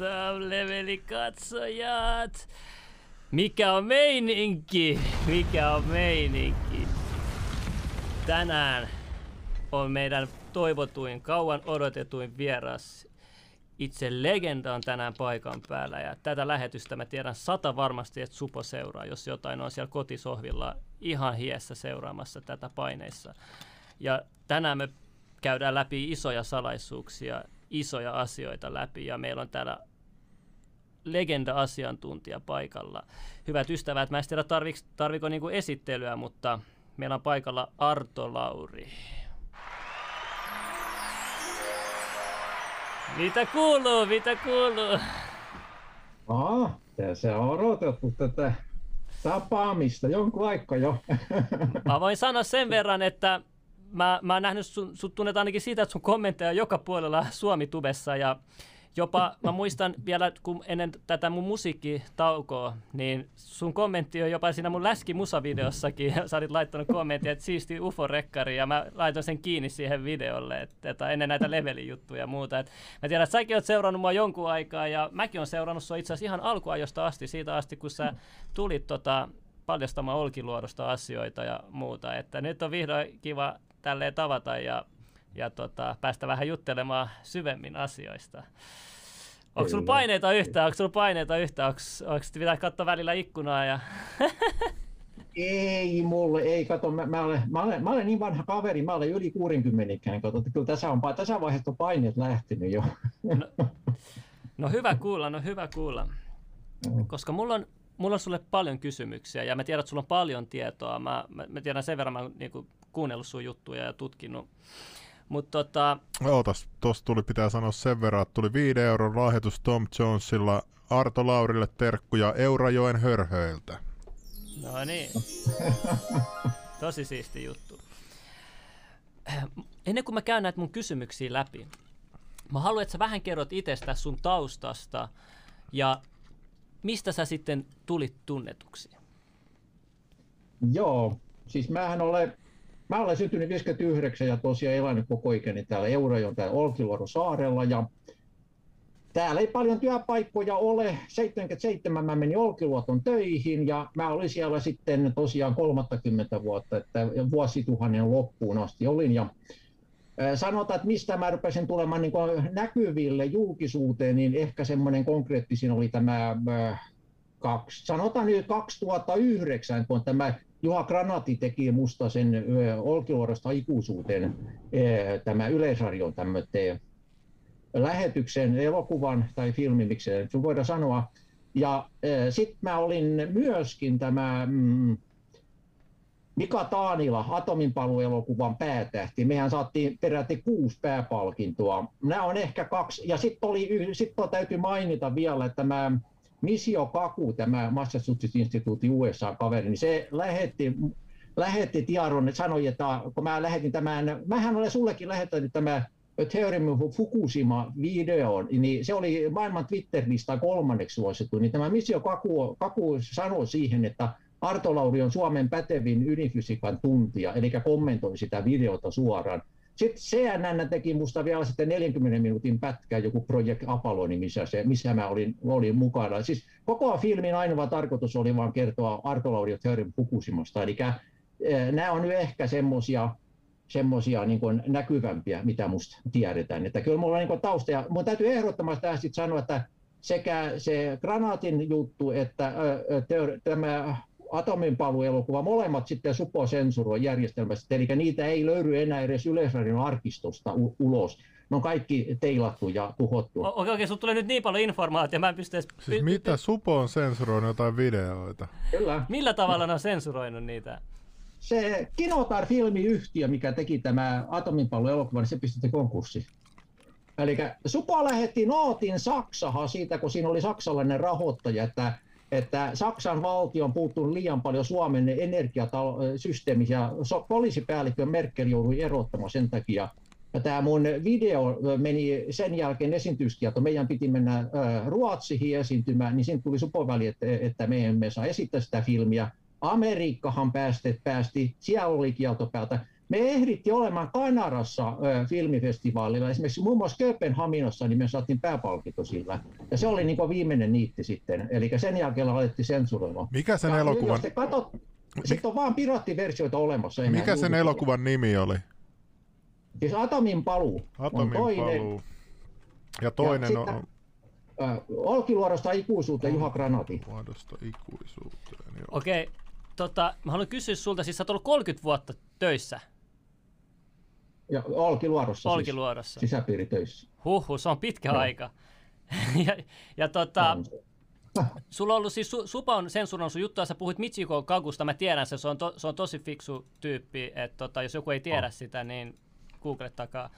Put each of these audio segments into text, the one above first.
Up, levelikatsojat? Mikä on meininki? Mikä on meininki? Tänään on meidän toivotuin, kauan odotetuin vieras. Itse legenda on tänään paikan päällä ja tätä lähetystä mä tiedän sata varmasti, että Supo seuraa, jos jotain on siellä kotisohvilla ihan hiessä seuraamassa tätä paineissa. Ja tänään me käydään läpi isoja salaisuuksia isoja asioita läpi ja meillä on täällä legenda-asiantuntija paikalla. Hyvät ystävät, mä en tiedä tarviko, tarviko niinku esittelyä, mutta meillä on paikalla Arto Lauri. Mitä kuuluu, mitä kuuluu? Aha, se on odotettu tätä tapaamista jonkun aikaa jo. Mä voin sanoa sen verran, että mä, mä oon nähnyt sun, sut tunnet ainakin siitä, että sun kommentteja on joka puolella Suomi-tubessa ja jopa mä muistan vielä, kun ennen tätä mun musiikkitaukoa, niin sun kommentti on jopa siinä mun läski musavideossakin. Sä olit laittanut kommentti, että siisti UFO-rekkari ja mä laitoin sen kiinni siihen videolle, että, että ennen näitä levelin-juttuja ja muuta. Et mä tiedän, että säkin oot seurannut mua jonkun aikaa ja mäkin on seurannut sua itse asiassa ihan alkuajosta asti, siitä asti kun sä tulit tota, paljastamaan Olkiluodosta asioita ja muuta. Että nyt on vihdoin kiva tälleen tavata ja, ja tota, päästä vähän juttelemaan syvemmin asioista. Onko sulla paineita yhtään? Onko sulla paineita yhtään? Onko, pitää katsoa välillä ikkunaa? Ja... ei mulle, ei kato, mä, mä, olen, mä, olen, mä olen niin vanha kaveri, mä olen yli 60 ikään, kato, kyllä tässä, on, tässä vaiheessa on paineet lähtenyt jo. no, no hyvä kuulla, no hyvä kuulla. Koska mulla on, mulla on sulle paljon kysymyksiä ja mä tiedän, että sulla on paljon tietoa. Mä, mä, mä tiedän sen verran, mä niin kuin, kuunnellut sun juttuja ja tutkinut. Mutta tota... Ootas, tosta tuli, pitää sanoa sen verran, että tuli 5 euron lahjoitus Tom Jonesilla Arto Laurille terkkuja Eurajoen hörhöiltä. No niin. Tosi siisti juttu. Ennen kuin mä käyn näitä mun kysymyksiä läpi, mä haluan, että sä vähän kerrot itsestä sun taustasta ja mistä sä sitten tulit tunnetuksi? Joo, siis mähän olen Mä olen syntynyt 59 ja tosiaan elänyt koko ikäni täällä Eurajon täällä Olkiluodon saarella ja täällä ei paljon työpaikkoja ole. 77 mä menin Olkiluoton töihin ja mä olin siellä sitten tosiaan 30 vuotta, että vuosituhannen loppuun asti olin ja Sanotaan, että mistä mä rupesin tulemaan niin näkyville julkisuuteen, niin ehkä semmoinen konkreettisin oli tämä, kaksi, sanotaan nyt 2009, kun tämä Juha Granati teki musta sen Olkiluodosta ikuisuuteen tämä Yleisradion tämmöinen lähetyksen, elokuvan tai filmin, miksi se voidaan sanoa. Ja sitten mä olin myöskin tämä mm, Mika Taanila, Atominpaluelokuvan päätähti. Mehän saatiin peräti kuusi pääpalkintoa. Nämä on ehkä kaksi. Ja sitten sit täytyy mainita vielä, että tämä Misio Kaku, tämä Massachusetts-instituutin USA-kaveri, niin se lähetti, lähetti tiedon, että sanoi, että kun mä lähetin tämän, mähän olen sullekin lähettänyt tämä Theorem of Fukushima-videon, niin se oli maailman Twitter-listan kolmanneksi suosittu, niin tämä Misio Kaku, Kaku sanoi siihen, että Arto Lauri on Suomen pätevin ydinfysiikan tuntija, eli kommentoi sitä videota suoraan. Sitten CNN teki musta vielä sitten 40 minuutin pätkä, joku Project Apollo, missä, se, missä mä olin, olin mukana. Siis koko filmin ainoa tarkoitus oli vain kertoa Arto Lauri Theorin Fukushimasta. Eli äh, nämä on nyt ehkä semmoisia semmoisia niin näkyvämpiä, mitä musta tiedetään. Että kyllä mulla on niin tausta, ja mun täytyy ehdottomasti tähän sanoa, että sekä se granaatin juttu, että äh, teori, tämä atominpaluelokuva, molemmat sitten Supo sensuroi järjestelmästä, eli niitä ei löydy enää edes Yleisradion arkistosta ulos. ne on kaikki teilattu ja tuhottu. Okei, okei, okay, tulee nyt niin paljon informaatiota, mä en pysty edes... Siis mitä, Supo on sensuroinut jotain videoita? Kyllä. Millä tavalla ne on sensuroinut niitä? Se Kinotar-filmiyhtiö, mikä teki tämä Atominpallo elokuva, niin se pistettiin konkurssiin. Eli Supo lähetti nootin Saksahan siitä, kun siinä oli saksalainen rahoittaja, että, että Saksan valtio on puuttunut liian paljon Suomen energiasysteemiin ja poliisipäällikkö Merkel joutui erottamaan sen takia. Ja tämä mun video meni sen jälkeen esiintyskielto. Meidän piti mennä Ruotsiin esiintymään, niin siinä tuli Supo väli, että, että me emme saa esittää sitä filmiä. Amerikkahan päästi, päästi siellä oli kielto päältä. Me ehditti olemaan Kanarassa ö, filmifestivaalilla, esimerkiksi muun muassa Kööpenhaminassa, niin me saatiin pääpalkinto sillä. Ja se oli niin viimeinen niitti sitten, eli sen jälkeen alettiin sensuroimaan. Mikä sen ja elokuvan... Katot, sitten on vaan piraattiversioita olemassa. Mikä sen elokuvan nimi oli? Siis Atomin paluu Atomin on toinen. paluu. Ja toinen ja on... Sitten, äh, Olkiluodosta ikuisuuteen Juha Granati. Vuodosta ikuisuuteen, joo. Okei, tota, mä haluan kysyä sulta, siis sä oot ollut 30 vuotta töissä Ja Olkiluodossa, Olkiluodossa. siis sisäpiiritöissä. Huhhuh, se on pitkä Joo. aika. ja, ja tota, sulla on ollut siis, su, Supa on sensuroinut sun juttua, sä puhuit Michiko Kagusta, mä tiedän se, se on, to, se on tosi fiksu tyyppi, että tota, jos joku ei tiedä On. sitä, niin googlettakaa.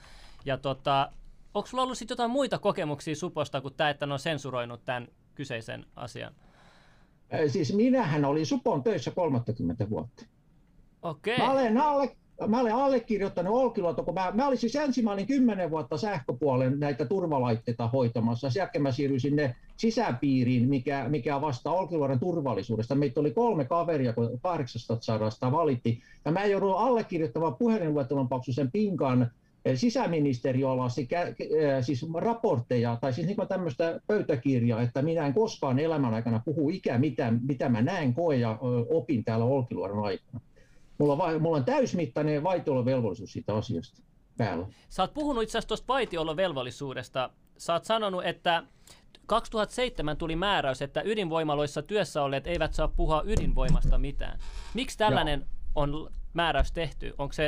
Ja tota, onko sulla ollut sitten jotain muita kokemuksia Suposta kuin tämä, että ne on sensuroinut tämän kyseisen asian? Siis minähän olin Supon töissä 30 vuotta. Okei. Mä olen, alle, mä olen allekirjoittanut Olkiluoto, kun mä, mä olin siis ensimmäinen kymmenen vuotta sähköpuolen näitä turvalaitteita hoitamassa. Sen jälkeen mä siirryin sinne sisäpiiriin, mikä, mikä vastaa Olkiluodon turvallisuudesta. Meitä oli kolme kaveria, kun 800 valitti. Ja mä joudun allekirjoittamaan puhelinluettelon paksuisen pinkan eh, sisäministeriö alasi kä- kä- äh, siis raportteja tai siis niin tämmöistä pöytäkirjaa, että minä en koskaan elämän aikana puhu ikään mitä, mitä mä näen, koen ja opin täällä Olkiluodon aikana. Mulla on, mulla on täysmittainen vaitiolovelvollisuus siitä asiasta päällä. Sä oot puhunut itse asiassa tuosta vaitiolovelvollisuudesta. Sä oot sanonut, että 2007 tuli määräys, että ydinvoimaloissa työssä olleet eivät saa puhua ydinvoimasta mitään. Miksi tällainen on määräys tehty? Onko se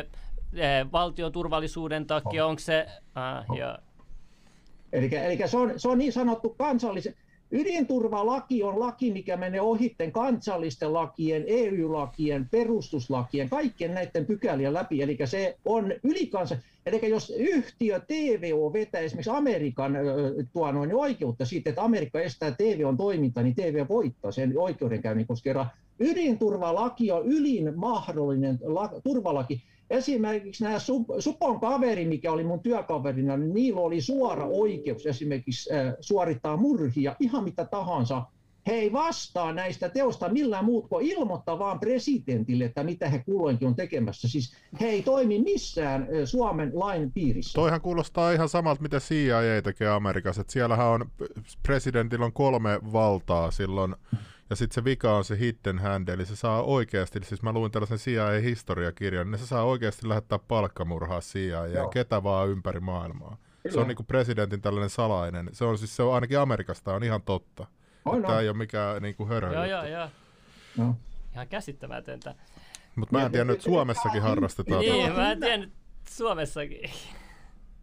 eh, valtion turvallisuuden takia, onko se... Ah, joo. Eli, eli se, on, se on niin sanottu kansallisen... Ydinturvalaki on laki, mikä menee ohitten kansallisten lakien, EU-lakien, perustuslakien, kaikkien näiden pykälien läpi. Eli se on ylikansa... Eli jos yhtiö TVO vetää esimerkiksi Amerikan tuo noin oikeutta siitä, että Amerikka estää TVOn toiminta, niin TV voittaa sen oikeudenkäynnin, koska ydinturvalaki on ylin mahdollinen la, turvalaki. Esimerkiksi nämä Sup- Supon kaveri, mikä oli mun työkaverina, niin niillä oli suora oikeus esimerkiksi äh, suorittaa murhia, ihan mitä tahansa. He ei vastaa näistä teosta millään muut kuin ilmoittaa vaan presidentille, että mitä he kulloinkin on tekemässä. Siis he ei toimi missään äh, Suomen lain piirissä. Toihan kuulostaa ihan samalta, mitä CIA tekee Amerikassa. Et siellähän on, presidentillä on kolme valtaa silloin, ja sitten se vika on se hidden hand, eli se saa oikeasti, siis mä luin tällaisen CIA-historiakirjan, niin se saa oikeasti lähettää palkkamurhaa CIA ja ketä vaan ympäri maailmaa. Se Kyllä. on niinku presidentin tällainen salainen, se on siis se on ainakin Amerikasta on ihan totta. On, Tämä ei ole mikään niinku hörhö joo, joo, joo. No. Ihan käsittämätöntä. Mutta mä en tiennyt, että Suomessakin harrastetaan. Niin, mä en tiennyt Suomessakin.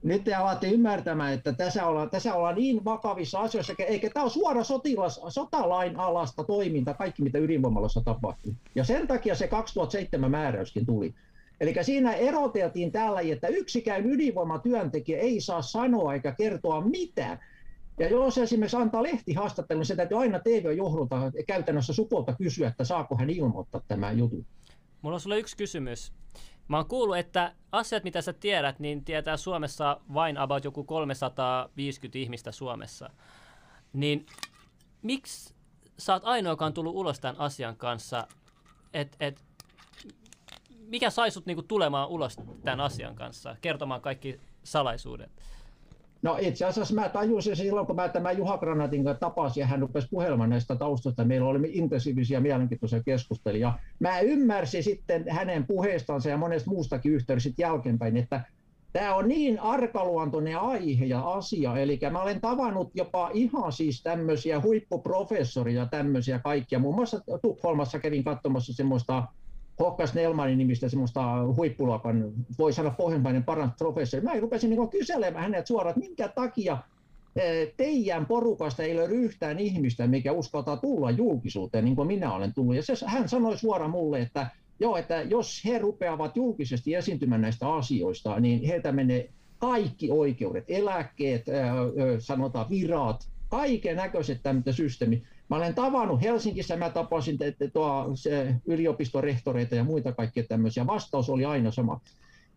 Nyt te alatte ymmärtämään, että tässä ollaan, tässä ollaan niin vakavissa asioissa, eikä tämä ole suora sotilas, sotalain alasta toiminta, kaikki mitä ydinvoimaloissa tapahtuu. Ja sen takia se 2007 määräyskin tuli. Eli siinä eroteltiin tällä, että yksikään ydinvoimatyöntekijä ei saa sanoa eikä kertoa mitään. Ja jos esimerkiksi antaa lehtihaastattelun, niin se täytyy aina TV-johdolta käytännössä supolta kysyä, että saako hän ilmoittaa tämä juttu. Mulla on sulle yksi kysymys. Mä oon kuullut, että asiat, mitä sä tiedät, niin tietää Suomessa vain about joku 350 ihmistä Suomessa. Niin miksi sä oot ainoa, joka on tullut ulos tämän asian kanssa? Et, et, mikä sai sut niinku tulemaan ulos tämän asian kanssa, kertomaan kaikki salaisuudet? No itse asiassa mä tajusin silloin, kun mä tämän Juha Granatin kanssa tapasin ja hän rupesi puhelemaan näistä taustoista. Meillä oli intensiivisiä mielenkiintoisia keskusteluja. Mä ymmärsin sitten hänen puheestansa ja monesta muustakin yhteydessä jälkeenpäin, että tämä on niin arkaluontoinen aihe ja asia. Eli mä olen tavannut jopa ihan siis tämmöisiä huippuprofessoria tämmöisiä kaikkia. Muun muassa Tukholmassa kävin katsomassa semmoista Hokkas Nelmanin nimistä semmoista huippuluokan, voi sanoa pohjimmainen paras professori. Mä rupesin niin kyselemään hänet suoraan, että minkä takia teidän porukasta ei löydy yhtään ihmistä, mikä uskaltaa tulla julkisuuteen, niin kuin minä olen tullut. Ja se, hän sanoi suoraan mulle, että joo, että jos he rupeavat julkisesti esiintymään näistä asioista, niin heiltä menee kaikki oikeudet, eläkkeet, sanotaan virat, kaiken näköiset tämmöiset systeemit. Mä olen tavannut Helsingissä, mä tapasin tuo, se, yliopistorehtoreita ja muita kaikkia tämmöisiä. Vastaus oli aina sama.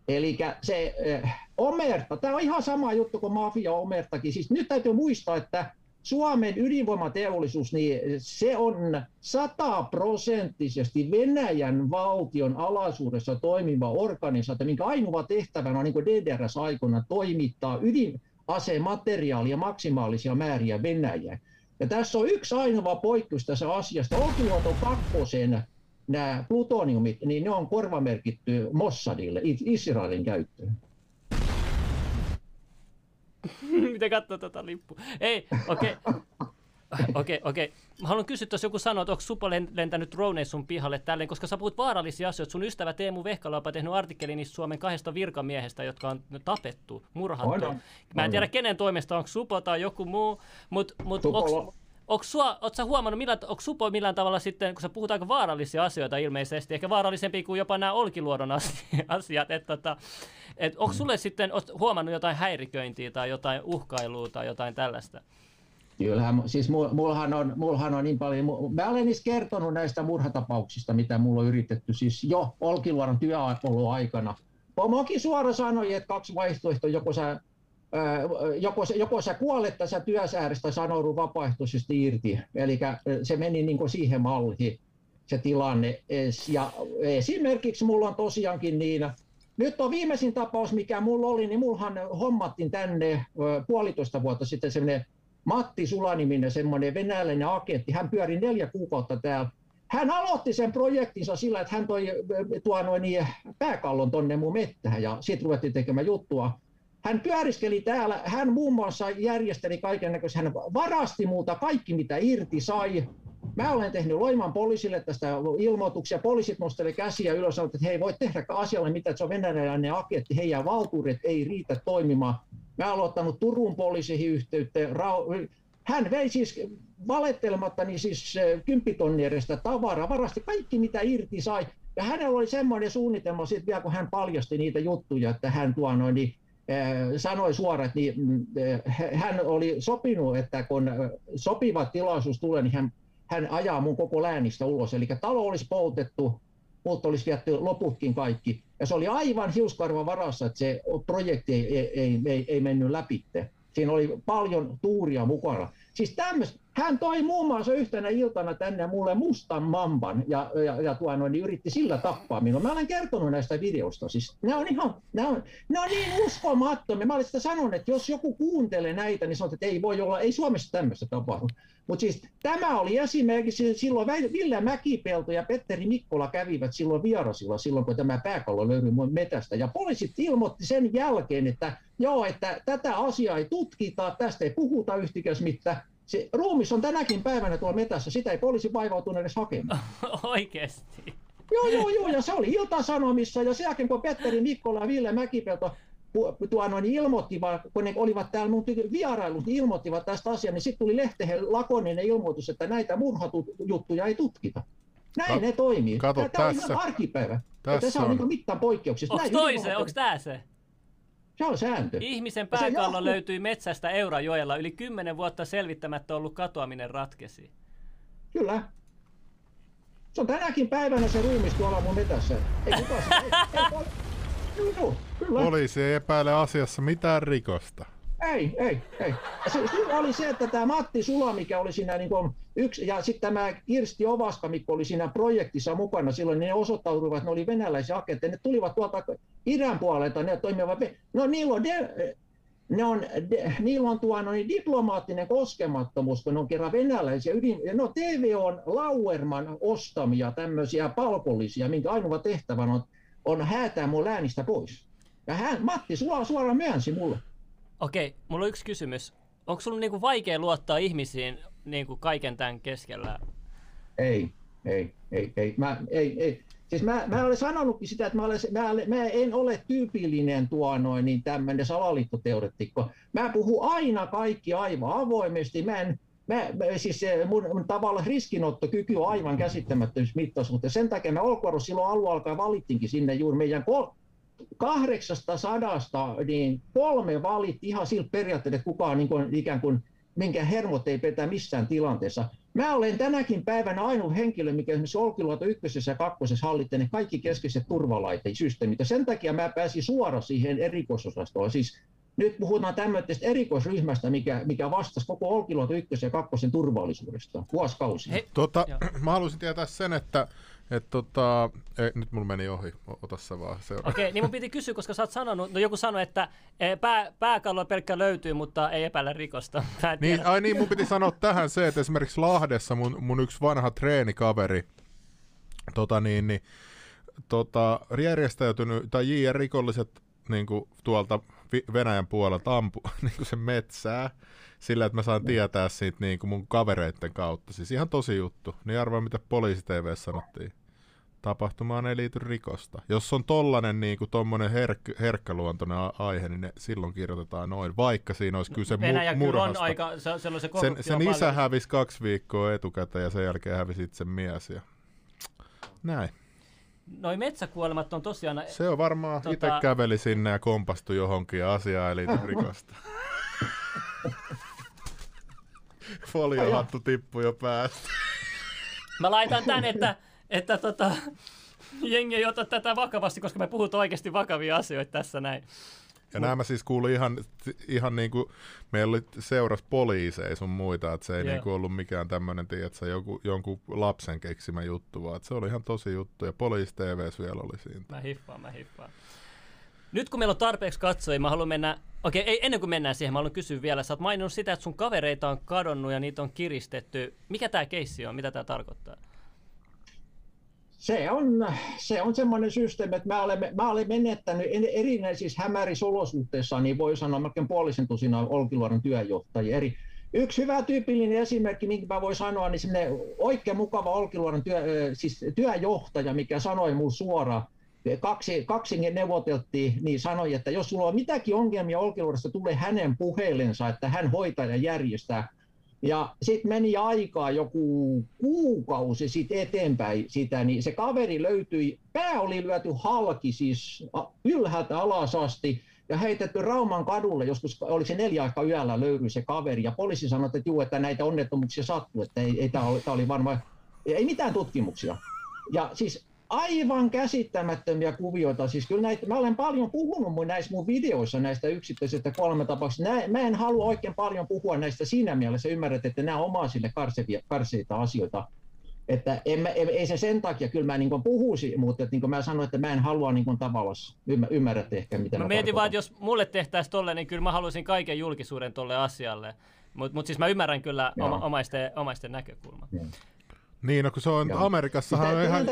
Eli se äh, omerta, tämä on ihan sama juttu kuin mafia omertakin. Siis nyt täytyy muistaa, että Suomen ydinvoimateollisuus, niin se on sataprosenttisesti Venäjän valtion alaisuudessa toimiva organisaatio, minkä ainoa tehtävänä on niin DDRS-aikana toimittaa ydinasemateriaalia maksimaalisia määriä Venäjään. Ja tässä on yksi ainoa poikkeus tässä asiasta. Olkiluoto kakkosen nämä plutoniumit, niin ne on korvamerkitty Mossadille, Israelin käyttöön. Miten katsoo tuota lippua? Ei, okei. Okay. Okei, okay, okei. Okay. Mä haluan kysyä, jos joku sanoo, että onko Supo lentänyt droneja sun pihalle tälleen, koska sä puhut vaarallisia asioita. Sun ystävä Teemu Vehkala on tehnyt artikkelin niistä Suomen kahdesta virkamiehestä, jotka on tapettu, murhattu. On, Mä en tiedä, kenen toimesta, onko Supo tai joku muu, mutta mut, onko Onko sua, sä huomannut, millä, onko Supo millään tavalla sitten, kun sä puhut aika vaarallisia asioita ilmeisesti, ehkä vaarallisempia kuin jopa nämä Olkiluodon asiat, että tota, et, onko sulle sitten huomannut jotain häiriköintiä tai jotain uhkailua tai jotain tällaista? Kyllähän, siis mullahan on, mullahan on niin paljon, mä olen niistä kertonut näistä murhatapauksista, mitä mulla on yritetty siis jo Olkiluodon työolon aikana. Pomokin suora sanoi, että kaksi vaihtoehtoa, joko sä joko, joko sä kuolet tässä työsäärästä sanoudu vapaaehtoisesti irti. Eli se meni niin siihen malliin se tilanne. Ja esimerkiksi mulla on tosiaankin niin, nyt on viimeisin tapaus, mikä mulla oli, niin mullahan hommattiin tänne puolitoista vuotta sitten semmoinen Matti Sulaniminen, semmoinen venäläinen agentti. Hän pyöri neljä kuukautta täällä. Hän aloitti sen projektinsa sillä, että hän toi tuo noin, niin, pääkallon tonne mun mettähän ja sitten ruvettiin tekemään juttua hän pyöriskeli täällä, hän muun muassa järjesteli kaiken näköistä, hän varasti muuta kaikki mitä irti sai. Mä olen tehnyt Loiman poliisille tästä ilmoituksia, poliisit nosteli käsiä ylös että he ei voi tehdä asialle mitä, että se on venäläinen agentti, heidän valtuudet ei riitä toimimaan. Mä olen aloittanut Turun poliisiin yhteyttä, hän vei siis valettelematta niin siis kymppitonnin edestä tavaraa, varasti kaikki mitä irti sai. Ja hänellä oli semmoinen suunnitelma sitten vielä, kun hän paljasti niitä juttuja, että hän tuo noin, niin sanoi suoraan, että niin, hän oli sopinut, että kun sopiva tilaisuus tulee, niin hän, hän ajaa mun koko läänistä ulos. Eli talo olisi poltettu, mutta olisi vietty loputkin kaikki. Ja se oli aivan hiuskarvan varassa, että se projekti ei, ei, ei, ei mennyt läpi. Siinä oli paljon tuuria mukana. Siis tämmöistä, hän toi muun muassa yhtenä iltana tänne mulle mustan mamban ja, ja, ja tuo noin, niin yritti sillä tappaa minua. Mä olen kertonut näistä videosta. Siis, ne, on ihan, ne, on, ne on niin uskomattomia. Mä olen sitä sanonut, että jos joku kuuntelee näitä, niin sanoo, että ei voi olla, ei Suomessa tämmöistä tapahdu. Mutta siis tämä oli esimerkiksi silloin Ville Mäkipelto ja Petteri Mikkola kävivät silloin vierasilla silloin, kun tämä pääkallo löytyi metästä. Ja poliisit ilmoitti sen jälkeen, että joo, että tätä asiaa ei tutkita, tästä ei puhuta yhtikäs mitään se ruumis on tänäkin päivänä tuolla metässä, sitä ei poliisi vaivautunut edes hakemaan. Oikeesti? Joo, joo, joo, ja se oli Ilta-Sanomissa, ja sen jälkeen kun Petteri Mikkola ja Ville Mäkipelto tuo noin ilmoittivat, kun ne olivat täällä mun vierailut, niin ilmoittivat tästä asiaa, niin sitten tuli lehtehen lakoninen ilmoitus, että näitä murhatujuttuja ei tutkita. Näin Ka- ne toimii. Kato, Tämä tässä, on ihan arkipäivä. Tässä, tässä on, on niin mittaan poikkeuksista. Onko toi se? Onko tämä se? Se on sääntö. Ihmisen pääkallo löytyi metsästä Eurajoella. Yli kymmenen vuotta selvittämättä ollut katoaminen ratkesi. Kyllä. Se on tänäkin päivänä se ruumis tuolla mun metässä. Ei kukaan se, ei, ei, ei, kyllä. Poliisi ei epäile asiassa mitään rikosta. Ei, ei, ei. Se, se oli se, että tämä Matti Sula, mikä oli siinä niin kuin yksi, ja sitten tämä Kirsti Ovaska, mikä oli siinä projektissa mukana silloin, niin ne osoittautuivat, ne oli venäläisiä agentteja. Ne tulivat tuolta idän puolelta, ne toimivat, no niillä on, de, ne on, de, niillä on tuo no, niin diplomaattinen koskemattomuus, kun ne on kerran venäläisiä ydin, no TV on Lauerman ostamia tämmöisiä palkollisia, minkä ainoa tehtävä on, on häätää mun läänistä pois. Ja hän, Matti Sula suoraan myönsi mulle. Okei, mulla on yksi kysymys. Onko sulla niinku vaikea luottaa ihmisiin niinku kaiken tämän keskellä? Ei, ei, ei, ei. Mä, ei, ei. Siis mä, mä olen sanonutkin sitä, että mä, olen, mä, mä en ole tyypillinen tuo noin niin tämmöinen salaliittoteoretikko. Mä puhun aina kaikki aivan avoimesti. Mä en, mä, siis mun, mun tavallaan riskinottokyky on aivan käsittämättömyys mittaus, mutta sen takia mä Olkuoro silloin alun alkaen valittinkin sinne juuri meidän kol, kahdeksasta sadasta, niin kolme valitti ihan siltä periaatteella, että kukaan niin kuin, ikään kuin minkä hermot ei petä missään tilanteessa. Mä olen tänäkin päivänä ainoa henkilö, mikä esimerkiksi Olkiluoto ykkösessä ja kakkosessa hallitte ne kaikki keskeiset turvalaitesysteemit. Ja sen takia mä pääsin suoraan siihen erikoisosastoon. Siis nyt puhutaan tämmöisestä erikoisryhmästä, mikä, mikä vastasi koko Olkiluoto ykkösen ja kakkosen turvallisuudesta vuosikausia. Tota, mä haluaisin tietää sen, että et tota, ei, nyt mulla meni ohi, ota se vaan seuraava. Okei, okay, niin mun piti kysyä, koska sä oot sanonut, no joku sanoi, että e, pää, pääkallo pelkkä löytyy, mutta ei epäillä rikosta. Niin, ai niin, mun piti sanoa tähän se, että esimerkiksi Lahdessa mun, mun yksi vanha treenikaveri, tota niin, niin tota, järjestäytynyt, tai JR-rikolliset niin kuin tuolta Venäjän puolelta ampu niin kuin se metsää, sillä, että mä saan tietää siitä niin kuin mun kavereiden kautta. Siis ihan tosi juttu. Niin arvaa, mitä poliisi TV sanottiin. Tapahtumaan ei liity rikosta. Jos on tollanen niin kuin tommonen herk- herkkäluontoinen aihe, niin ne silloin kirjoitetaan noin, vaikka siinä olisi kyse Venäjä mu- murhasta. On aika, se, se, se sen, sen isä hävisi kaksi viikkoa etukäteen ja sen jälkeen hävisi itse mies. Ja... Näin. Noi metsäkuolemat on tosiaan... Se on varmaan, tota... itse käveli sinne ja kompastui johonkin ja asiaa ei liity rikosta. Foliohattu tippui jo päästä. Mä laitan tän, että, että tota, jengi ei ota tätä vakavasti, koska me puhutaan oikeasti vakavia asioita tässä näin. Ja nämä siis kuului ihan, ihan niin kuin, meillä oli seuras poliiseja sun muita, että se ei niin kuin ollut mikään tämmöinen, tiedätkö, joku, jonkun lapsen keksimä juttu, vaan että se oli ihan tosi juttu, ja poliisi TVs vielä oli siinä. Mä hiffaan, mä hiffaan. Nyt kun meillä on tarpeeksi katsojia, mä haluan mennä, okei, ei, ennen kuin mennään siihen, mä haluan kysyä vielä, sä oot maininnut sitä, että sun kavereita on kadonnut ja niitä on kiristetty. Mikä tämä keissi on, mitä tämä tarkoittaa? Se on, se on semmoinen systeemi, että mä olen, mä olen menettänyt erinäisissä hämärissä olosuhteissa, niin voi sanoa melkein puolisen tusina Olkiluodon työjohtajia. Eri, Yksi hyvä tyypillinen esimerkki, minkä mä voin sanoa, niin oikein mukava Olkiluodon työ, siis työjohtaja, mikä sanoi mulle suoraan, kaksi, kaksi neuvoteltiin, niin sanoi, että jos sulla on mitäkin ongelmia Olkiluodossa, tulee hänen puhelensa, että hän hoitaa ja järjestää. Ja sitten meni aikaa joku kuukausi sitten eteenpäin sitä, niin se kaveri löytyi, pää oli lyöty halki siis ylhäältä alas asti, ja heitetty Rauman kadulle, joskus oli se neljä aikaa yöllä löydyi se kaveri, ja poliisi sanoi, että juu, että näitä onnettomuuksia sattuu, että ei, ei tämä oli, oli varmaan, ei mitään tutkimuksia. Ja siis aivan käsittämättömiä kuvioita. Siis kyllä näitä, mä olen paljon puhunut mun näissä mun videoissa näistä yksittäisistä kolme tapauksista. Mä en halua oikein paljon puhua näistä siinä mielessä. Ymmärrät, että nämä on sille karsevia, karseita asioita. Että en mä, ei se sen takia, kyllä mä niin puhuisin, mutta että niin mä sanoin, että mä en halua niin tavallaan, ymmärrät ehkä mitä mä, mä mietin vaan, että jos mulle tehtäisiin tolle, niin kyllä mä haluaisin kaiken julkisuuden tolle asialle. Mutta mut siis mä ymmärrän kyllä oma, omaisten, omaisten näkökulman. Ja. Niin, no kun se on Joo. Amerikassahan on ihan,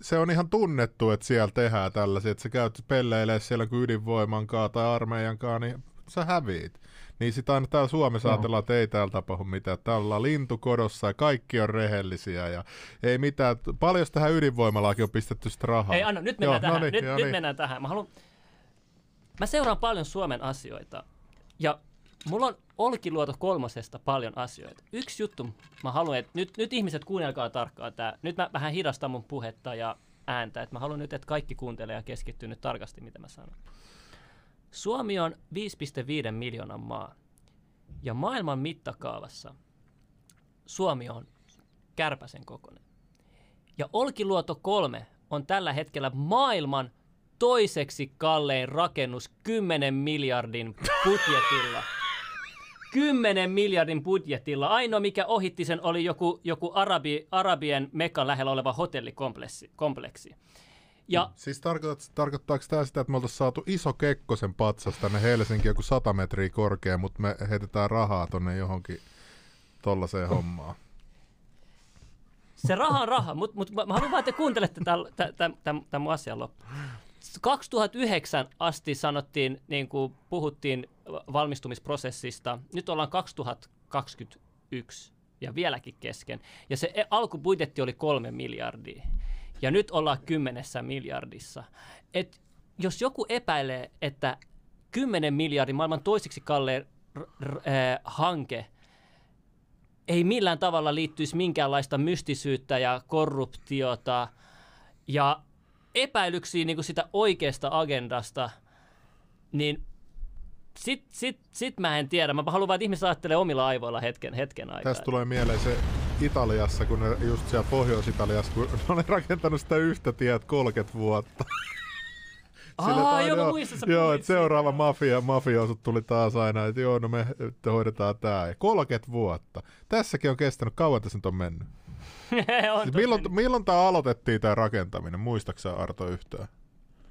se on ihan tunnettu, että siellä tehdään tällaisia, että sä käyt pelleilemään siellä kuin ydinvoimankaan tai armeijankaan, niin sä häviit. Niin sitä aina täällä Suomessa ajatellaan, että ei täällä tapahdu mitään. Täällä ollaan lintukodossa ja kaikki on rehellisiä ja ei mitään. Paljon tähän ydinvoimalaakin on pistetty sitä rahaa. Ei anna, nyt mennään Joo, tähän. No niin, nyt, nyt niin. mennään tähän. Mä, haluan... Mä seuraan paljon Suomen asioita ja mulla on Olkiluoto kolmosesta paljon asioita. Yksi juttu, mä haluan, että nyt, nyt ihmiset kuunnelkaa tarkkaan tämä. Nyt mä vähän hidastan mun puhetta ja ääntä, että mä haluan nyt, että kaikki kuuntelee ja keskittyy nyt tarkasti, mitä mä sanon. Suomi on 5,5 miljoonan maa. Ja maailman mittakaavassa Suomi on kärpäsen kokoinen. Ja Olkiluoto 3 on tällä hetkellä maailman toiseksi kallein rakennus 10 miljardin budjetilla. 10 miljardin budjetilla. Ainoa, mikä ohitti sen, oli joku, joku Arabi, Arabien Mekan lähellä oleva hotellikompleksi. Kompleksi. Ja, siis tarkoitat, tarkoittaako tämä sitä, että me oltaisiin saatu iso Kekkosen patsas tänne Helsinkiin joku 100 metriä korkea, mutta me heitetään rahaa tonne johonkin tollaiseen hommaan? Se raha on raha, mutta mut, mä haluan vaan, että kuuntelette tämän mun asian loppuun. 2009 asti sanottiin, niin kuin puhuttiin valmistumisprosessista. Nyt ollaan 2021 ja vieläkin kesken. Ja se e- alkubudjetti oli kolme miljardia. ja nyt ollaan kymmenessä miljardissa. Et jos joku epäilee, että 10 miljardin maailman toisiksi kalleen r- r- äh, hanke ei millään tavalla liittyisi minkäänlaista mystisyyttä ja korruptiota ja epäilyksiä niin kuin sitä oikeasta agendasta, niin sit, sit, sit mä en tiedä. Mä haluan vaan, että ihmiset ajattelee omilla aivoilla hetken, hetken aikaa. Tästä tulee mieleen se Italiassa, kun ne just siellä Pohjois-Italiassa, kun ne on rakentanut sitä yhtä tiet 30 vuotta. Sille, että Aa, joo, mä on- muistan, sä Joo, että seuraava mafia, mafioosut tuli taas aina, että joo, no me hoidetaan tää. Ja 30 vuotta. Tässäkin on kestänyt, kauan tässä nyt on mennyt. on Siis milloin, milloin tämä aloitettiin tämä rakentaminen? Muistaaksä Arto yhtään?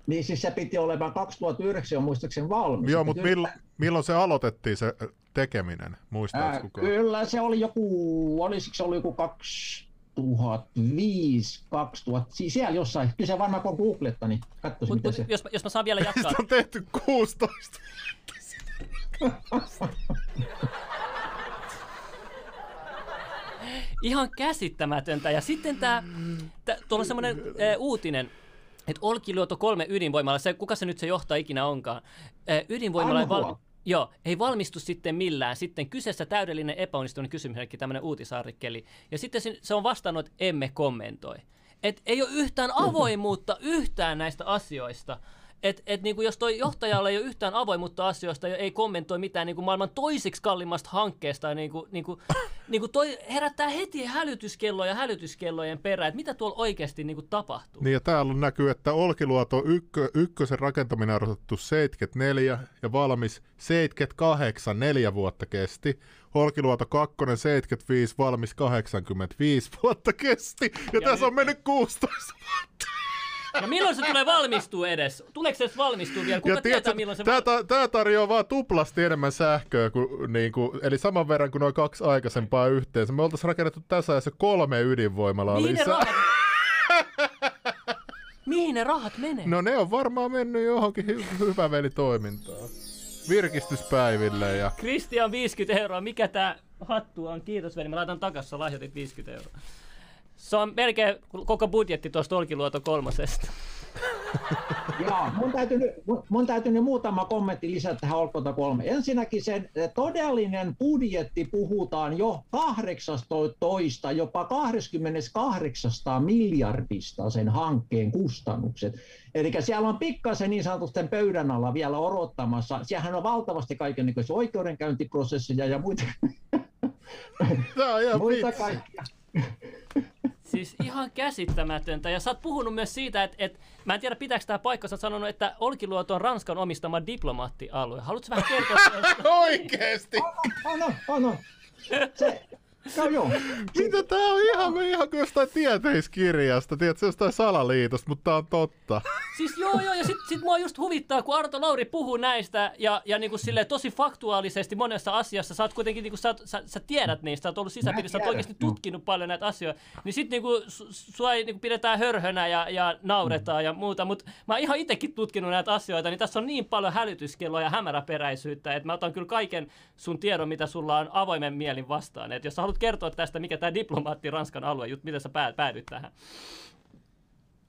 Niin siis se piti olemaan 2009 jo muistaakseni valmis. Joo, mutta piti- milloin, milloin se aloitettiin se ö, tekeminen? Muistaaks Ää, kukaan? kyllä se oli joku, olisiko se ollut joku 2005, 2000, siis siellä jossain. Kyllä se varmaan kun googletta, niin katsoisi Mut, mitä mut, se... jos, mä- jos mä saan vielä jatkaa. Sitä on tehty 16. Ihan käsittämätöntä. Ja sitten tämä, tuolla on semmoinen äh, uutinen, että Olkiluoto 3 ydinvoimalla, se, kuka se nyt se johtaa ikinä onkaan, äh, ydinvoimalla ei, val, joo, ei valmistu sitten millään. Sitten kyseessä täydellinen epäonnistunut kysymysmerkki, tämmöinen uutisartikkeli. Ja sitten se- se on vastannut, että emme kommentoi. Et ei ole yhtään avoimuutta yhtään näistä asioista. Et, et niinku jos toi johtajalla ei ole yhtään avoimuutta asioista ja ei kommentoi mitään niinku maailman toisiksi kalliimmasta hankkeesta, niinku, niinku, niinku toi herättää heti hälytyskelloja hälytyskellojen perään, että mitä tuolla oikeasti niinku tapahtuu. Niin ja täällä on näkyy, että Olkiluoto ykkö, ykkösen rakentaminen on aloitettu 74 ja valmis 78, neljä vuotta kesti. Olkiluoto 2 75, valmis 85 vuotta kesti. Ja, ja tässä nyt- on mennyt 16 vuotta. Ja milloin se tulee valmistuu edes? Tuleeko se edes valmistuu vielä? Kuka ja tietää, milloin se tää, val- tää tarjoaa vaan tuplasti enemmän sähköä, kuin, niin kuin, eli saman verran kuin noin kaksi aikaisempaa yhteensä. Me oltaisiin rakennettu tässä ajassa kolme ydinvoimalaa Mihin ne lisää. rahat... Mihin ne rahat menee? No ne on varmaan mennyt johonkin hy- hyvävelitoimintaan. Virkistyspäiville ja... Christian 50 euroa. Mikä tää hattu on? Kiitos veli. Mä laitan takas, sä lahjoitit 50 euroa. Se on melkein koko budjetti tuosta Olkiluoto kolmosesta. Joo, mun täytyy, nyt, mun- täytyy nyt muutama kommentti lisätä tähän Olkota 3. Ensinnäkin sen eh, todellinen budjetti puhutaan jo 18, jopa 28 miljardista sen hankkeen kustannukset. Eli siellä on pikkasen niin sanotusti pöydän alla vielä odottamassa. Siellähän on valtavasti kaikenlaisia oikeudenkäyntiprosesseja ja muita, Tää on ihan muita kaikkia. Siis ihan käsittämätöntä. Ja sä oot puhunut myös siitä, että, että mä en tiedä pitääkö tämä paikka, sä oot sanonut, että Olkiluoto on Ranskan omistama diplomaattialue. Haluatko vähän kertoa? Oikeesti! On, on, on, on. No joo. Mitä tää on ihan, ihan kuin jostain tieteiskirjasta, tiedätkö, jostain salaliitosta, mutta tää on totta. Siis joo, joo, ja sit, sit mua just huvittaa, kun Arto Lauri puhuu näistä, ja, ja niinku sille tosi faktuaalisesti monessa asiassa, sä oot kuitenkin, niinku, sä, sä, sä tiedät niistä, sä oot ollut sisäpiirissä, sä oot oikeasti tutkinut paljon näitä asioita, niin sit niinku, su, sua ei niinku pidetään hörhönä ja, ja nauretaan ja muuta, mutta mä oon ihan itsekin tutkinut näitä asioita, niin tässä on niin paljon hälytyskelloa ja hämäräperäisyyttä, että mä otan kyllä kaiken sun tiedon, mitä sulla on avoimen mielin vastaan, että jos sä haluat kertoa tästä, mikä tämä diplomaatti Ranskan alue, jut, miten sä pää- päädyit tähän.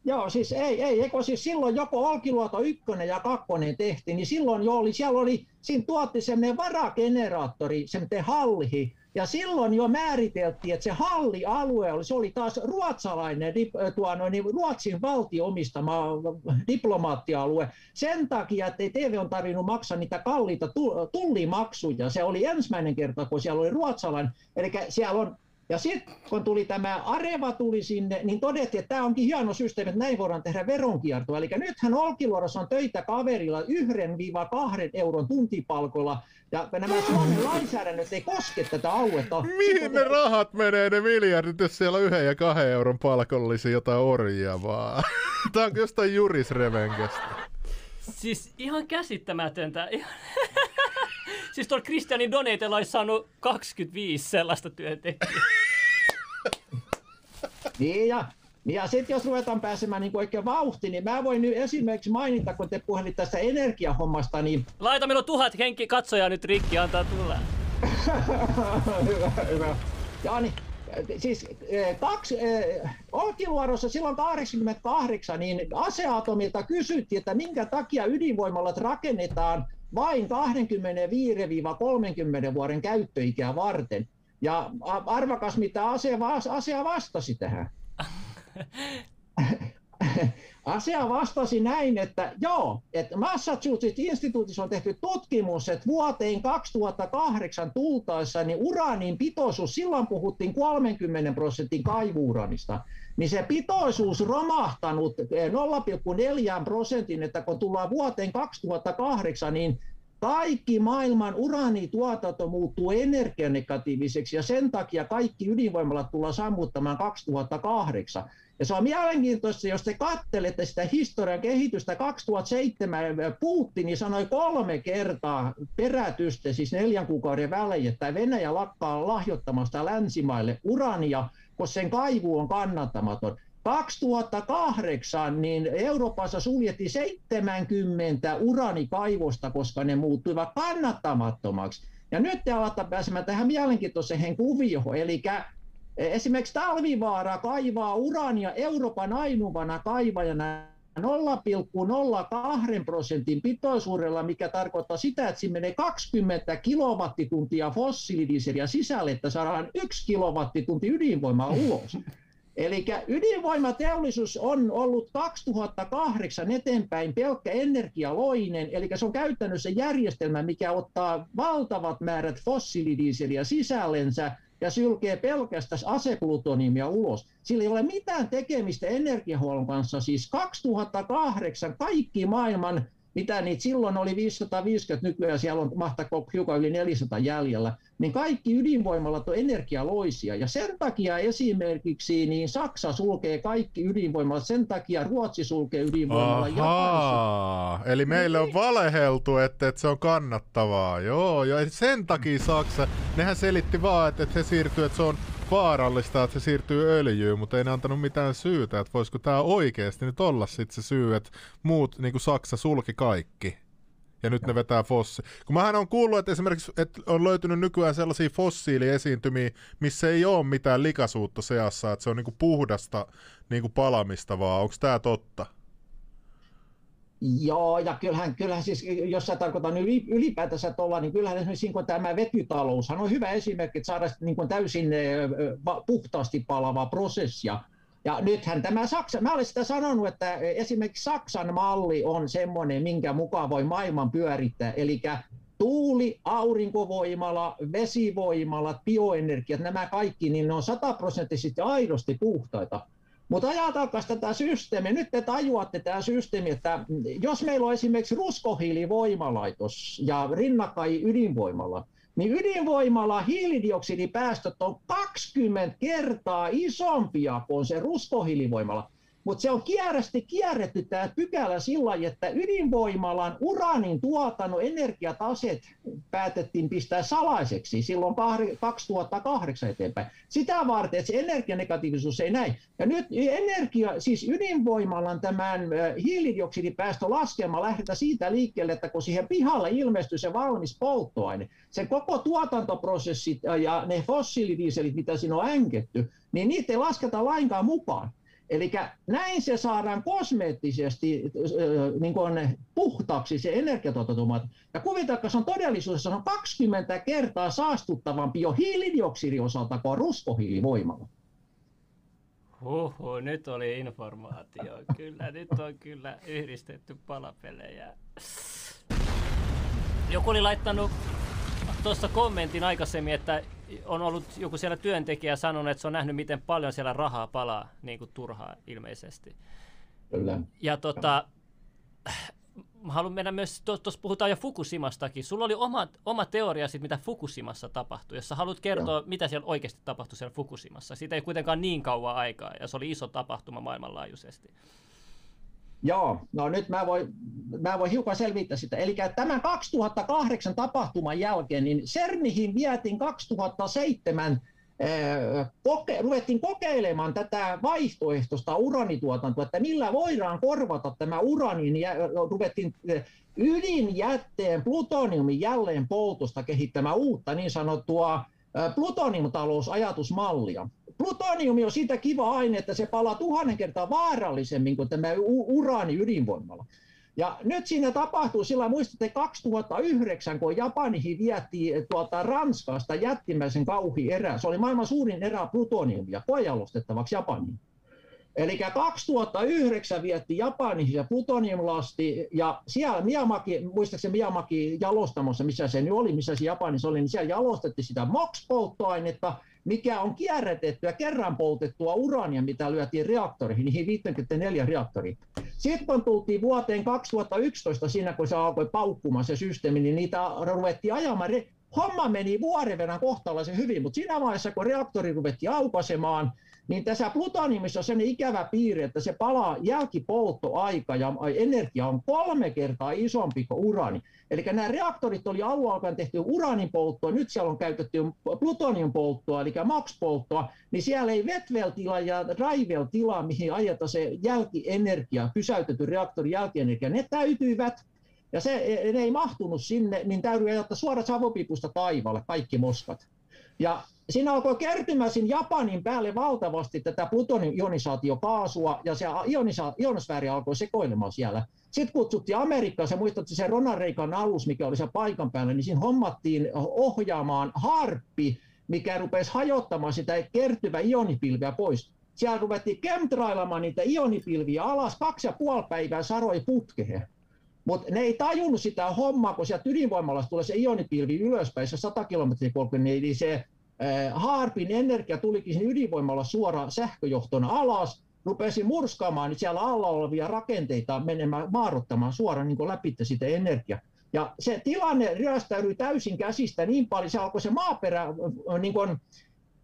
Joo, siis ei, ei, eikö siis silloin joko Olkiluoto 1 ja 2 tehtiin, niin silloin jo oli, siellä oli, siinä tuotti semmoinen varageneraattori, semmoinen halli, ja silloin jo määriteltiin, että se hallialue oli, se oli taas ruotsalainen, äh, tuo, no, niin Ruotsin valtio omistama diplomaattialue, sen takia, että ei TV on tarvinnut maksaa niitä kalliita tu- tullimaksuja, se oli ensimmäinen kerta, kun siellä oli ruotsalainen, eli siellä on ja sitten kun tuli tämä Areva tuli sinne, niin todettiin, että tämä onkin hieno systeemi, että näin voidaan tehdä veronkiertoa. Eli nythän Olkiluodossa on töitä kaverilla 1-2 euron tuntipalkolla, ja nämä Suomen lainsäädännöt ei koske tätä aluetta. Mihin ne rahat menee, ne miljardit, jos siellä on yhden ja kahden euron palkollisia jotain orjia vaan? Tää on jostain jurisrevenkestä. Siis ihan käsittämätöntä. Ihan- siis tuolla Christianin Donatella olisi saanut 25 sellaista työntekijää. Niin ja, niin ja sitten jos ruvetaan pääsemään niin oikein vauhtiin, niin mä voin nyt esimerkiksi mainita, kun te puhelit tästä energiahommasta, niin Laita minun tuhat henki katsojaa nyt rikki, antaa tulla. hyvä, hyvä. Ja niin, siis kaksi, Olkiluodossa silloin 88, niin aseatomilta kysyttiin, että minkä takia ydinvoimalat rakennetaan vain 25-30 vuoden käyttöikää varten. Ja arvakas, mitä asia, asia vastasi tähän. Asia vastasi näin, että joo, että Massachusetts Instituutissa on tehty tutkimus, että vuoteen 2008 tultaessa niin uraanin pitoisuus, silloin puhuttiin 30 prosentin kaivuuranista, niin se pitoisuus romahtanut 0,4 prosentin, että kun tullaan vuoteen 2008, niin kaikki maailman uraanituotanto muuttuu energianegatiiviseksi ja sen takia kaikki ydinvoimalat tullaan sammuttamaan 2008. Ja se on mielenkiintoista, jos te kattelette sitä historian kehitystä 2007, Putin sanoi kolme kertaa perätystä, siis neljän kuukauden välein, että Venäjä lakkaa lahjoittamasta länsimaille urania, koska sen kaivu on kannattamaton. 2008 niin Euroopassa suljettiin 70 uranikaivosta, koska ne muuttuivat kannattamattomaksi. Ja nyt te alatte pääsemään tähän mielenkiintoiseen kuvioon, eli esimerkiksi Talvivaara kaivaa urania Euroopan ainuvana kaivajana 0,02 prosentin pitoisuudella, mikä tarkoittaa sitä, että siinä menee 20 kilowattituntia fossiilidieseliä sisälle, että saadaan yksi kilowattitunti ydinvoimaa ulos. Eli ydinvoimateollisuus on ollut 2008 eteenpäin pelkkä energialoinen, eli se on käytännössä järjestelmä, mikä ottaa valtavat määrät fossiilidieseliä sisällensä ja sylkee pelkästään aseplutoniumia ulos. Sillä ei ole mitään tekemistä energiahuollon kanssa. Siis 2008 kaikki maailman mitä niitä silloin oli 550, nykyään siellä on mahtako hiukan yli 400 jäljellä, niin kaikki ydinvoimalat on energialoisia. Ja sen takia esimerkiksi niin Saksa sulkee kaikki ydinvoimalat, sen takia Ruotsi sulkee ydinvoimalat. Ahaa, eli meille on niin. valeheltu, että, että se on kannattavaa. Joo, ja sen takia Saksa, nehän selitti vaan, että, että se siirtyy, että se on vaarallista, että se siirtyy öljyyn, mutta ei ne antanut mitään syytä, että voisiko tämä oikeasti nyt olla sitten se syy, että muut, niin kuin Saksa, sulki kaikki. Ja nyt ne vetää fossi. Kun mähän on kuullut, että esimerkiksi että on löytynyt nykyään sellaisia fossiiliesiintymiä, missä ei ole mitään likasuutta seassa, että se on niinku puhdasta niinku palamista vaan. Onko tämä totta? Joo, ja kyllähän, kyllähän siis, jos sä tarkoitan ylipäätänsä tuolla, niin kyllähän esimerkiksi niin tämä vetytalous on hyvä esimerkki, että saada niin kuin täysin puhtaasti palavaa prosessia. Ja nythän tämä Saksa, mä olen sitä sanonut, että esimerkiksi Saksan malli on semmoinen, minkä mukaan voi maailman pyörittää, eli tuuli, aurinkovoimala, vesivoimalat, bioenergiat, nämä kaikki, niin ne on sataprosenttisesti aidosti puhtaita. Mutta ajatelkaa tätä systeemiä. Nyt te tajuatte tämä systeemi, että jos meillä on esimerkiksi ruskohiilivoimalaitos ja rinnakkain ydinvoimalla, niin ydinvoimalla hiilidioksidipäästöt on 20 kertaa isompia kuin se ruskohiilivoimala. Mutta se on kierrästi kierretty tämä pykälä sillä että ydinvoimalan uraanin tuotannon energiataset päätettiin pistää salaiseksi silloin 2008 eteenpäin. Sitä varten, että se energianegatiivisuus ei näin. Ja nyt energia, siis ydinvoimalan tämän hiilidioksidipäästö laskema lähdetään siitä liikkeelle, että kun siihen pihalle ilmestyy se valmis polttoaine, se koko tuotantoprosessit ja ne fossiilidieselit, mitä siinä on änketty, niin niitä ei lasketa lainkaan mukaan. Eli näin se saadaan kosmeettisesti niin kuin puhtaaksi se energiatuotantomuoto. Ja kuvitelkaa, se on todellisuudessa on 20 kertaa saastuttavampi jo hiilidioksidin osalta kuin ruskohiilivoimalla. Huhhuh, nyt oli informaatio. Kyllä, nyt on kyllä yhdistetty palapelejä. Joku oli laittanut tuossa kommentin aikaisemmin, että on ollut joku siellä työntekijä sanonut, että se on nähnyt, miten paljon siellä rahaa palaa niin kuin turhaa ilmeisesti. Kyllä. Ja tota, mä haluan mennä myös, tuossa puhutaan jo Fukushimastakin. Sulla oli oma, oma teoria siitä, mitä Fukushimassa tapahtui. Jos sä haluat kertoa, Joo. mitä siellä oikeasti tapahtui siellä Fukushimassa. Siitä ei kuitenkaan niin kauan aikaa, ja se oli iso tapahtuma maailmanlaajuisesti. Joo, no nyt mä voin, mä voin hiukan selvittää sitä. Eli tämän 2008 tapahtuman jälkeen, niin CERNihin vietiin 2007 koke, ruvettiin kokeilemaan tätä vaihtoehtoista uranituotantoa, että millä voidaan korvata tämä uranin, ja ruvettiin ydinjätteen plutoniumin jälleen poltosta kehittämään uutta niin sanottua plutoniumtalousajatusmallia. Plutoniumi on siitä kiva aine, että se palaa tuhannen kertaa vaarallisemmin kuin tämä uraani ydinvoimalla. Ja nyt siinä tapahtuu, sillä muistatte 2009, kun Japanihin vietiin tuolta Ranskasta jättimäisen kauhi erä. Se oli maailman suurin erä plutoniumia koejalostettavaksi Japaniin. Eli 2009 vietti Japaniin ja plutoniumlasti, ja siellä Miyamaki, muistaakseni Miyamaki jalostamossa, missä se nyt oli, missä se Japanissa oli, niin siellä jalostettiin sitä MOX-polttoainetta, mikä on kierrätettyä, kerran poltettua urania, mitä lyötiin reaktoriin, niihin 54 reaktoriin. Sitten kun tultiin vuoteen 2011, siinä kun se alkoi paukkumaan se systeemi, niin niitä ruvettiin ajamaan. Homma meni vuoden verran kohtalaisen hyvin, mutta siinä vaiheessa, kun reaktori ruvettiin aukaisemaan, niin tässä plutoniumissa on sellainen ikävä piirre, että se palaa jälkipolttoaika ja energia on kolme kertaa isompi kuin urani. Eli nämä reaktorit oli alun alkaen tehty uraanin polttoa, nyt siellä on käytetty plutonium polttoa, eli max-polttoa, niin siellä ei wetwell-tila ja dryvel-tila, mihin ajetaan se jälkienergia, pysäytetty reaktorin jälkienergia, ne täytyivät ja se, ne ei mahtunut sinne, niin täytyy ajattaa suoraan savopipusta taivaalle kaikki moskat. Ja siinä alkoi kertymään siinä Japanin päälle valtavasti tätä plutonium-ionisaatiokaasua, ja se ionisa- ionosfääri alkoi sekoilemaan siellä. Sitten kutsuttiin Amerikkaan, se muistatte se Ronald Reagan alus, mikä oli se paikan päällä, niin siinä hommattiin ohjaamaan harppi, mikä rupesi hajottamaan sitä kertyvää ionipilveä pois. Siellä ruvettiin chemtrailamaan niitä ionipilviä alas, kaksi ja puoli päivää saroi putkeen. Mutta ne ei tajunnut sitä hommaa, kun sieltä ydinvoimalasta tulee se ionipilvi ylöspäin, se 100 kilometriä korkein, niin se Haarpin energia tulikin ydinvoimalla suoraan sähköjohtona alas, rupesi murskaamaan niin siellä alla olevia rakenteita menemään maarottamaan suoraan niin läpi sitä energiaa. Ja se tilanne ryöstäytyi täysin käsistä niin paljon, se alkoi se maaperä niin kuin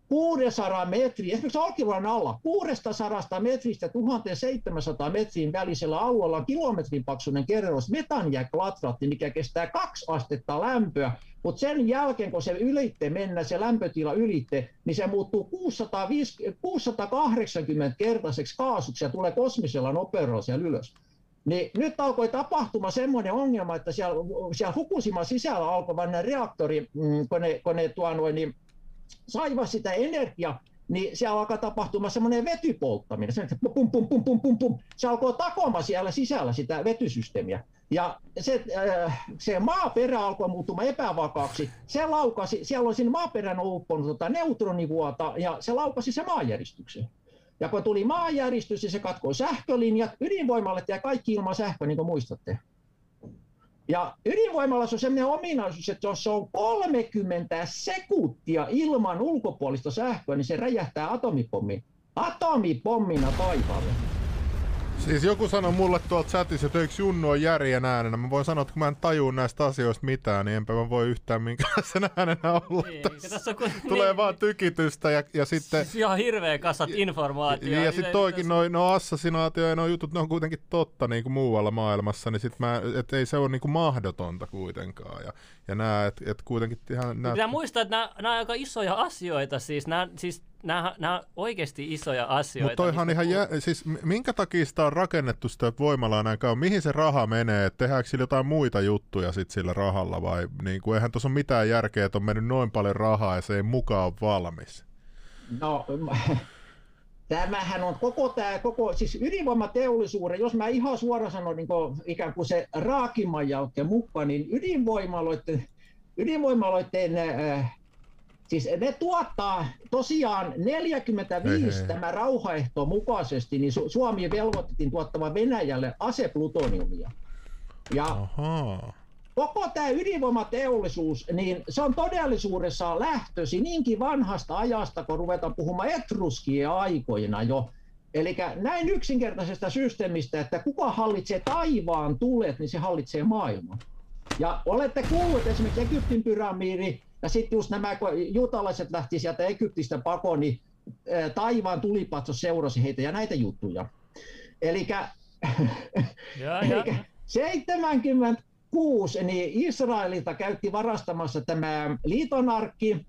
600 metriä, esimerkiksi Olkiluodon alla, 600 metristä 1700 metrin välisellä alueella on kilometrin paksuinen kerros metanjääklatratti, mikä kestää kaksi astetta lämpöä, mutta sen jälkeen, kun se ylitte mennä, se lämpötila ylitte, niin se muuttuu 650, 680 kertaiseksi kaasuksi ja tulee kosmisella nopeudella siellä ylös. Niin nyt alkoi tapahtuma semmoinen ongelma, että siellä, siellä Fukushima sisällä alkoi vain reaktori, mm, kun ne, kun ne tuo noin, niin saivat sitä energiaa, niin siellä alkaa tapahtumaan semmoinen vetypolttaminen. Se, pum, pum, pum, pum, pum, pum. se alkoi takoma siellä sisällä sitä vetysysteemiä. Ja se, äh, se maaperä alkoi muuttumaan epävakaaksi. Se laukasi, siellä on siinä maaperän upponut tota neutronivuota ja se laukasi se maanjäristykseen. Ja kun tuli maanjäristys, niin se katkoi sähkölinjat, ydinvoimalle ja kaikki ilman sähköä, niin kuin muistatte. Ja ydinvoimalla on sellainen ominaisuus, että jos se on 30 sekuntia ilman ulkopuolista sähköä, niin se räjähtää atomipommin. Atomipommina taivaalle. Siis joku sanoi mulle tuolta chatissa, että eikö Junnu on järjen äänenä. Mä voin sanoa, että kun mä en tajua näistä asioista mitään, niin enpä mä voi yhtään minkälaisen äänenä olla Ei, tässä. tässä on kun- Tulee niin- vaan tykitystä ja, ja sitten... Siis ihan hirveä kasat informaatiota. Ja, ja sitten toikin, no, no assassinaatio ja no jutut, ne on kuitenkin totta niin kuin muualla maailmassa, niin sit mä, et ei se ole niin kuin mahdotonta kuitenkaan. Ja, ja nää, et, et kuitenkin ihan... Nää, Pitää muistaa, että nämä, on aika isoja asioita, siis nämä, siis nämä, nämä on oikeasti isoja asioita. Mutta toihan ihan, jä, siis minkä takia sitä on rakennettu sitä voimalaa näin kauan? Mihin se raha menee? Et tehdäänkö sillä jotain muita juttuja sit sillä rahalla vai niin kuin, eihän tuossa ole mitään järkeä, että on mennyt noin paljon rahaa ja se ei mukaan ole valmis. No, tämähän on koko tämä, koko, siis ydinvoimateollisuuden, jos mä ihan suoraan sanon niin kuin ikään kuin se raakimman jälkeen mukaan, niin ydinvoimaloiden, ydinvoimaloiden äh, Siis ne tuottaa tosiaan 45 Hei, hei. tämä rauhaehto mukaisesti, niin Su- Suomi velvoitettiin tuottamaan Venäjälle aseplutoniumia. Ja Ahaa. koko tämä ydinvoimateollisuus, niin se on todellisuudessa lähtösi niinkin vanhasta ajasta, kun ruvetaan puhumaan etruskien aikoina jo. Eli näin yksinkertaisesta systeemistä, että kuka hallitsee taivaan tulet, niin se hallitsee maailman. Ja olette kuulleet esimerkiksi Egyptin pyramidi, ja sitten just nämä, kun juutalaiset lähti sieltä Egyptistä pakoon, niin taivaan tulipatso seurasi heitä ja näitä juttuja. Eli Joo, joo. Eikä 76 niin Israelilta käytti varastamassa tämä liitonarkki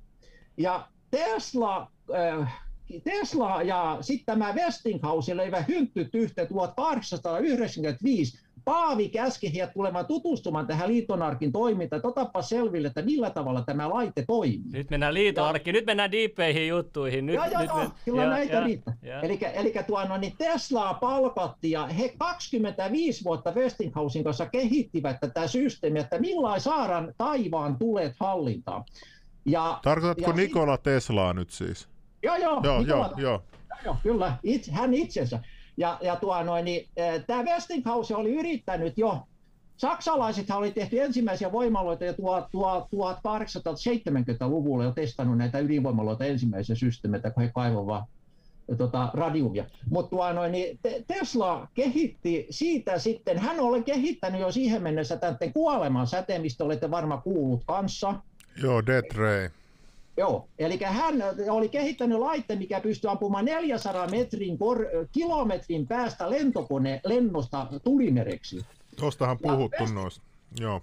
ja Tesla, äh, Tesla ja sitten tämä Westinghouse löivät hynttyt yhteen 1895 Paavi käski heidät tulemaan tutustumaan tähän liitonarkin toimintaan, että otapa selville, että millä tavalla tämä laite toimii. Nyt mennään liitonarkkiin, nyt mennään diippeihin juttuihin. Nyt, joo, joo, nyt joo, men... kyllä ja, näitä ja, riittää. ja. Eli, tuo, no, niin Teslaa palkattiin ja he 25 vuotta Westinghousein kanssa kehittivät tätä systeemiä, että millain saadaan taivaan tulet hallintaan. Ja, Tarkoitatko ja Nikola Teslaa nyt siis? Joo, joo. Joo, Nikola- joo, joo. Joo, kyllä, itse, hän itsensä. Ja, ja tuo, noin, niin, tämä Westinghouse oli yrittänyt jo, saksalaisethan oli tehty ensimmäisiä voimaloita jo tuo, tuo 1870-luvulla jo testannut näitä ydinvoimaloita ensimmäisiä systeemeitä, kun he kaivoivat tota, radiumia. Mutta tuo, noin, niin Te- Tesla kehitti siitä sitten, hän oli kehittänyt jo siihen mennessä tämän kuoleman säteen, mistä olette varmaan kuullut kanssa. Joo, Death Ray. Joo, eli hän oli kehittänyt laitteen, mikä pystyy ampumaan 400 metrin kor- kilometrin päästä lentokone lennosta tulimereksi. Tuostahan Ja puhuttu West- noista. Joo.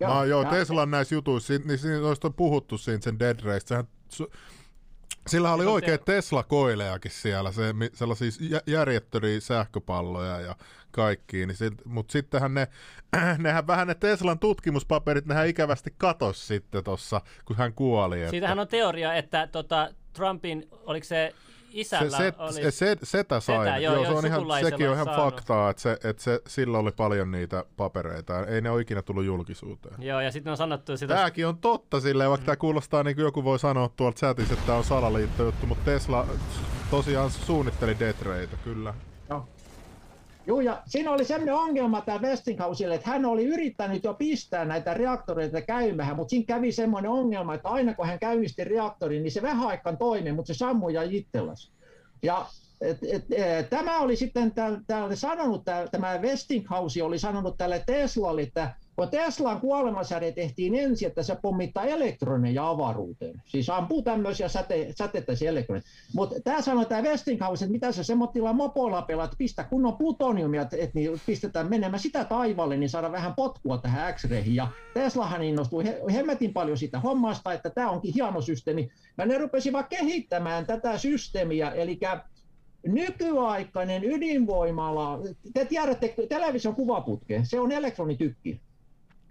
Joo, Joo, joo ja- Teslan näissä jutuissa, niin siinä on puhuttu siinä sen Dead Race. Sehän, su- sillä oli oikein te- Tesla-koilejakin siellä, se, sellaisia jä- järjettöriä sähköpalloja ja kaikkia, niin sit, mutta sittenhän ne, nehän vähän ne Teslan tutkimuspaperit, nehän ikävästi katos sitten tossa, kun hän kuoli. Että Siitähän on teoria, että tota, Trumpin, oliko se se, isällä se, oli... se, se, setä sai. Setä, joo, joo, se on ihan, sekin on ihan saanut. faktaa, että, se, että se, sillä oli paljon niitä papereita. Ei ne ole ikinä tullut julkisuuteen. Joo, ja sitten on sanottu sitä... Tämäkin on totta silleen, vaikka Mm. tämä kuulostaa niin kuin joku voi sanoa tuolta chatissa, että tämä on salaliittojuttu, mutta Tesla tosiaan suunnitteli Death Rayta, kyllä. Joo. Joo, ja siinä oli sellainen ongelma tämä Westinghouselle, että hän oli yrittänyt jo pistää näitä reaktoreita käymään, mutta siinä kävi semmoinen ongelma, että aina kun hän käynnisti reaktorin, niin se vähän aikaan toimi, mutta se sammui ja itselläsi. Ja et, et, et, tämä oli sitten täl- tälle sanonut, tämä Westinghouse oli sanonut tälle Teslalle, että kun Teslan kuolemasäde tehtiin ensin, että se pommittaa elektroneja avaruuteen. Siis ampuu tämmöisiä säte, sätettäisiä elektroneja. Mutta tämä sanoi tämä Westinghouse, että mitä sä semmoittilla mopolla pelaat, pistä kunnon plutoniumia, että et, niin pistetään menemään sitä taivaalle, niin saada vähän potkua tähän X-rayhin. Ja Teslahan innostui he, hemmetin paljon siitä hommasta, että tämä onkin hieno systeemi. Ja ne rupesivat kehittämään tätä systeemiä, eli nykyaikainen ydinvoimala, te tiedätte television kuvaputke, se on elektronitykki.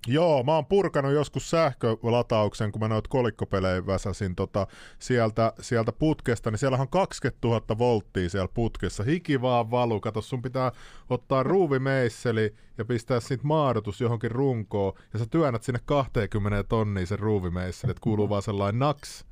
Joo, mä oon purkanut joskus sähkölatauksen, kun mä noit kolikkopelejä väsäsin tota, sieltä, sieltä putkesta, niin siellä on 20 000 volttia siellä putkessa. Hiki vaan valu. Kato, sun pitää ottaa ruuvimeisseli ja pistää siitä maadotus johonkin runkoon, ja sä työnnät sinne 20 tonnia sen ruuvimeisseli, että kuuluu vaan sellainen naks.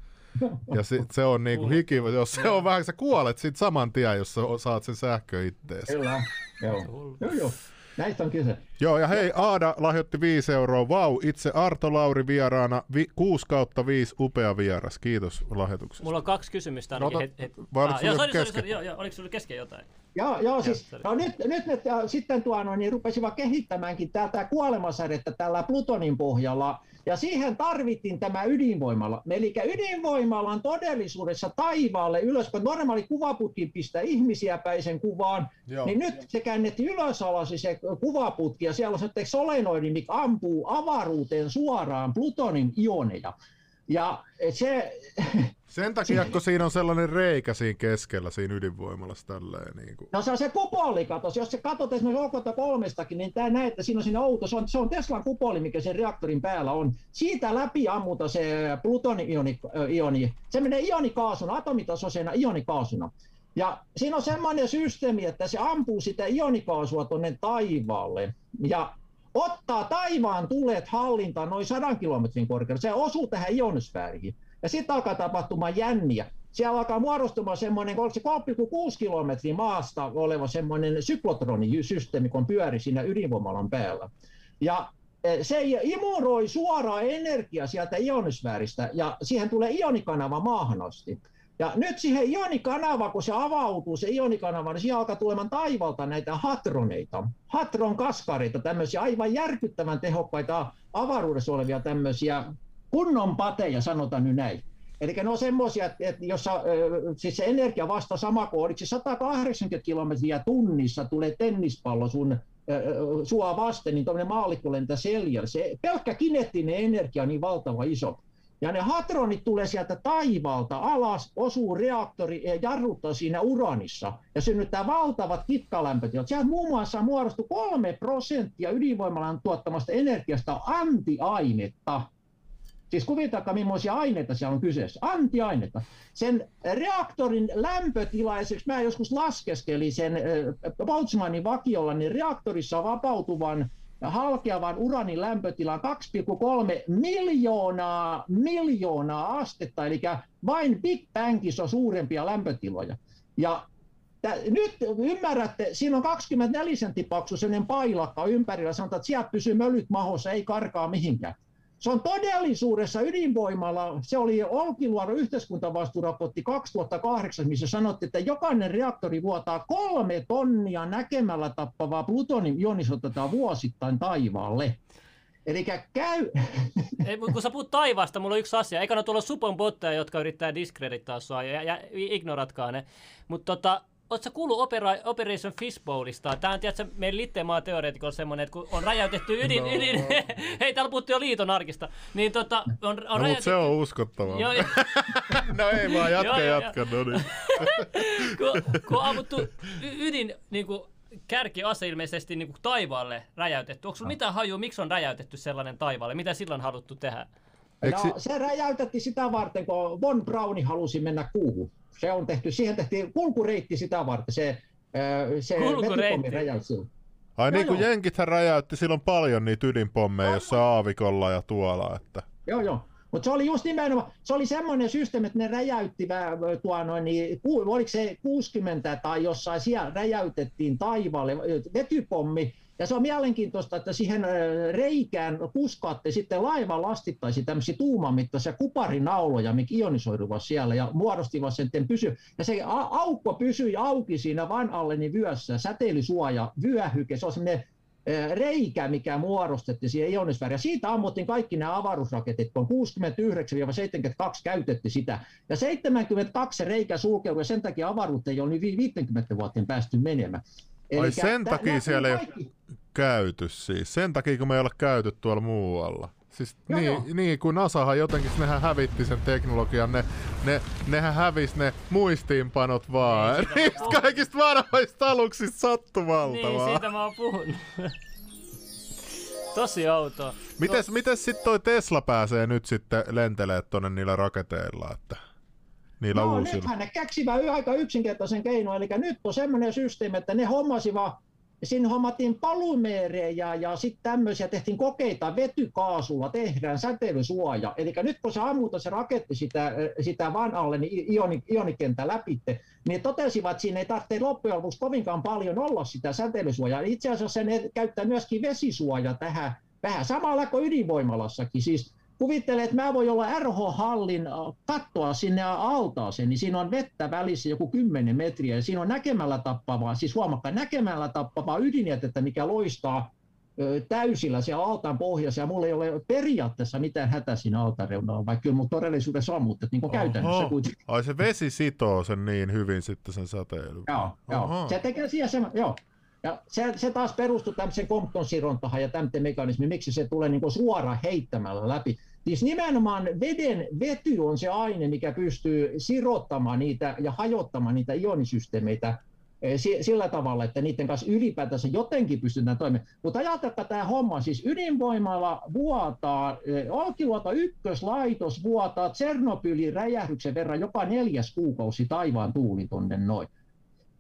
Ja sit se on niinku hiki, jos se on vähän, sä kuolet sit saman tien, jos sä saat sen sähkö ittees. Kyllä, joo. joo, joo. Näistä on kyse. Joo, ja hei, Aada lahjoitti 5 euroa. Vau, itse Arto Lauri vieraana, vi, 6 kautta 5, upea vieras. Kiitos lahjoituksesta. Mulla on kaksi kysymystä No ainakin. ota- het, het. vai oliko Ah, joo, sorry, kesken? sorry, joo, joo, oliko sulla kesken jotain? Joo, joo siis, sorry. no nyt, nyt ne äh, sitten tuo, no, niin rupesivat kehittämäänkin tätä kuolemasädettä tällä Plutonin pohjalla, ja siihen tarvittiin tämä ydinvoimala. Eli ydinvoimalan todellisuudessa taivaalle ylös, kun normaali kuvaputki pistää ihmisiä päin sen kuvaan, Joo. niin nyt se käännettiin ylös alas se kuvaputki, ja siellä on sitten solenoidi, mikä ampuu avaruuteen suoraan plutonin ioneja. Ja se, Sen takia, kun siinä on sellainen reikä siinä keskellä, siinä ydinvoimalassa tälleen. Niin kuin. No se on se kupoli, katos. Jos se katsot esimerkiksi Okota kolmestakin, niin tämä näet, että siinä on siinä outo. Se on, se on Teslan kupoli, mikä sen reaktorin päällä on. Siitä läpi ammuta se plutoni-ioni. Ioni. Se menee ionikaasuna, atomitasoisena ionikaasuna. Ja siinä on semmoinen systeemi, että se ampuu sitä ionikaasua tuonne taivaalle. Ja ottaa taivaan tulet hallintaan noin 100 kilometrin korkeudella. Se osuu tähän ionosfääriin. Ja sitten alkaa tapahtumaan jänniä. Siellä alkaa muodostumaan semmoinen, oliko se 3,6 kilometriä maasta oleva semmoinen syklotronisysteemi, kun pyöri siinä ydinvoimalan päällä. Ja eh, se imuroi suoraan energiaa sieltä ionosfääristä ja siihen tulee ionikanava maahan asti. Ja nyt siihen ionikanava, kun se avautuu, se ionikanava, niin siihen alkaa tulemaan taivalta näitä hatroneita, hatron kaskareita, tämmöisiä aivan järkyttävän tehokkaita avaruudessa olevia tämmöisiä kunnon pateja, sanotaan nyt näin. Eli ne on semmoisia, että, jossa siis se energia vasta sama kuin oliko se 180 kilometriä tunnissa tulee tennispallo sun sua vasten, niin tuommoinen maallikko lentää seljällä. Se pelkkä kineettinen energia on niin valtava iso. Ja ne hadronit tulee sieltä taivaalta alas, osuu reaktori ja jarruttaa siinä uranissa ja synnyttää valtavat kitkalämpötilat. Sieltä muun muassa muodostui kolme prosenttia ydinvoimalan tuottamasta energiasta antiainetta. Siis kuvitelkaa, millaisia aineita siellä on kyseessä. Antiainetta. Sen reaktorin lämpötila, esimerkiksi mä joskus laskeskelin sen Boltzmannin vakiolla, niin reaktorissa vapautuvan halkeavan uranin lämpötila 2,3 miljoonaa miljoonaa astetta, eli vain Big Bangissa on suurempia lämpötiloja. Ja nyt ymmärrätte, siinä on 24 sentin paksu sellainen pailakka ympärillä, sanotaan, että sieltä pysyy mölyt mahossa, ei karkaa mihinkään. Se on todellisuudessa ydinvoimalla, se oli Olkiluodon yhteiskuntavastuuraportti 2008, missä sanottiin, että jokainen reaktori vuotaa kolme tonnia näkemällä tappavaa plutonium ionisotetaan vuosittain taivaalle. Eli käy... Ei, kun sä puhut taivaasta, mulla on yksi asia. Eikä tuolla supon botteja, jotka yrittää diskredittaa sua, ja, ja ignoratkaa ne. Mutta tota, Oletko kuullut Opera, Operation Fishbowlista? Tämä on tiedätkö, meidän Littemaan teoreetikolla semmoinen, että kun on räjäytetty ydin... No. ydin hei, täällä puhuttiin jo liiton arkista. Niin tota, on, on no, räjäytetty... mutta se on uskottavaa. Joo, jo. no ei vaan, jatka, joo, jatka, jo. no niin. kun, kun on ammuttu ydin niin kuin, kärkiase ilmeisesti niin kuin taivaalle räjäytetty. Onko sulla no. mitään hajua, miksi on räjäytetty sellainen taivaalle? Mitä silloin haluttu tehdä? No, se räjäytettiin sitä varten, kun Von Brauni halusi mennä kuuhun se on tehty, siihen tehtiin kulkureitti sitä varten, se, se vetypommi räjäytti Ai niin kuin Jenkithän räjäytti silloin paljon niitä ydinpommeja jossa aavikolla ja tuolla. Että... Joo, joo. Mutta se oli just nimenomaan, se oli semmoinen systeemi, että ne räjäytti, tuo noin, niin, oliko se 60 tai jossain siellä räjäytettiin taivaalle vetypommi, ja se on mielenkiintoista, että siihen reikään puskaatte sitten laivan lastittaisi tämmöisiä tuumamittaisia kuparinauloja, mikä ionisoiduvat siellä ja muodostivat sen pysy. Ja se aukko pysyi auki siinä Van Allenin vyössä, säteilysuoja, vyöhyke, se on semmoinen reikä, mikä muodostettiin siihen ionisfääriin. Siitä ammuttiin kaikki nämä avaruusraketit, kun 69-72 käytettiin sitä. Ja 72 reikä sulkeutui ja sen takia avaruuteen ei ole niin 50 vuoteen päästy menemään. Ai sen takia siellä ei ole käyty siis. Sen takia, kun me ei ole käyty tuolla muualla. Siis joo, niin, joo. niin, kun NASAhan jotenkin, nehän hävitti sen teknologian, ne, ne, nehän hävisi ne muistiinpanot vaan. Niin, Niistä kaikista vanhoista aluksista sattumalta Niin, vaan. siitä mä oon puhunut. Tosi outoa. Mites, to... mites sitten toi Tesla pääsee nyt sitten lentelee tonne niillä raketeilla, että niillä no, uusilla? nythän ne keksivät aika yksinkertaisen keinon, eli nyt on semmoinen systeemi, että ne hommasivat Siinä hommattiin palumeereja ja sitten tämmöisiä, tehtiin kokeita vetykaasulla, tehdään säteilysuoja. Eli nyt kun se ammuta se raketti sitä, sitä Van Allen ioni, ionikenttä läpitte, niin totesivat, että siinä ei tarvitse loppujen lopuksi kovinkaan paljon olla sitä säteilysuojaa. Itse asiassa ne käyttää myöskin vesisuoja tähän vähän samalla kuin ydinvoimalassakin. Siis kuvittele, että mä voin olla RH-hallin kattoa sinne altaaseen, niin siinä on vettä välissä joku 10 metriä ja siinä on näkemällä tappavaa, siis huomakkaan näkemällä tappavaa ydinjätettä, mikä loistaa täysillä siellä altaan pohjassa ja mulla ei ole periaatteessa mitään hätä siinä altareunalla, vaikka kyllä mun todellisuudessa on, mutta niin käytännössä kuitenkin. Ai se vesi sitoo sen niin hyvin sitten sen säteilyn. Joo, joo. se tekee siihen sen, joo. Ja se, se taas perustuu tämmöiseen Compton-sirontahan ja tämmöisen mekanismiin, miksi se tulee niin suoraan heittämällä läpi. Siis nimenomaan veden vety on se aine, mikä pystyy sirottamaan niitä ja hajottamaan niitä ionisysteemeitä eh, sillä tavalla, että niiden kanssa ylipäätänsä jotenkin pystytään toimimaan. Mutta ajatelkaa tämä homma, siis ydinvoimalla vuotaa, eh, Olkiluoto ykköslaitos vuotaa Tsernobylin räjähdyksen verran jopa neljäs kuukausi taivaan tuuli tonne noin.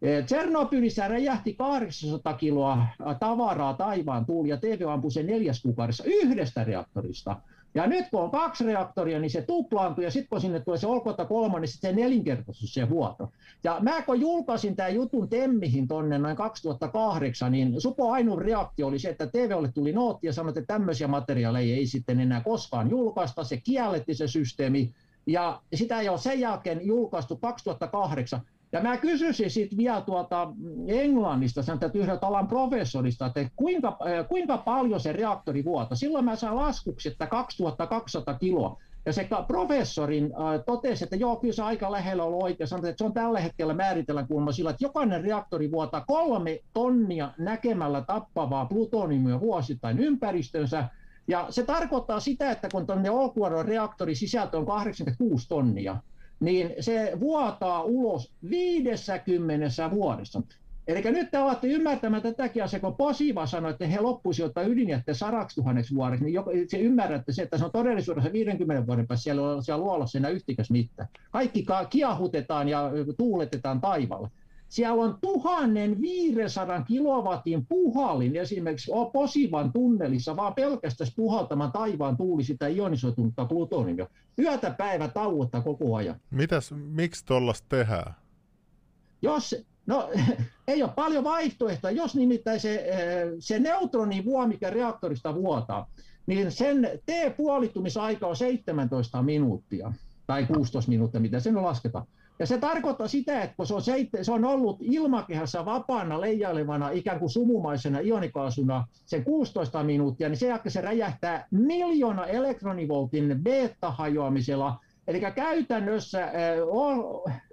Eh, Tsernobylissä räjähti 800 kiloa tavaraa taivaan tuuli ja TV ampui sen neljäs kuukaudessa yhdestä reaktorista. Ja nyt kun on kaksi reaktoria, niin se tuplaantuu, ja sitten kun sinne tulee se olkota kolme, niin sitten se nelinkertaisuus se vuoto. Ja mä kun julkaisin tämän jutun Temmihin tonne noin 2008, niin Supo ainut reaktio oli se, että TVlle tuli nootti ja sanoi, että tämmöisiä materiaaleja ei sitten enää koskaan julkaista, se kielletti se systeemi, ja sitä ei ole sen jälkeen julkaistu 2008. Ja mä kysyisin sitten vielä tuota Englannista, sen yhdeltä alan professorista, että kuinka, äh, kuinka paljon se reaktori vuota. Silloin mä saan laskuksi, että 2200 kiloa. Ja se professorin äh, totesi, että joo, kyllä se aika lähellä on oikein. Sanoi, että se on tällä hetkellä määritellään kuulemma sillä, että jokainen reaktori vuotaa kolme tonnia näkemällä tappavaa plutoniumia vuosittain ympäristönsä. Ja se tarkoittaa sitä, että kun tuonne Olkiluodon reaktorin sisältö on 86 tonnia, niin se vuotaa ulos 50 vuodessa. Eli nyt te olette ymmärtämään tätäkin asiaa, kun Posiva sanoi, että he loppuisivat ottaa ydinjätteen sadaksi tuhanneksi vuodeksi, niin se ymmärrätte se, että se on todellisuudessa 50 vuoden päässä siellä, siellä luolassa enää yhtikäs mitään. Kaikki kiahutetaan ja tuuletetaan taivaalla. Siellä on 1500 kilowatin puhallin esimerkiksi Posivan tunnelissa, vaan pelkästään puhaltamaan taivaan tuuli sitä ionisoitunutta plutoniumia. Yötä päivä tauotta koko ajan. Mitäs, miksi tuollaista tehdään? Jos, no ei ole paljon vaihtoehtoja. Jos nimittäin se, eh, se neutronivuo, mikä reaktorista vuotaa, niin sen T-puolittumisaika on 17 minuuttia tai 16 minuuttia, mitä sen lasketaan. Ja se tarkoittaa sitä, että kun se on, seit- se on ollut ilmakehässä vapaana leijailevana ikään kuin sumumaisena ionikaasuna sen 16 minuuttia, niin sen jälkeen se räjähtää miljoona elektronivoltin beta-hajoamisella. Eli käytännössä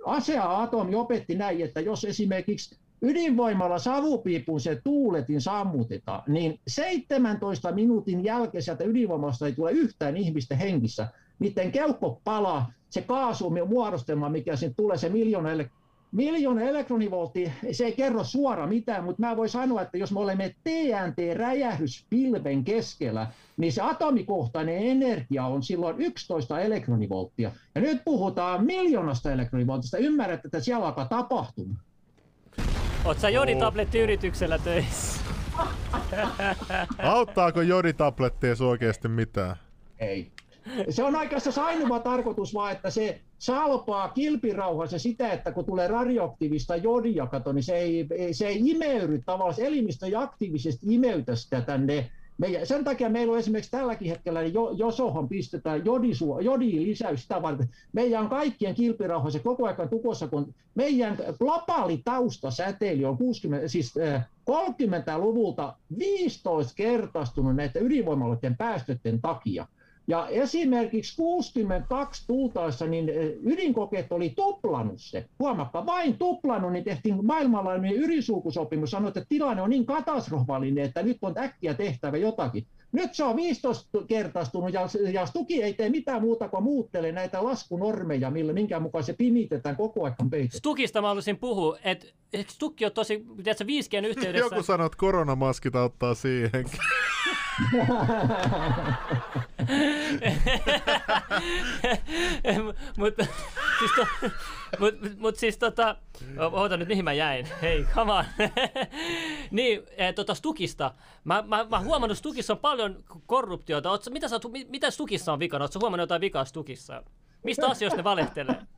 ASEA-atomi opetti näin, että jos esimerkiksi ydinvoimalla savupiipun se tuuletin sammutetaan, niin 17 minuutin jälkeen sieltä ydinvoimasta ei tule yhtään ihmistä hengissä. Niiden keuhko palaa, se kaasu muodostelma, mikä siinä tulee, se miljoona, miljoona elektronivoltti, se ei kerro suora mitään, mutta mä voin sanoa, että jos me olemme TNT-räjähdyspilven keskellä, niin se atomikohtainen energia on silloin 11 elektronivolttia. Ja nyt puhutaan miljoonasta elektronivoltista. Ymmärrät, että siellä alkaa tapahtumaan. Oot sä joditablettiyrityksellä töissä? Auttaako joditabletteja oikeasti mitään? Ei. Se on oikeastaan ainoa tarkoitus vaan, että se salpaa kilpirauhassa sitä, että kun tulee radioaktiivista jodia, kato, niin se ei, se ei imeyry tavallaan, elimistö ei aktiivisesti imeytä sitä tänne meidän, sen takia meillä on esimerkiksi tälläkin hetkellä, niin jo, josohon pistetään jodisu, jodiin lisäys sitä varten. Meidän on kaikkien kilpirauhassa koko ajan tukossa, kun meidän globaali taustasäteily on 60, siis 30-luvulta äh, 15 kertaistunut näiden ydinvoimaloiden päästöiden takia. Ja esimerkiksi 62 tultaessa niin eh, ydinkokeet oli tuplannut se. Huomakka, vain tuplannut, niin tehtiin maailmanlaajuinen ydinsulkusopimus. Sanoi, että tilanne on niin katastrofaalinen, että nyt on äkkiä tehtävä jotakin. Nyt se on 15 kertaistunut ja, ja Stuki ei tee mitään muuta kuin muuttelee näitä laskunormeja, millä, minkä mukaan se pimitetään koko ajan peitetään. Stukista mä haluaisin puhua, että Stukki on tosi, tiedätkö, 5G yhteydessä. Joku sanoo, että koronamaskit auttaa siihen. mutta siis, to, mut, mut siis tota, oota nyt mihin mä jäin, hei come on. niin, eh, tota Stukista, mä, mä, mä huomannut Stukissa on paljon korruptiota, Oot, mitä, sä, mitä Stukissa on vikana, ootko huomannut jotain vikaa Stukissa? Mistä asioista ne valehtelee?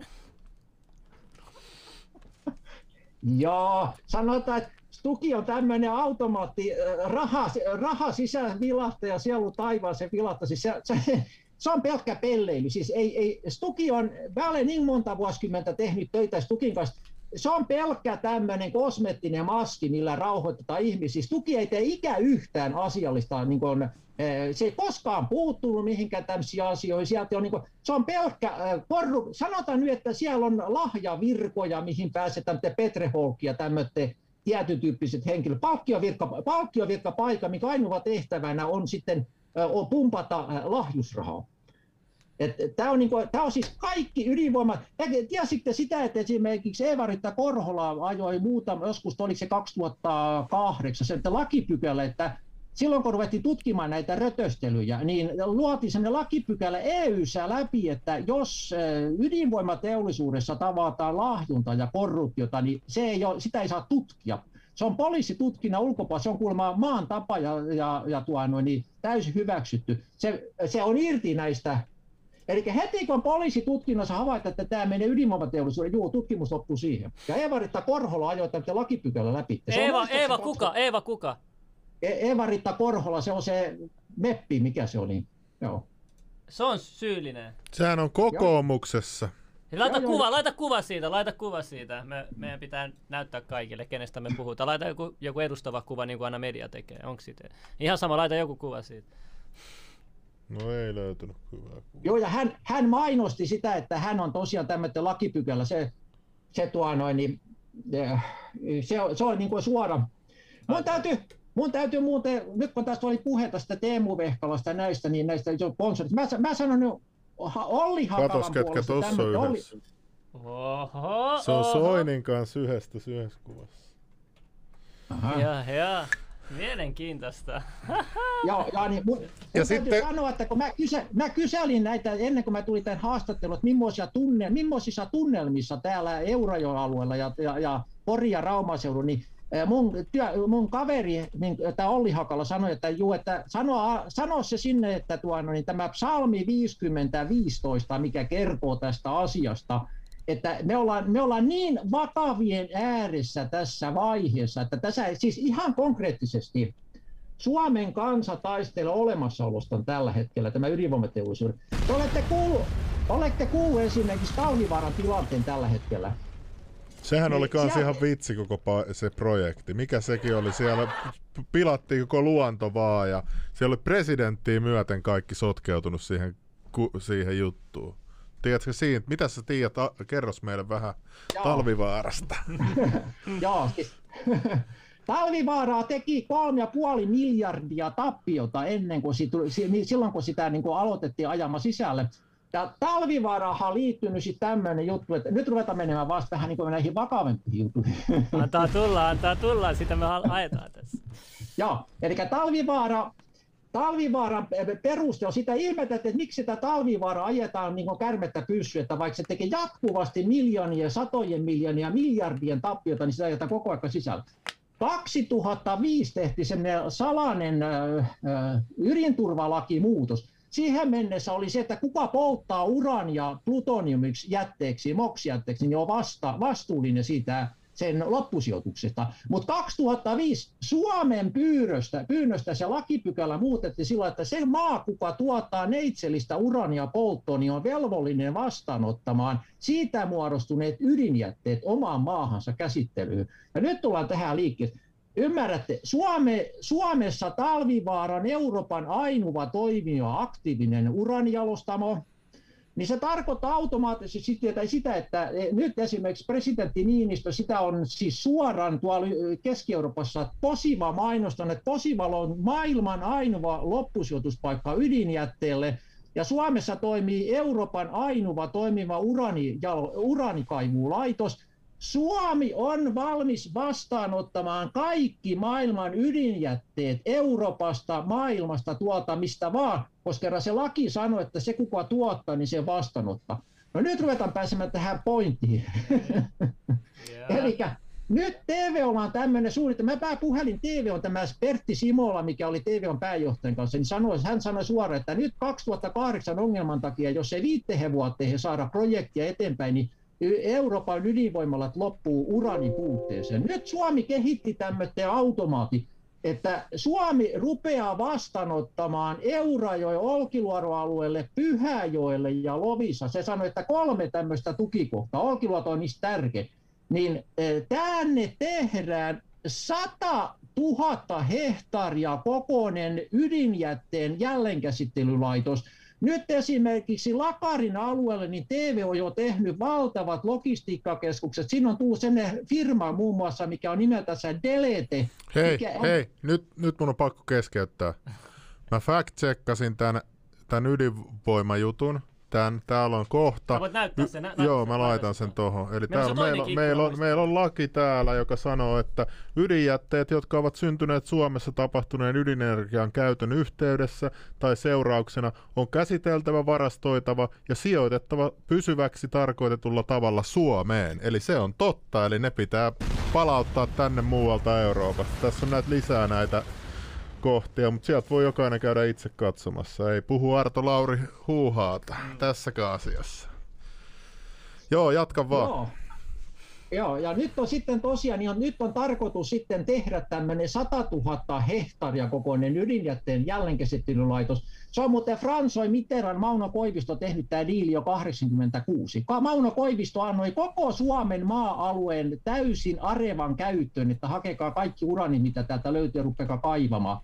Joo, sanotaan, että Stuki on tämmöinen automaatti, äh, raha, raha sisään vilahtaa ja sielu se vilahtaa. Siis se, se, se, on pelkkä pelleily. Siis ei, ei, Stuki on, mä olen niin monta vuosikymmentä tehnyt töitä Stukin kanssa, se on pelkkä tämmöinen kosmettinen maski, millä rauhoitetaan ihmisiä. Stuki ei tee ikä yhtään asiallista, niin kuin, äh, se ei koskaan puuttunut mihinkään tämmöisiin asioihin. Sieltä on, niin kuin, se on pelkkä äh, korru... Sanotaan nyt, että siellä on lahjavirkoja, mihin pääsetään Petre Holkia, tämmöiden tietyn tyyppiset henkilöt. Palkkiovirkka, palkkiovirkkapaikka, mikä ainoa tehtävänä on sitten on pumpata lahjusrahaa. Tämä on, niinku, on siis kaikki ydinvoima. Tiesitte sitä, että esimerkiksi Eeva-Ritta Korhola ajoi muutama, joskus oliko se 2008, se lakipykälä, että silloin kun ruvettiin tutkimaan näitä rötöstelyjä, niin luotiin sellainen lakipykälä EU:ssa läpi, että jos ydinvoimateollisuudessa tavataan lahjunta ja korruptiota, niin se ei ole, sitä ei saa tutkia. Se on poliisitutkinnan ulkopuolella, se on kuulemma maan tapa ja, ja, ja tuo, noin, niin täysin hyväksytty. Se, se on irti näistä Eli heti kun poliisitutkinnassa havaita, että tämä menee ydinvoimateollisuuden, juu, tutkimus loppuu siihen. Ja Eeva-Ritta Korhola ajoi tämän lakipykälä läpi. Eeva, Eeva kuka? Eeva kuka? E- Eva-Ritta Korhola, se on se meppi, mikä se oli. Joo. Se on syyllinen. Sehän on kokoomuksessa. Laita joo, kuva, joo. laita kuva siitä, laita kuva siitä. Me, meidän pitää näyttää kaikille, kenestä me puhutaan. Laita joku, joku edustava kuva, niin kuin aina media tekee. Onko siitä? Ihan sama, laita joku kuva siitä. No ei löytynyt hyvää kuvaa. Joo, ja hän, hän mainosti sitä, että hän on tosiaan tämmöinen lakipykälä. Se, se tuo noin, niin, se, se on niin kuin suora. Mun täytyy, mun täytyy muuten, nyt kun tästä oli puhe tästä Teemu Vehkalasta ja näistä, niin näistä sponsorista, mä, mä sanon nyt Olli Hakalan Katos, ketkä tuossa on yhdessä. Oho, Se on oho. Soinin kanssa yhdestä yhdessä kuvassa. Aha. Ja, ja. Mielenkiintoista. Joo, ja niin mun, Ja ja sitten- sanoa, että kun mä, kysä, mä kyselin näitä ennen kuin mä tulin tämän haastatteluun, että millaisia tunne, millaisissa tunnelmissa täällä Eurajoen alueella ja, ja, ja Pori ja Raumaseudu, niin mun, työ, mun kaveri, niin, tämä Olli Hakala sanoi, että, juu, että sano, sano se sinne, että tuo, no, niin tämä psalmi 50.15, mikä kertoo tästä asiasta, että me ollaan, me ollaan niin vakavien ääressä tässä vaiheessa, että tässä siis ihan konkreettisesti Suomen kansa taistelee olemassaolostaan tällä hetkellä, tämä ydinvoimateollisuuden. Te olette kuullut, olette kuullut esimerkiksi Talvivaaran tilanteen tällä hetkellä. Sehän oli kans siellä- ihan vitsi koko se projekti. Mikä sekin oli? Siellä pilattiin koko luonto vaan ja siellä oli presidenttiä myöten kaikki sotkeutunut siihen, ku- siihen juttuun. Tiedätkö siitä? Mitä sä tiedät? Kerros meille vähän Joo. Talvivaarasta. Joo, siis, Talvivaaraa teki kolme ja puoli miljardia tappiota ennen kuin sit, si- silloin, kun sitä niin kuin aloitettiin ajamaan sisälle. Ja Talvivaarahan liittynyt sitten tämmöinen juttu, että nyt ruvetaan menemään vasta vähän niin kuin näihin vakavempiin juttuihin. Antaa tulla, antaa tulla, sitä me ajetaan tässä. Joo, eli Talvivaara, Talvivaaran peruste on sitä ihmeteltä, että miksi sitä Talvivaara ajetaan niin kuin kärmettä pyssyä, että vaikka se tekee jatkuvasti miljoonia, satojen miljoonia, miljardien tappiota, niin sitä ajetaan koko ajan sisällä. 2005 tehtiin semmoinen salainen äh, äh, ydinturvalakimuutos. Siihen mennessä oli se, että kuka polttaa urania plutoniumiksi jätteeksi, moksijätteeksi, niin on vasta, vastuullinen siitä sen loppusijoituksesta. Mutta 2005 Suomen pyynnöstä, pyynnöstä se lakipykälä muutettiin sillä, että se maa, kuka tuottaa neitsellistä urania polttoon, niin on velvollinen vastaanottamaan siitä muodostuneet ydinjätteet omaan maahansa käsittelyyn. Ja nyt tullaan tähän liikkeelle. Ymmärrätte, Suome, Suomessa Talvivaaran Euroopan ainoa toimiva aktiivinen uranijalostamo, niin se tarkoittaa automaattisesti sitä, että nyt esimerkiksi presidentti Niinistö, sitä on siis suoraan tuolla Keski-Euroopassa Posiva mainostanut, että Posivalla on maailman ainoa loppusijoituspaikka ydinjätteelle, ja Suomessa toimii Euroopan ainoa toimiva urani. Suomi on valmis vastaanottamaan kaikki maailman ydinjätteet Euroopasta, maailmasta, tuolta mistä vaan, koska kerran se laki sanoo, että se kuka tuottaa, niin se vastaanottaa. No nyt ruvetaan pääsemään tähän pointtiin. Eli nyt TV on tämmöinen suunnitelma. Mä puhelin TV on tämä Pertti Simola, mikä oli TV on pääjohtajan kanssa, niin sanoi, hän sanoi suoraan, että nyt 2008 ongelman takia, jos ei viittehen vuoteen saada projektia eteenpäin, niin Euroopan ydinvoimalat loppuu uranin puutteeseen. Nyt Suomi kehitti tämmöinen automaati, että Suomi rupeaa vastaanottamaan Eurajoen Olkiluoto-alueelle, Pyhäjoelle ja Lovisa. Se sanoi, että kolme tämmöistä tukikohtaa. Olkiluoto on niistä tärkeä. Niin tänne tehdään 100 000 hehtaaria kokoinen ydinjätteen jälleenkäsittelylaitos. Nyt esimerkiksi Lakarin alueelle niin TV on jo tehnyt valtavat logistiikkakeskukset. Siinä on tullut sellainen firma muun muassa, mikä on nimeltänsä Delete. Hei, on... hei, nyt, nyt mun on pakko keskeyttää. Mä fact-checkasin tämän, tämän ydinvoimajutun. Tän, täällä on kohta. Sä voit näyttää sen. Nä, Joo, mä laitan sen tuohon. Eli Meillä on täällä meillä, meillä, on, meillä on laki täällä, joka sanoo, että ydinjätteet, jotka ovat syntyneet Suomessa tapahtuneen ydinenergian käytön yhteydessä tai seurauksena, on käsiteltävä, varastoitava ja sijoitettava pysyväksi tarkoitetulla tavalla Suomeen. Eli se on totta, eli ne pitää palauttaa tänne muualta Euroopasta. Tässä on näitä lisää näitä kohtia, mutta sieltä voi jokainen käydä itse katsomassa. Ei puhu Arto Lauri huuhaata tässäkään asiassa. Joo, jatka vaan. Joo. Joo, ja nyt on sitten tosiaan, niin on, nyt on tarkoitus sitten tehdä tämmöinen 100 000 hehtaaria kokoinen ydinjätteen jälleenkäsittelylaitos. Se on muuten François Mitterrand, Mauno Koivisto tehnyt tämä diili jo 86. Mauno Koivisto annoi koko Suomen maa-alueen täysin arevan käyttöön, että hakekaa kaikki urani, mitä täältä löytyy, rupeakaa kaivamaan.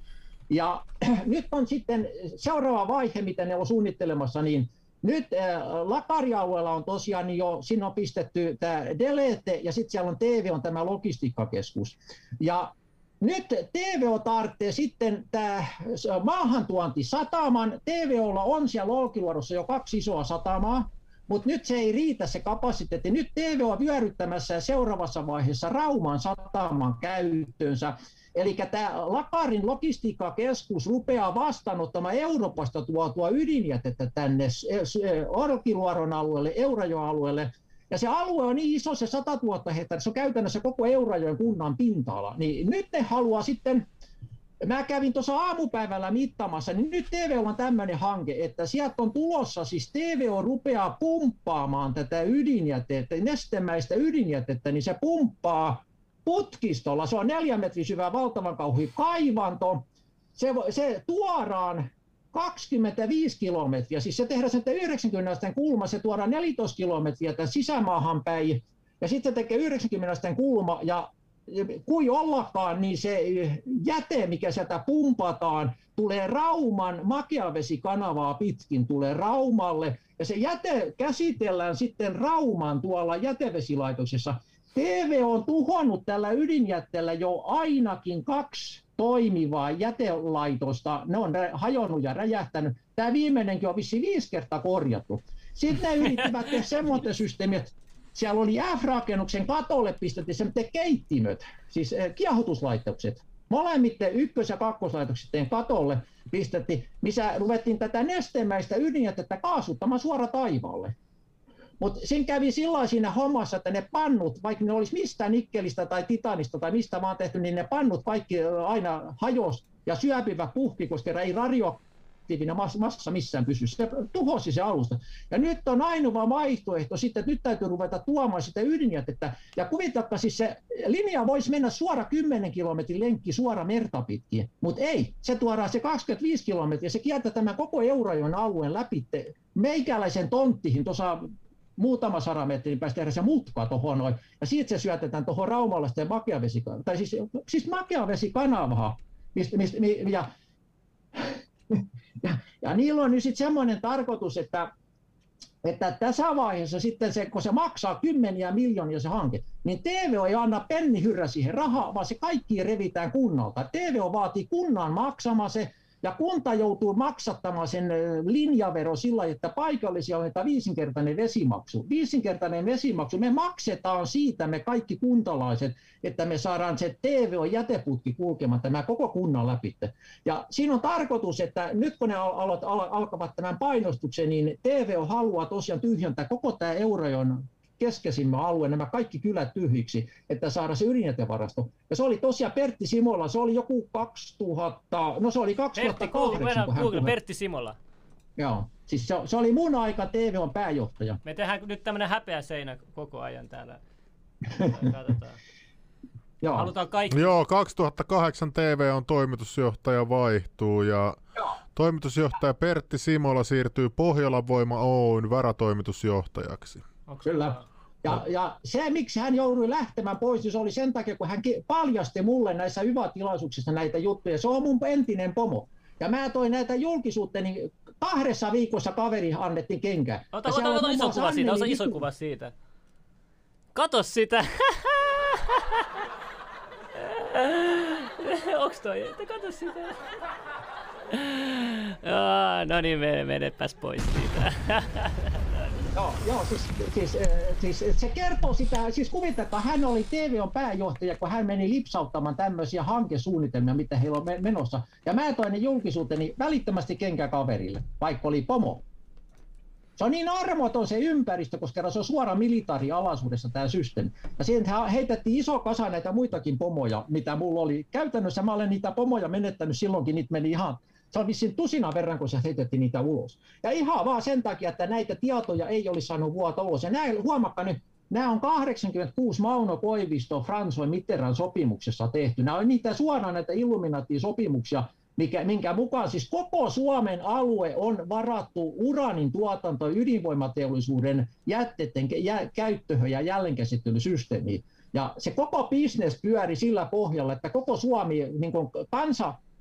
Ja nyt on sitten seuraava vaihe, mitä ne on suunnittelemassa, niin nyt äh, Lakari-alueella on tosiaan niin jo, siinä on pistetty tämä Delete ja sitten siellä on TV on tämä logistiikkakeskus. Ja nyt TVO tarvitsee sitten tämä maahantuonti sataman. TVOlla on siellä Olkiluodossa jo kaksi isoa satamaa, mutta nyt se ei riitä se kapasiteetti. Nyt TV on vyöryttämässä seuraavassa vaiheessa Rauman sataman käyttöönsä. Eli tämä Lakarin logistiikkakeskus rupeaa vastaanottamaan Euroopasta tuotua ydinjätettä tänne Olkiluoron alueelle, Eurajoen alueelle, ja se alue on niin iso, se 100 000 hehtaaria, se on käytännössä koko Eurajoen kunnan pinta-ala. Niin nyt ne haluaa sitten, mä kävin tuossa aamupäivällä mittamassa, niin nyt TVO on tämmöinen hanke, että sieltä on tulossa, siis TVO rupeaa pumppaamaan tätä ydinjätettä, nestemäistä ydinjätettä, niin se pumppaa putkistolla, se on neljä metrin syvä valtavan kauhi kaivanto, se, se tuoraan 25 kilometriä, siis se tehdään sen 90 kulma, se tuodaan 14 kilometriä tämän sisämaahan päin, ja sitten tekee 90 kulma, ja kui ollakaan, niin se jäte, mikä sieltä pumpataan, tulee Rauman makeavesikanavaa pitkin, tulee Raumalle, ja se jäte käsitellään sitten Rauman tuolla jätevesilaitoksessa. TV on tuhonnut tällä ydinjätteellä jo ainakin kaksi toimivaa jätelaitosta. Ne on hajonnut ja räjähtänyt. Tämä viimeinenkin on vissi viisi kertaa korjattu. Sitten ne yrittivät tehdä semmoinen systeemi, että siellä oli F-rakennuksen katolle pistettiin semmoinen keittimöt, siis eh, kiehotuslaitokset. Molemmitten ykkös- ja kakkoslaitokset katolle pistettiin, missä ruvettiin tätä nestemäistä ydinjätettä kaasuttamaan suora taivaalle. Mutta sen kävi sillä siinä hommassa, että ne pannut, vaikka ne olisi mistä nikkelistä tai titanista tai mistä vaan tehty, niin ne pannut kaikki aina hajos ja syöpivä puhki, koska ei radioaktiivinen massa missään pysy. Se tuhosi se alusta. Ja nyt on ainoa vaihtoehto sitten, että nyt täytyy ruveta tuomaan sitä ydinjätettä. Ja kuvitelkaa siis se linja voisi mennä suora 10 kilometrin lenkki suora merta pitkin, mutta ei. Se tuodaan se 25 kilometriä, se kiertää tämän koko Eurajoen alueen läpi meikäläisen tonttihin tuossa muutama sata metrin päästä tehdä se mutka tuohon noin, ja siitä se syötetään tuohon Raumalaisten makeavesikanavaan, tai siis, siis makeavesikanavaa, mistä, mistä, ja, ja, ja niillä on nyt sitten semmoinen tarkoitus, että että tässä vaiheessa sitten se, kun se maksaa kymmeniä miljoonia se hanke, niin TVO ei anna penni hyrrä siihen rahaa, vaan se kaikki revitään kunnalta. TVO vaatii kunnan maksamaan se, ja kunta joutuu maksattamaan sen linjavero sillä, että paikallisia on että viisinkertainen vesimaksu. Viisinkertainen vesimaksu, me maksetaan siitä me kaikki kuntalaiset, että me saadaan se TVO-jäteputki kulkemaan tämä koko kunnan läpi. Ja siinä on tarkoitus, että nyt kun ne al- al- alkavat tämän painostuksen, niin TVO haluaa tosiaan tyhjentää koko tämä Eurajon keskeisimmä alue, nämä kaikki kylät tyhjiksi, että saada se ydinjätevarasto. Ja se oli tosiaan Pertti Simola, se oli joku 2000, no se oli 2008. Pertti, kun Google, Pertti Simola. Joo, siis se, se oli mun aika TV on pääjohtaja. Me tehdään nyt tämmöinen häpeä seinä koko ajan täällä. Joo. Halutaan kaikki. Joo, 2008 TV on toimitusjohtaja vaihtuu ja Joo. toimitusjohtaja Pertti Simola siirtyy Pohjolan Voima Oyn varatoimitusjohtajaksi. Onko Kyllä. Ja, ja se, miksi hän joutui lähtemään pois, niin se oli sen takia, kun hän paljasti mulle näissä hyvä-tilaisuuksissa näitä juttuja. Se on mun entinen pomo. Ja mä toin näitä julkisuutta, niin kahdessa viikossa kaveri annettiin kenkä. Ota, ota, ota, iso kuva siitä, ota iso kuva siitä. Kato sitä! Onks toi? Kato sitä. no niin, me, menepäs pois siitä. Joo, joo siis, siis, siis, se kertoo sitä, siis kuvitelkaa, hän oli TVOn pääjohtaja, kun hän meni lipsauttamaan tämmöisiä hankesuunnitelmia, mitä heillä on menossa. Ja mä toin ne julkisuuteni välittömästi kenkä kaverille, vaikka oli pomo. Se on niin armoton se ympäristö, koska se on suora militaarialaisuudessa tämä systeemi. Ja siihen heitettiin iso kasa näitä muitakin pomoja, mitä mulla oli. Käytännössä mä olen niitä pomoja menettänyt silloinkin, niitä meni ihan se on vissiin tusina verran, kun se heitettiin niitä ulos. Ja ihan vaan sen takia, että näitä tietoja ei olisi saanut vuoto ulos. Ja näin, huomakka nyt, nämä on 86 Mauno Koivisto François Mitterrand sopimuksessa tehty. Nämä on niitä suoraan näitä Illuminati-sopimuksia, mikä, minkä mukaan siis koko Suomen alue on varattu uranin tuotanto ydinvoimateollisuuden jätteiden jä, käyttöhön ja jälleenkäsittelysysteemiin. Ja se koko bisnes pyöri sillä pohjalla, että koko Suomi, niin kansa Eh,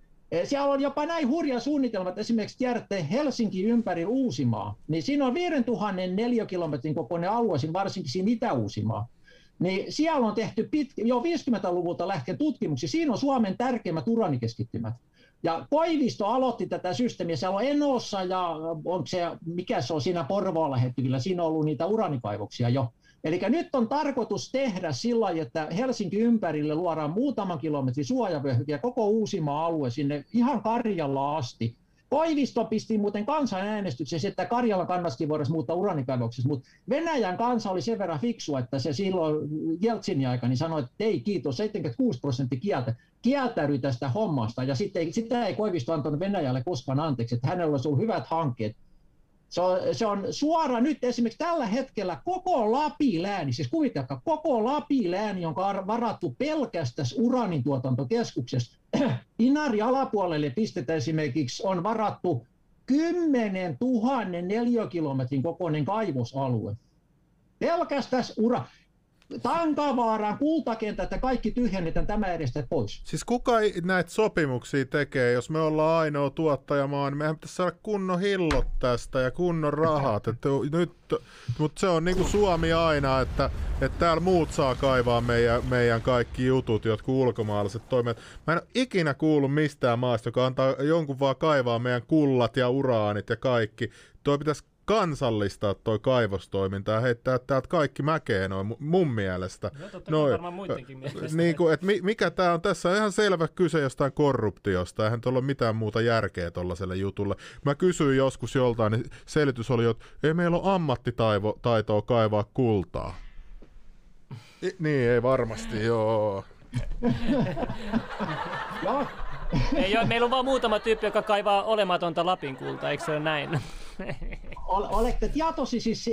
siellä on jopa näin hurja suunnitelma, että esimerkiksi tiedätte Helsinki ympäri Uusimaa, niin siinä on 5000 neliökilometrin kokoinen alue, varsinkin siinä Itä-Uusimaa. niin siellä on tehty pit, jo 50-luvulta lähtien tutkimuksia. Siinä on Suomen tärkeimmät uranikeskittymät. Ja Koivisto aloitti tätä systeemiä. Siellä on Enossa ja on se, mikä se on siinä Porvoon lähettyvillä, siinä on ollut niitä uranikaivoksia jo. Eli nyt on tarkoitus tehdä sillä lailla, että Helsinki ympärille luodaan muutaman kilometrin suojavyöhyke ja koko Uusimaa alue sinne ihan Karjalla asti. Koivisto pisti muuten kansanäänestyksessä, että Karjalan kannasti voitaisiin muuttaa uranikaivoksessa, mutta Venäjän kansa oli sen verran fiksu, että se silloin Jeltsinin aikana niin sanoi, että ei kiitos, 76 prosenttia kieltä, kieltäytyi tästä hommasta, ja sitten, sitä ei Koivisto antanut Venäjälle koskaan anteeksi, että hänellä olisi ollut hyvät hankkeet, se on, se on suora nyt esimerkiksi tällä hetkellä koko Lapilääni, siis kuvitelkaa, koko Lapilääni, jonka on varattu pelkästään uranin tuotantokeskuksesta. Inari alapuolelle pistetään esimerkiksi on varattu 10 000 neliökilometrin kokoinen kaivosalue. Pelkästään ura. Tankavaaraan kultakentät ja kaikki tyhjennetään tämä edestä pois. Siis kuka näitä sopimuksia tekee, jos me ollaan ainoa tuottajamaa, niin mehän pitäisi saada kunnon hillot tästä ja kunnon rahat. Että nyt, mutta se on niin kuin Suomi aina, että, että täällä muut saa kaivaa meidän, meidän kaikki jutut, jotka ulkomaalaiset toimijat. Mä en ole ikinä kuullut mistään maasta, joka antaa jonkun vaan kaivaa meidän kullat ja uraanit ja kaikki. Toi pitäisi kansallistaa toi kaivostoiminta ja heittää täältä kaikki mäkeen noin mun mielestä. No, totta noin, varmaan muidenkin mielestä. Niin kuin, että mikä tämä on tässä on ihan selvä kyse jostain korruptiosta, eihän tuolla ole mitään muuta järkeä tuollaiselle jutulle. Mä kysyin joskus joltain, niin selitys oli, että ei meillä ole ammattitaitoa kaivaa kultaa. I, niin, ei varmasti, joo. ei meillä on vaan muutama tyyppi, joka kaivaa olematonta Lapin kultaa, eikö se ole näin? olette tietoisi, siis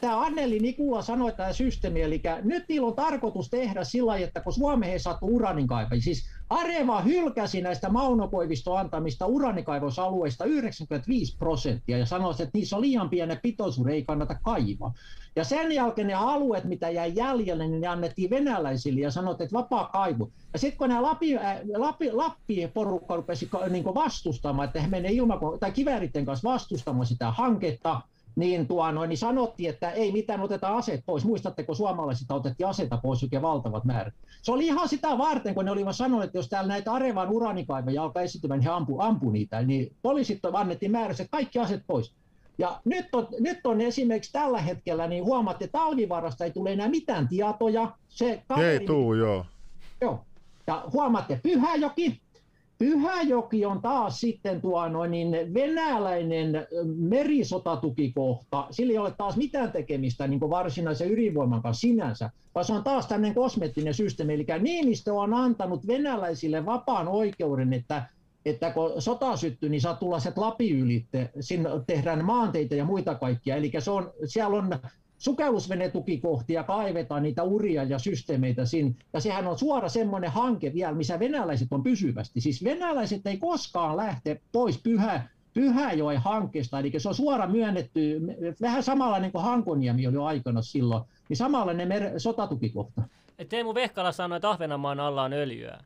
tämä Anneli Nikula sanoi tämä systeemi, eli nyt niillä on tarkoitus tehdä sillä että kun Suomeen ei saatu uranin kaivaa, siis Areva hylkäsi näistä Maunokoiviston antamista uranikaivosalueista 95 prosenttia ja sanoi, että niissä on liian pieni pitoisuus, ei kannata kaivaa. Ja sen jälkeen ne alueet, mitä jäi jäljelle, niin ne annettiin venäläisille ja sanoi, että vapaa kaivu. Ja sitten kun nämä Lappi, äh, Lappi, Lappi-porukka rupesi niin vastustamaan, että he menee ilmako- tai kivääritten kanssa vastustamaan sitä hanketta, niin, tuo, noin, niin sanottiin, että ei mitään, oteta aseet pois. Muistatteko, suomalaisilta otettiin aseita pois oikein valtavat määrät. Se oli ihan sitä varten, kun ne olivat sanoneet, että jos täällä näitä Arevan uranikaivoja alkaa esiintymään, niin he ampu, ampu niitä. Niin poliisit annettiin määrässä, että kaikki aseet pois. Ja nyt on, nyt on esimerkiksi tällä hetkellä, niin huomaatte, että talvivarasta ei tule enää mitään tietoja. Se kaveri, ei tuu, joo. Joo. Ja huomaatte, Pyhäjoki, Pyhäjoki on taas sitten tuo noin, niin venäläinen merisotatukikohta. Sillä ei ole taas mitään tekemistä niin kuin varsinaisen ydinvoiman kanssa sinänsä, vaan se on taas tämmöinen kosmeettinen systeemi. Eli Niinistö on antanut venäläisille vapaan oikeuden, että että kun sota syttyy, niin saa tulla se Lapi ylitte, sinne tehdään maanteita ja muita kaikkia. Eli se on, siellä on sukellusvenetukikohtia, kaivetaan niitä uria ja systeemeitä sinne. Ja sehän on suora semmoinen hanke vielä, missä venäläiset on pysyvästi. Siis venäläiset ei koskaan lähte pois pyhä, Pyhäjoen hankkeesta, eli se on suora myönnetty, vähän samanlainen kuin Hankoniemi oli jo aikana silloin, niin samanlainen mer- sotatukikohta. Teemu Vehkala sanoi, että Ahvenanmaan alla on öljyä.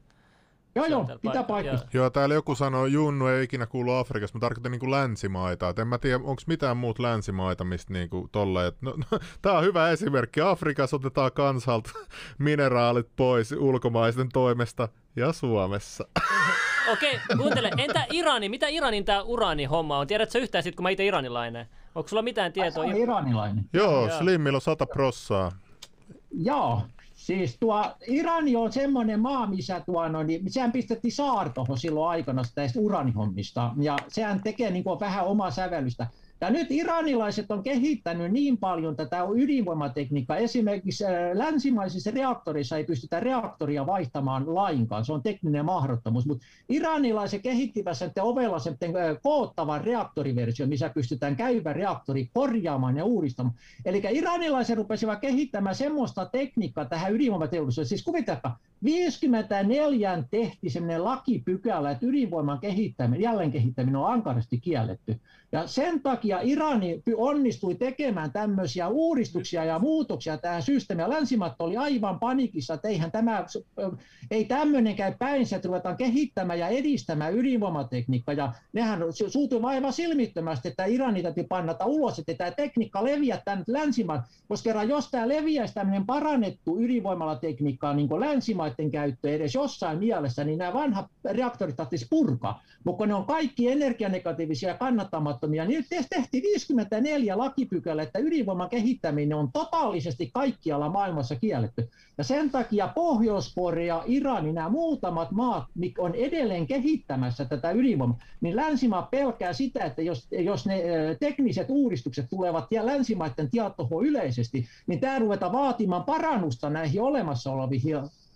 Joo, joo, pitää paikkaa. Joo, täällä joku sanoi, Junnu ei ikinä kuulu Afrikassa, mä tarkoitan niinku länsimaita. Et en mä tiedä, onko mitään muut länsimaita, mistä niinku tolle. Et, no, no, tää on hyvä esimerkki. Afrikassa otetaan kansalta mineraalit pois ulkomaisten toimesta ja Suomessa. Okei, okay, kuuntele. Entä Irani? Mitä Iranin tämä uraani-homma on? Tiedätkö yhtään sit, kun mä itse iranilainen? Onko sulla mitään tietoa? Ai, on iranilainen. Joo, Slimmillä on sata prossaa. Joo, Siis tuo Irani on semmoinen maa, missä tuo, no, niin, sehän pistettiin saartohon silloin aikana tästä uranihommista, ja sehän tekee niin kuin vähän omaa sävellystä. Ja nyt iranilaiset on kehittänyt niin paljon tätä ydinvoimatekniikkaa. Esimerkiksi äh, länsimaisissa reaktorissa ei pystytä reaktoria vaihtamaan lainkaan. Se on tekninen mahdottomuus. Mutta iranilaiset kehittivät sen ovella sen äh, koottavan reaktoriversio, missä pystytään käyvä reaktori korjaamaan ja uudistamaan. Eli iranilaiset rupesivat kehittämään semmoista tekniikkaa tähän ydinvoimateollisuuteen. Siis kuvitelkaa, 54 tehti sellainen lakipykälä, että ydinvoiman kehittäminen, jälleen kehittäminen on ankarasti kielletty. Ja sen takia Irani onnistui tekemään tämmöisiä uudistuksia ja muutoksia tähän systeemiin. Länsimaat oli aivan panikissa, että eihän tämä, ei tämmöinen käy päinsä, että ruvetaan kehittämään ja edistämään ydinvoimatekniikkaa. Ja nehän suutui aivan silmittömästi, että Irani täytyy pannata ulos, että tämä tekniikka leviää tänne länsimaat. Koska kerran, jos tämä leviäisi tämmöinen parannettu ydinvoimalatekniikka niin kuin länsimaiden käyttö edes jossain mielessä, niin nämä vanhat reaktorit tarvitsisi purkaa. Mutta ne on kaikki energianegatiivisia ja kannattamattomia laitontamia, niin tehtiin 54 lakipykälä, että ydinvoiman kehittäminen on totaalisesti kaikkialla maailmassa kielletty. Ja sen takia Pohjois-Korea, Irani, nämä muutamat maat, mitkä on edelleen kehittämässä tätä ydinvoimaa, niin länsimaa pelkää sitä, että jos, jos ne tekniset uudistukset tulevat ja länsimaiden tietoon yleisesti, niin tämä ruvetaan vaatimaan parannusta näihin olemassa oleviin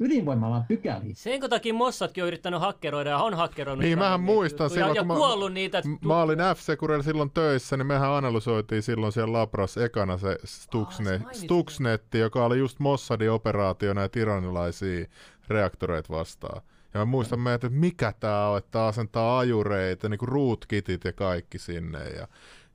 ydinvoimalan pykäliin. Sen takia Mossadkin on yrittänyt hakkeroida ja on hakkeroinut. Niin, mähän muistan silloin, ja, kun ja kuollut niitä. Mä olin f silloin töissä, niin mehän analysoitiin silloin siellä Labras ekana se Stuxnet, oh, Stuxnetti, joka oli just Mossadin operaatio näitä iranilaisia reaktoreita vastaan. Ja mä muistan meitä, että mikä tää on, että asentaa ajureita, niin kuin rootkitit ja kaikki sinne. Ja,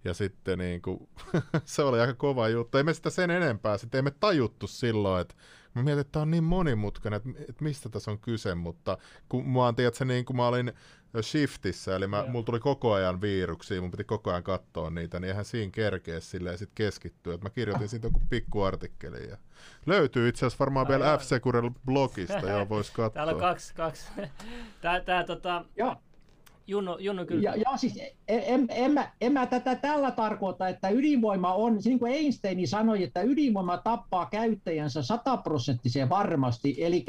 ja sitten niin kuin, se oli aika kova juttu. Ei me sitä sen enempää, sitten ei me tajuttu silloin, että Mä mietin, että tämä on niin monimutkainen, että, että mistä tässä on kyse, mutta kun mä oon, tiedätkö, niin kun mä olin shiftissä, eli mä, mulla tuli koko ajan viiruksia, mun piti koko ajan katsoa niitä, niin eihän siinä kerkeä silleen sit keskittyä. Että mä kirjoitin siitä joku pikkuartikkeli ja löytyy itse asiassa varmaan vielä f blogista, joo, vois katsoa. Täällä on kaksi, kaksi. Tää, tää tota... Joo. Junno, Junno kyllä. Ja, ja siis en, en, mä, en mä tätä tällä tarkoita, että ydinvoima on, niin kuin Einstein sanoi, että ydinvoima tappaa käyttäjänsä sataprosenttisen varmasti. Eli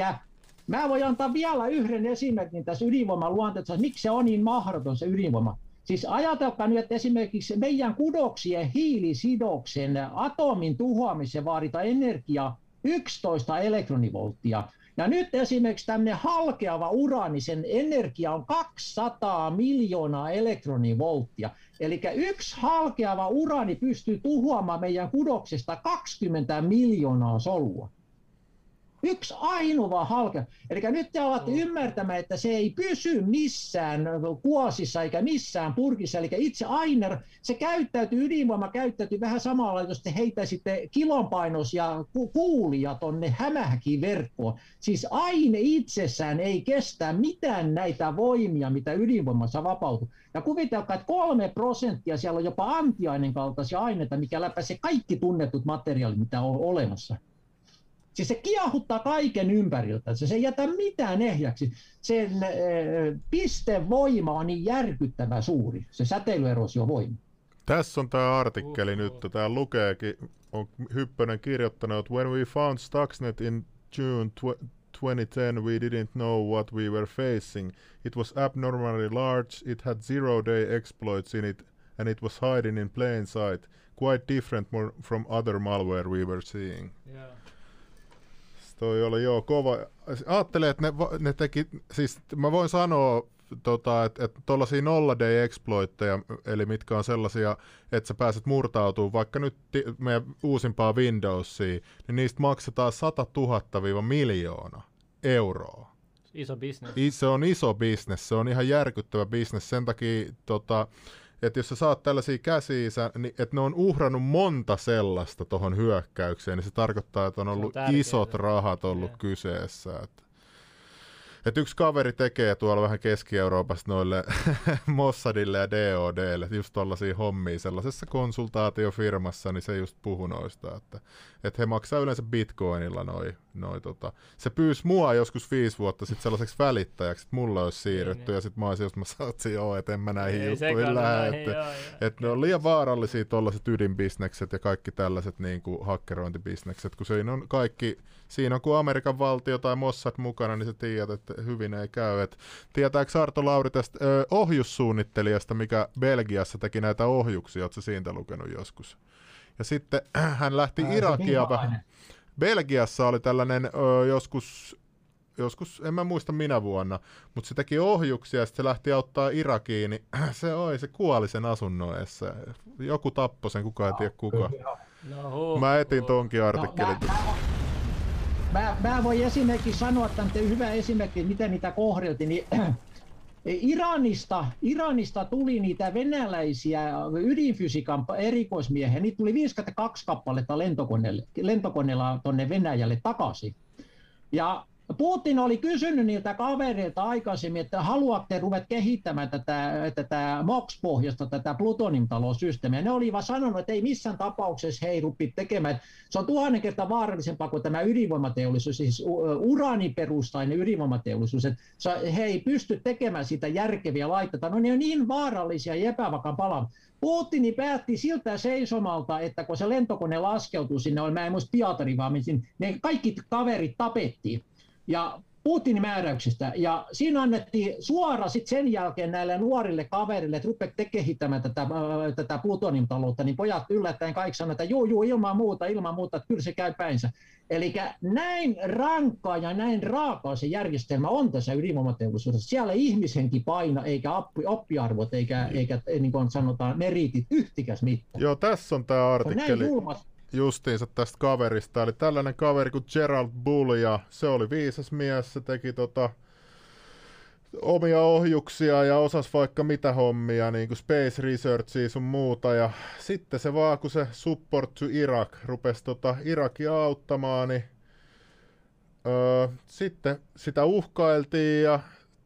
mä voin antaa vielä yhden esimerkin tässä ydinvoiman luonteessa, miksi se on niin mahdoton se ydinvoima. Siis ajatelkaa nyt, että esimerkiksi meidän kudoksien hiilisidoksen atomin tuhoamiseen vaaditaan energiaa 11 elektronivolttia. Ja nyt esimerkiksi tämmöinen halkeava uraani, sen energia on 200 miljoonaa elektronivolttia. Eli yksi halkeava uraani pystyy tuhoamaan meidän kudoksesta 20 miljoonaa solua. Yksi ainoa halke. Eli nyt te olette mm. ymmärtämään, että se ei pysy missään kuosissa eikä missään purkissa. Eli itse Ainer, se käyttäytyy, ydinvoima käyttäytyy vähän samalla, jos te heittäisitte kilonpainoisia kuulia tonne hämähäkin verkkoon. Siis aine itsessään ei kestä mitään näitä voimia, mitä ydinvoimassa vapautuu. Ja kuvitelkaa, että kolme prosenttia siellä on jopa antiainen kaltaisia aineita, mikä läpäisee kaikki tunnetut materiaalit, mitä on olemassa. Siis se kiahuttaa kaiken ympäriltä, se ei jätä mitään ehjäksi. Sen äh, pistevoima on niin järkyttävä suuri, se voima. Tässä on tämä artikkeli uh, nyt, tämä lukeekin, on Hyppönen kirjoittanut, että when we found Stuxnet in June 2010 we didn't know what we were facing. It was abnormally large, it had zero-day exploits in it, and it was hiding in plain sight, quite different from other malware we were seeing. Yeah. Toi oli joo kova. Ajattelen, että ne, ne teki, siis mä voin sanoa, tota, että et tuollaisia nolla day exploitteja, eli mitkä on sellaisia, että sä pääset murtautumaan vaikka nyt ti- meidän uusimpaa Windowsiin, niin niistä maksetaan 100 000 miljoona euroa. Iso bisnes. Se on iso bisnes, se on ihan järkyttävä bisnes, sen takia tota, että jos sä saat tällaisia käsiä, niin että ne on uhrannut monta sellaista tuohon hyökkäykseen, niin se tarkoittaa, että on ollut on isot rahat ollut yeah. kyseessä. Että että yksi kaveri tekee tuolla vähän Keski-Euroopassa noille Mossadille ja DODlle just tollaisia hommia sellaisessa konsultaatiofirmassa, niin se just puhui noista, että, että he maksaa yleensä bitcoinilla noi, noi tota. Se pyysi mua joskus viisi vuotta sitten sellaiseksi välittäjäksi, että mulla olisi siirrytty, niin, ja sitten mä olisin just mä saatsin, joo, että en mä näihin Ei juttuihin lähde, että, että ne on liian vaarallisia tollaiset ydinbisnekset ja kaikki tällaiset niin kuin hakkerointibisnekset, kun siinä on kaikki siinä on kun Amerikan valtio tai Mossad mukana, niin sä tiedät, että hyvin ei käy. Et tietääkö Arto Lauri tästä ö, ohjussuunnittelijasta, mikä Belgiassa teki näitä ohjuksia, ootko siitä lukenut joskus? Ja sitten hän lähti Ää, Irakia vähän. Belgiassa oli tällainen ö, joskus joskus, en mä muista minä vuonna, mutta se teki ohjuksia ja sitten se lähti auttaa Irakiin, niin se oi, se kuoli sen asunnoessa. Joku tappoi sen, kukaan ei tiedä kuka. No, mä etin tonkin artikkelin. No, mä, mä, voin esimerkiksi sanoa, on hyvä esimerkki, miten niitä kohdeltiin, niin Iranista, Iranista tuli niitä venäläisiä ydinfysiikan erikoismiehiä, niitä tuli 52 kappaletta lentokoneella tuonne Venäjälle takaisin. Ja Putin oli kysynyt niiltä kavereilta aikaisemmin, että haluatte ruveta kehittämään tätä, tätä MOX-pohjasta, tätä plutoniumtalosysteemiä. Ne olivat sanonut, että ei missään tapauksessa he ei tekemään. Se on tuhannen kertaa vaarallisempaa kuin tämä ydinvoimateollisuus, siis uraaniperustainen ydinvoimateollisuus. Että he ei pysty tekemään sitä järkeviä laitteita. No ne on niin vaarallisia ja epävakaan palan. Putini päätti siltä seisomalta, että kun se lentokone laskeutui sinne, mä en muista Pietari, vaan ne kaikki kaverit tapettiin ja Putinin määräyksistä. Ja siinä annettiin suora sit sen jälkeen näille nuorille kaverille, että rupeatte kehittämään tätä, äh, tätä plutoniumtaloutta, niin pojat yllättäen kaikki sanoivat, että juu, juu, ilman muuta, ilman muuta, että kyllä se käy päinsä. Eli näin rankkaa ja näin raakaa se järjestelmä on tässä ydinvoimateollisuudessa. Siellä ihmishenki paina, eikä oppiarvot, eikä, eikä niin kuin sanotaan, meritit yhtikäs mitään. Joo, tässä on tämä artikkeli. On justiinsa tästä kaverista. Eli tällainen kaveri kuin Gerald Bull, ja se oli viisas mies, se teki tota, omia ohjuksia ja osas vaikka mitä hommia, niin kuin Space Researchia sun muuta. Ja sitten se vaan, kun se Support to Iraq rupesi tota Irakia auttamaan, niin öö, sitten sitä uhkailtiin ja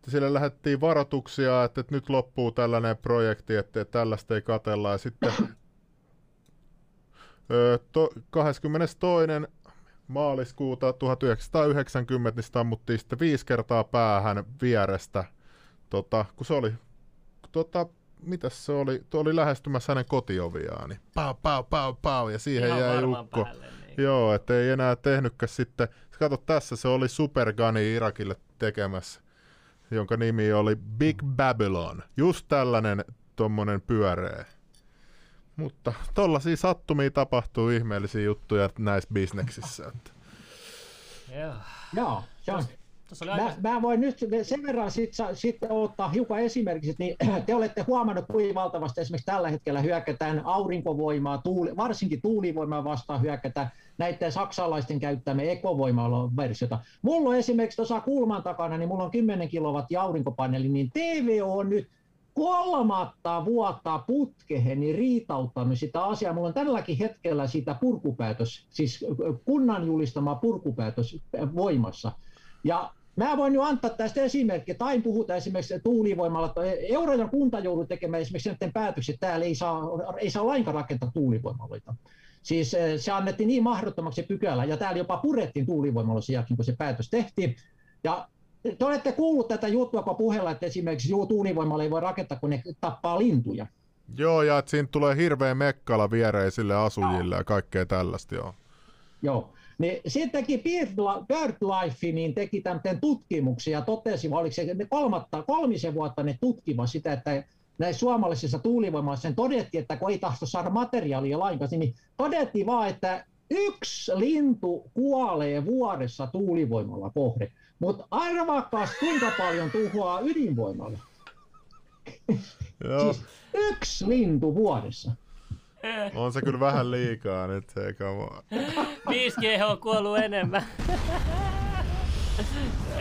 sille lähdettiin varoituksia, että, että nyt loppuu tällainen projekti, että, että tällaista ei katella. Ja sitten to, 22. maaliskuuta 1990 niin sitä ammuttiin sitten viisi kertaa päähän vierestä, tota, kun se oli, tota, mitäs se oli, tuo oli lähestymässä hänen kotioviaan, niin pau, pau, pau, pau, ja siihen Ihan jäi ukko. Päälle, niin. Joo, että ei enää tehnytkään sitten, kato tässä se oli Superguni Irakille tekemässä, jonka nimi oli Big Babylon, just tällainen tuommoinen pyöreä. Mutta tollaisia sattumia tapahtuu ihmeellisiä juttuja näissä bisneksissä. Joo. Joo, se on. Mä, mä voin nyt sen verran sitten sit ottaa hiukan esimerkiksi, niin te olette huomannut, kuinka valtavasti esimerkiksi tällä hetkellä hyökätään aurinkovoimaa, tuuli, varsinkin tuulivoimaa vastaan hyökätään näiden saksalaisten käyttämä ekovoimalla-versiota. Mulla on esimerkiksi tuossa kulman takana, niin mulla on 10 kilowattia aurinkopaneeli, niin TVO on nyt kolmatta vuotta putkehen niin riitauttanut sitä asiaa. Mulla on tälläkin hetkellä sitä purkupäätös, siis kunnan julistama purkupäätös voimassa. Ja Mä voin nyt antaa tästä esimerkkiä. Tai puhutaan esimerkiksi tuulivoimalla, Eurajan kunta joutui tekemään esimerkiksi näiden päätökset, täällä ei saa, ei saa lainkaan rakentaa tuulivoimaloita. Siis se annettiin niin mahdottomaksi pykälä, ja täällä jopa purettiin jälkeen, kun se päätös tehtiin. Ja te olette kuullut tätä juttua, kun puhella, että esimerkiksi juu, tuulivoimalla ei voi rakentaa, kun ne tappaa lintuja. Joo, ja että siinä tulee hirveä mekkala viereisille asujille ja kaikkea tällaista, joo. Joo. Niin sitten teki BirdLife, niin teki tämän tutkimuksia ja totesi, oliko se kolmatta, kolmisen vuotta ne tutkiva sitä, että näissä suomalaisissa tuulivoimassa todettiin, että kun ei tahto saada materiaalia lainkaan, niin todettiin vaan, että yksi lintu kuolee vuodessa tuulivoimalla kohde. Mutta arvaakas, kuinka paljon tuhoaa ydinvoimalla. Joo. siis yksi lintu vuodessa. On se kyllä vähän liikaa nyt, eikä 5G on kuollut enemmän.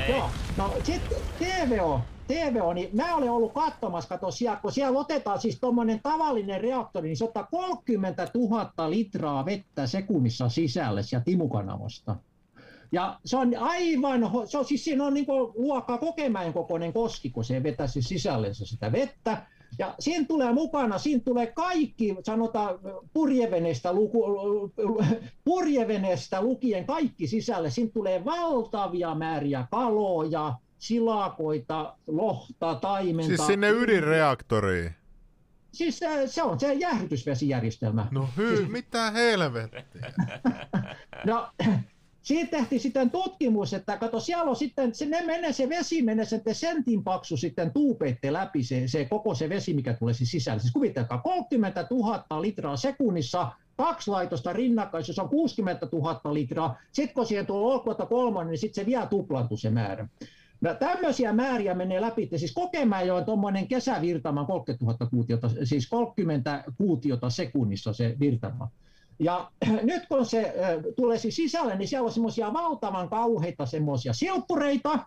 Joo, no sitten TVO, TVO, niin mä olen ollut katsomassa, kato siellä, kun siellä otetaan siis tuommoinen tavallinen reaktori, niin se ottaa 30 000 litraa vettä sekunnissa sisälle sieltä timukanavasta. Ja se on aivan, se on, siis siinä on niin luokkaa kokemäen kokoinen koski, kun se vetäisi sisällensä sitä vettä. Ja siinä tulee mukana, siinä tulee kaikki, sanotaan purjeveneestä, luku, purjeveneestä lukien kaikki sisälle. Siinä tulee valtavia määriä kaloja, silakoita, lohta, taimenta. Siis sinne ydinreaktoriin? Siis se, se on se jäähdytysvesijärjestelmä. No hy, siis... mitä helvettiä? no, siitä tehtiin sitten tutkimus, että kato, siellä on sitten, se, ne menee, se vesi menee sitten sentin paksu sitten tuupeitte läpi se, se, koko se vesi, mikä tulee siis sisälle. Siis kuvitelkaa, 30 000 litraa sekunnissa, kaksi laitosta rinnakkain, jos on 60 000 litraa, sitten kun siihen tulee olkoota kolmonen, niin sitten se vielä tuplantuu se määrä. No, tämmöisiä määriä menee läpi, siis Kokemäen on tuommoinen kesävirtama 30 000 kuutiota, siis 30 kuutiota sekunnissa se virtama. Ja nyt kun se tulee siis sisälle, niin siellä on semmoisia valtavan kauheita semmoisia silppureita,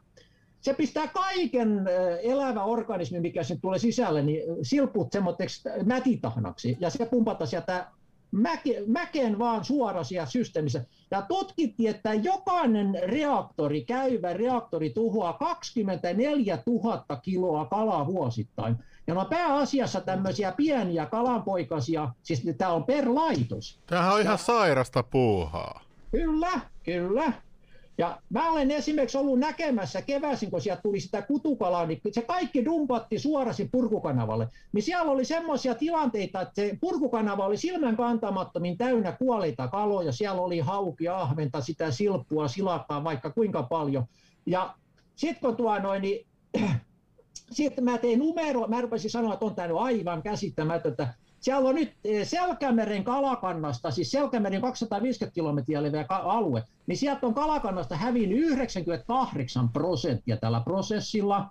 se pistää kaiken elävä organismi, mikä sen tulee sisälle, niin silput semmoiseksi mätitahnaksi, ja se pumpata sieltä mäke, mäkeen vaan suora siellä systeemissä. Ja tutkittiin, että jokainen reaktori, käyvä reaktori tuhoaa 24 000 kiloa kalaa vuosittain. Ja ne on pääasiassa tämmöisiä pieniä kalanpoikasia, siis tämä on per laitos. Tämähän on ihan ja, sairasta puuhaa. Kyllä, kyllä. Ja mä olen esimerkiksi ollut näkemässä keväisin, kun sieltä tuli sitä kutukalaa, niin se kaikki dumpatti suorasi purkukanavalle. Niin siellä oli semmoisia tilanteita, että se purkukanava oli silmän kantamattomin täynnä kuolleita kaloja. Siellä oli hauki, ahventa, sitä silppua, silakkaa, vaikka kuinka paljon. Ja sitten kun tuo noin, niin sitten mä tein numero, mä rupesin sanoa, että on tämä aivan käsittämätöntä. Siellä on nyt eh, Selkämeren kalakannasta, siis Selkämeren 250 kilometriä leveä alue, niin sieltä on kalakannasta hävinnyt 98 prosenttia tällä prosessilla.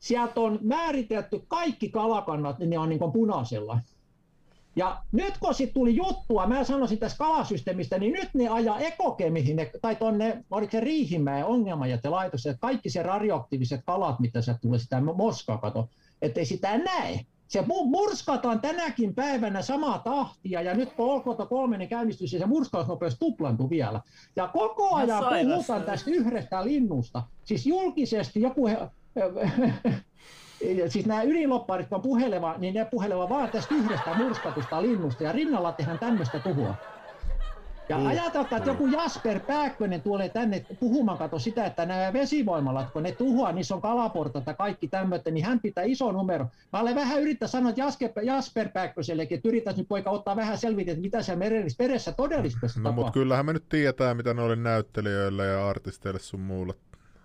Sieltä on määritelty kaikki kalakannat, niin ne on niin punaisella. Ja nyt kun sitten tuli juttua, mä sanoisin tästä kalasysteemistä, niin nyt ne ajaa ekokemihin, tai tuonne, oliko se Riihimäen ongelmajätelaitos, että kaikki se radioaktiiviset kalat, mitä se tulee sitä moskaa kato, ettei sitä näe. Se murskataan tänäkin päivänä samaa tahtia, ja nyt kun Olkoto kolmenen käynnistys, se murskausnopeus tuplantuu vielä. Ja koko ajan puhutaan tästä yhdestä linnusta. Siis julkisesti joku... He, siis nämä ydinlopparit, kun puheleva, niin ne puheleva vaan tästä yhdestä murskatusta linnusta, ja rinnalla tehdään tämmöistä tuhoa. Ja mm. ajatelkaa, että joku Jasper Pääkkönen tulee tänne puhumaan, kato sitä, että nämä vesivoimalat, kun ne tuhoaa, niissä on kalaportat ja kaikki tämmöistä, niin hän pitää iso numero. Mä olen vähän yrittää sanoa että Jasper, Jasper Pääkkösellekin, että yritäisi nyt poika ottaa vähän selvitä, että mitä siellä meressä todellisuudessa No mutta kyllähän me nyt tietää, mitä ne oli näyttelijöille ja artisteille sun muulle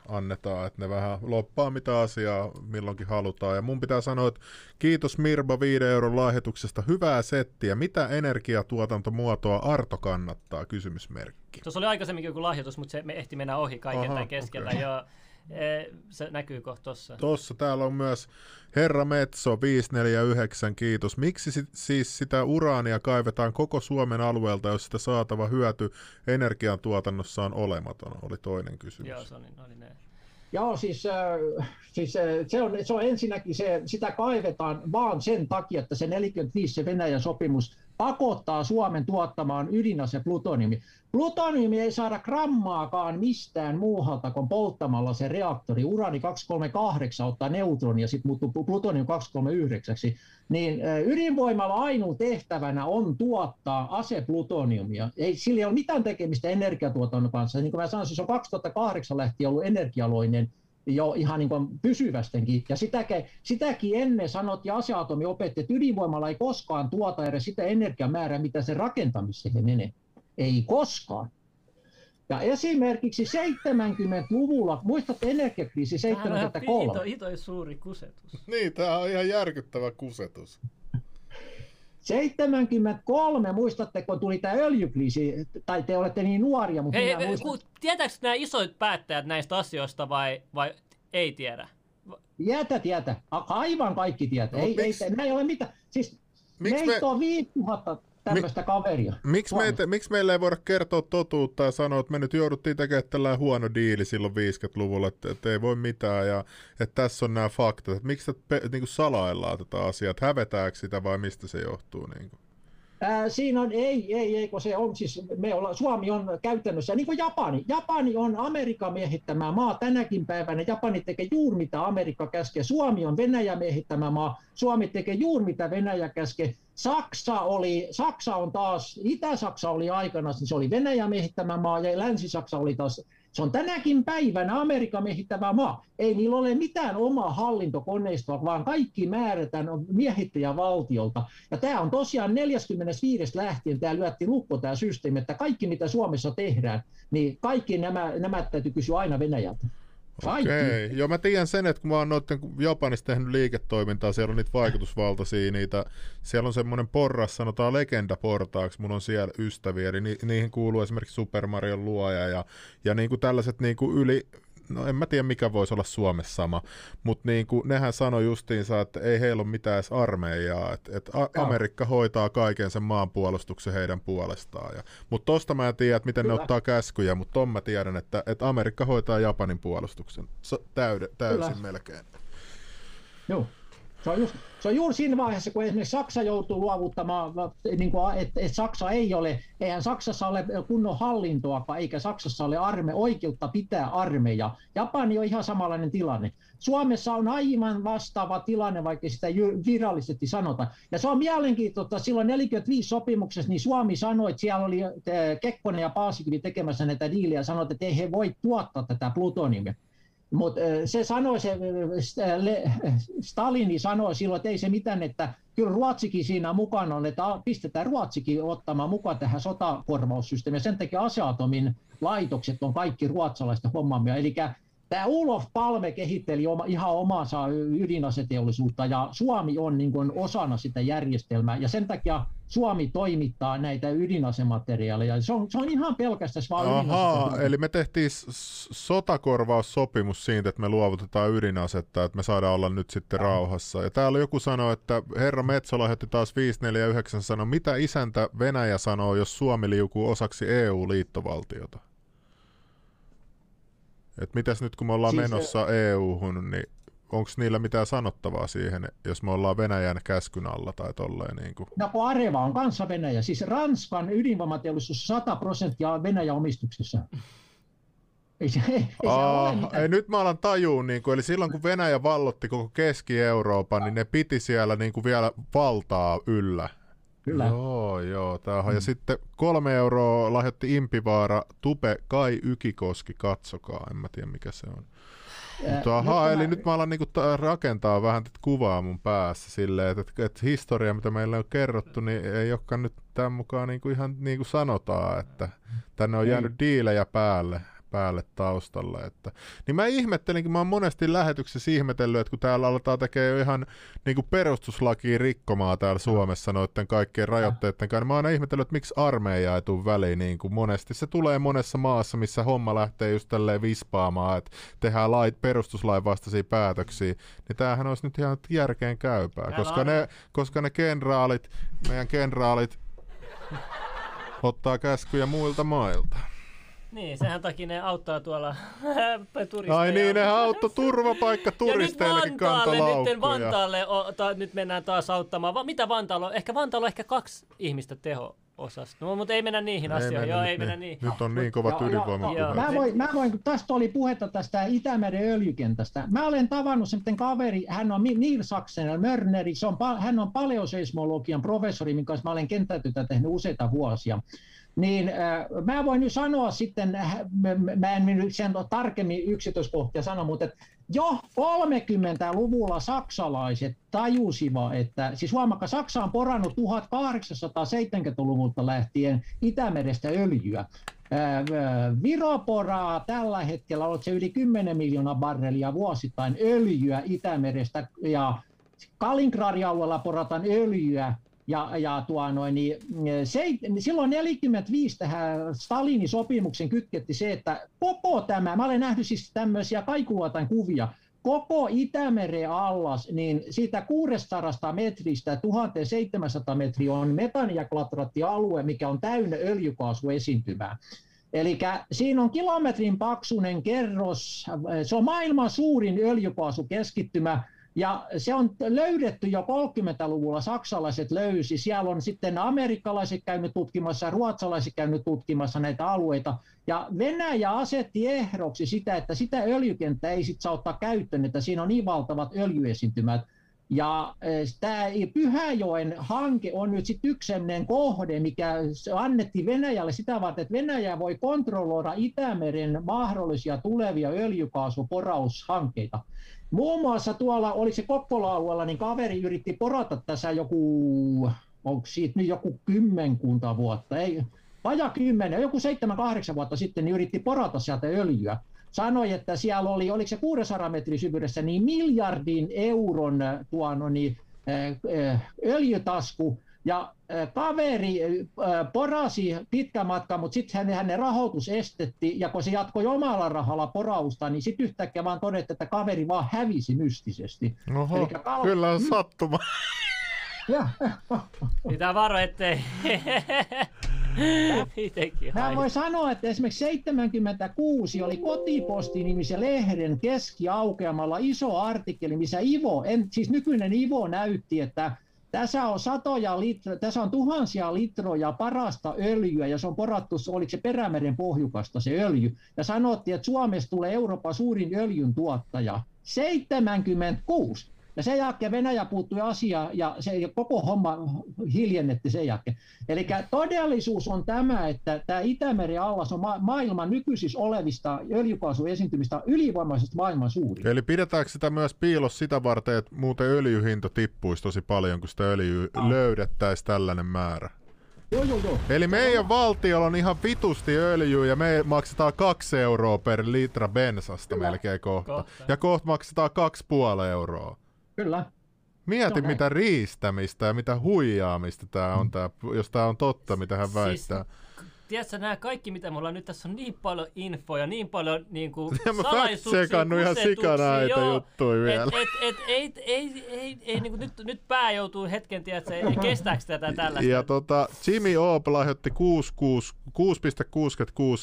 annetaan, että ne vähän loppaa mitä asiaa milloinkin halutaan. Ja mun pitää sanoa, että kiitos Mirba 5 euron lahjoituksesta, hyvää settiä. Mitä energiatuotantomuotoa Arto kannattaa? Kysymysmerkki. Tuossa oli aikaisemminkin joku lahjoitus, mutta se me ehti mennä ohi kaiken Aha, keskellä. Okay. Joo. E, se näkyy kohta tuossa. Tuossa täällä on myös Herra Metso 549, kiitos. Miksi sit, siis sitä uraania kaivetaan koko Suomen alueelta, jos sitä saatava hyöty energiantuotannossa on olematon, oli toinen kysymys. Joo, se oli, oli ne. Joo, siis, äh, siis äh, se, on, se on ensinnäkin, se, sitä kaivetaan vaan sen takia, että se 45 se Venäjän sopimus pakottaa Suomen tuottamaan ydinase plutoniumi. Plutoniumi ei saada grammaakaan mistään muualta kuin polttamalla se reaktori. Urani 238 ottaa neutronia ja sitten muuttuu plutonium 239. Niin ydinvoimalla ainoa tehtävänä on tuottaa aseplutoniumia. Ei, sillä ei ole mitään tekemistä energiatuotannon kanssa. Niin kuin mä sanoin, se on 2008 lähtien ollut energialoinen jo ihan niin kuin pysyvästenkin. Ja sitäkin, sitäkin ennen sanot ja aseatomi opetti, että ydinvoimalla ei koskaan tuota edes sitä energiamäärää, mitä se rakentamiseen menee. Ei koskaan. Ja esimerkiksi 70-luvulla, muistatte energiakriisi 73? Tämä on hito, suuri kusetus. Niin, tämä on ihan järkyttävä kusetus. 73, muistatteko, kun tuli tämä öljykriisi, tai te olette niin nuoria, mutta Hei, minä muistan... Tietääkö nämä isoit päättäjät näistä asioista vai, vai ei tiedä? Tietä, tietä. Aivan kaikki tietää. No, ei, ei, ei ole mitään. Siis Miks meitä me... on 5000 tämmöistä kaveria. Miksi, meitä, miksi meillä ei voida kertoa totuutta ja sanoa, että me nyt jouduttiin tekemään tällainen huono diili silloin 50-luvulla, että, että ei voi mitään ja että tässä on nämä faktat. Että miksi tätä niin kuin salaillaan tätä asiaa, että hävetääkö sitä vai mistä se johtuu? Niin kuin? Ää, siinä on, ei, ei, ei, kun se on siis, me olla, Suomi on käytännössä, niin kuin Japani. Japani on Amerikan miehittämä maa tänäkin päivänä. Japani tekee juuri mitä Amerikka käskee. Suomi on Venäjä miehittämä maa. Suomi tekee juuri mitä Venäjä käskee. Saksa, oli, Saksa on taas, Itä-Saksa oli aikana, se oli Venäjä miehittämä maa ja Länsi-Saksa oli taas se on tänäkin päivänä Amerikan miehittävä maa. Ei niillä ole mitään omaa hallintokoneistoa, vaan kaikki määrätään miehittäjävaltiolta. Ja tämä on tosiaan 45. lähtien, tämä lyötti lukko tämä systeemi, että kaikki mitä Suomessa tehdään, niin kaikki nämä, nämä täytyy kysyä aina Venäjältä. Okei, okay. joo mä tiedän sen, että kun mä oon noiden Japanissa tehnyt liiketoimintaa, siellä on niitä vaikutusvaltaisia, niitä, siellä on semmoinen porras, sanotaan legendaportaaksi, mun on siellä ystäviä, eli ni, niihin kuuluu esimerkiksi Super Mario luoja ja, ja niin kuin tällaiset niin kuin yli, no en mä tiedä mikä voisi olla Suomessa sama, mutta niin kuin, nehän sanoi justiinsa, että ei heillä ole mitään edes armeijaa, että et Amerikka hoitaa kaiken sen maanpuolustuksen heidän puolestaan. Ja, mutta tosta mä en tiedä, että miten Kyllä. ne ottaa käskyjä, mutta ton mä tiedän, että, että Amerikka hoitaa Japanin puolustuksen so, täyde, täysin Kyllä. melkein. Joo. Se on, just, se on juuri siinä vaiheessa, kun esimerkiksi Saksa joutuu luovuttamaan, niin kuin, että, että Saksa ei ole, eihän Saksassa ole kunnon hallintoakaan, eikä Saksassa ole arme, oikeutta pitää armeija. Japani on ihan samanlainen tilanne. Suomessa on aivan vastaava tilanne, vaikka sitä virallisesti sanota. Ja se on mielenkiintoista, silloin 45 sopimuksessa niin Suomi sanoi, että siellä oli Kekkonen ja Paasikivi tekemässä näitä diiliä, sanoi, että ei he voi tuottaa tätä plutoniumia. Mutta se sanoi, se, Stalini sanoi silloin, että ei se mitään, että kyllä Ruotsikin siinä mukana on, että pistetään Ruotsikin ottamaan mukaan tähän sotakorvaussysteemiin. Sen takia Aseatomin laitokset on kaikki ruotsalaista hommaamia. Eli Tämä Ulof Palme kehitteli oma, ihan omansa ydinaseteollisuutta ja Suomi on niin osana sitä järjestelmää ja sen takia Suomi toimittaa näitä ydinasemateriaaleja. Se on, se on ihan pelkästään vaan Ahaa, eli me tehtiin sotakorvaussopimus siitä, että me luovutetaan ydinasetta, että me saadaan olla nyt sitten rauhassa. Ja täällä joku sanoi, että herra Metso lahjoitti taas 549 sanoi, mitä isäntä Venäjä sanoo, jos Suomi liukuu osaksi EU-liittovaltiota? Et mitäs nyt kun me ollaan siis menossa se... EU-hun, niin onko niillä mitään sanottavaa siihen, jos me ollaan Venäjän käskyn alla tai tolleen? Niin kuin? No kun Areva on kanssa Venäjä, siis Ranskan ydinvoimateollisuus 100 prosenttia on Venäjän omistuksessa. Ei, se, ei, Aa, ei, nyt mä alan tajuun, niin kuin, eli silloin kun Venäjä vallotti koko Keski-Euroopan, niin ne piti siellä niin kuin vielä valtaa yllä. Kyllä. Joo, joo. Tää on. Mm. Ja sitten kolme euroa lahjoitti Impivaara, Tupe, Kai Ykikoski, katsokaa. En mä tiedä mikä se on. Mutta ahaa, eli mä... nyt mä alan niinku rakentaa vähän tätä kuvaa mun päässä silleen, että, että, historia, mitä meillä on kerrottu, niin ei olekaan nyt tämän mukaan niinku ihan niin kuin sanotaan, että tänne on jäänyt diilejä päälle päälle taustalle. Että, niin mä ihmettelinkin, mä oon monesti lähetyksessä ihmetellyt, että kun täällä aletaan tekemään jo ihan niin kuin perustuslakia rikkomaa täällä Suomessa noiden kaikkien rajoitteiden kanssa, niin mä oon ihmetellyt, että miksi armeija ei tule väliin niin kuin monesti. Se tulee monessa maassa, missä homma lähtee just tälleen vispaamaan, että tehdään lait, perustuslain vastaisia päätöksiä, niin tämähän olisi nyt ihan järkeen käypää, koska ne, koska ne kenraalit, meidän kenraalit ottaa käskyjä muilta mailta. Niin, sehän takia ne auttaa tuolla turisteja. Ai niin, ne auttoi turvapaikka turisteillekin kantolaukkuja. Nyt Vantaalle, o, ta, nyt mennään taas auttamaan. Va, mitä Vantaalla on? Ehkä Vantaalla on ehkä kaksi ihmistä teho osasta. No, mutta ei mennä niihin ei asioihin. Joo, ei mennä niin. Nyt on niin kovat ydinvoima. Mä voin, mä voin, kun tästä oli puhetta tästä Itämeren öljykentästä. Mä olen tavannut sen kaveri, hän on Neil Saksen, Mörneri, se on, hän on paleoseismologian professori, minkä kanssa mä olen kenttätytä tehnyt useita vuosia niin äh, mä voin nyt sanoa sitten, äh, mä en nyt sen tarkemmin yksityiskohtia sano, mutta että jo 30-luvulla saksalaiset tajusivat, että siis huomakka, Saksa on porannut 1870-luvulta lähtien Itämerestä öljyä. Äh, Viro poraa tällä hetkellä, on se yli 10 miljoonaa barrelia vuosittain öljyä Itämerestä ja Kaliningradin alueella porataan öljyä ja, ja tuo noin, niin, se, silloin 45 tähän Stalinin sopimuksen kytketti se, että koko tämä, mä olen nähnyt siis tämmöisiä kaikuluotan kuvia, koko Itämeren allas, niin siitä 600 metristä 1700 metriä on metaniaklatraattialue, mikä on täynnä öljykaasuesiintymää. Eli siinä on kilometrin paksunen kerros, se on maailman suurin öljykaasukeskittymä, ja se on löydetty jo 30-luvulla, saksalaiset löysi. Siellä on sitten amerikkalaiset käynyt tutkimassa, ruotsalaiset käynyt tutkimassa näitä alueita. Ja Venäjä asetti ehdoksi sitä, että sitä öljykenttää ei sit saa ottaa käyttöön, että siinä on niin valtavat öljyesiintymät. Ja e, tämä Pyhäjoen hanke on nyt sitten yksi kohde, mikä annettiin Venäjälle sitä varten, että Venäjä voi kontrolloida Itämeren mahdollisia tulevia öljykaasuporaushankkeita. Muun muassa tuolla, oli se Kokkola-alueella, niin kaveri yritti porata tässä joku, onko siitä nyt joku kymmenkunta vuotta, ei, vaja kymmenen, joku seitsemän, kahdeksan vuotta sitten, niin yritti porata sieltä öljyä. Sanoi, että siellä oli, oliko se 600 metrin syvyydessä, niin miljardin euron tuon, niin, öljytasku, Ja kaveri porasi pitkän matkan, mutta sitten hänen, hänen rahoitus estetti, ja kun se jatkoi omalla rahalla porausta, niin sitten yhtäkkiä vaan todettiin, että kaveri vaan hävisi mystisesti. Oho, Elikkä kal- kyllä on sattuma. Ja, Pitää varo, ettei... Mä voin sanoa, että esimerkiksi 76 oli Kotiposti-nimisen lehden keskiaukeamalla iso artikkeli, missä Ivo, en, siis nykyinen Ivo näytti, että tässä on satoja litro, tässä on tuhansia litroja parasta öljyä ja se on porattu, oliko se Perämeren pohjukasta se öljy. Ja sanottiin, että Suomesta tulee Euroopan suurin öljyn tuottaja. 76. Ja sen jälkeen Venäjä puuttui asiaan ja se koko homma hiljennetti sen jälkeen. Eli todellisuus on tämä, että tämä Itämeren allas on ma- maailman nykyisissä olevista öljykaasuesiintymistä ylivoimaisesti maailman suurin. Eli pidetäänkö sitä myös piilossa sitä varten, että muuten öljyhinta tippuisi tosi paljon, kun sitä öljyä Ah. löydettäisiin tällainen määrä? Joo, joo, joo. Eli meidän valtiolla on ihan vitusti öljyä ja me maksetaan kaksi euroa per litra bensasta Kyllä. melkein kohta. Kohta. Ja kohta maksetaan kaksi puoli euroa. Kyllä. Mieti No, mitä riistämistä ja mitä huijaamista tämä on, tää, jos tämä on totta, mitä hän Siis- väittää. Tiedätkö, nämä kaikki, mitä me ollaan nyt, tässä on niin paljon infoja, niin paljon niin kuin, Ja mä salaisuuksia, ihan sikana näitä juttuja vielä. Et, et, et, ei, ei, ei, ei, niin kuin nyt, nyt pää joutuu hetken, tiedätkö, ei, kestääkö tätä tällaista. Ja tota, Jimmy Oop lahjoitti 66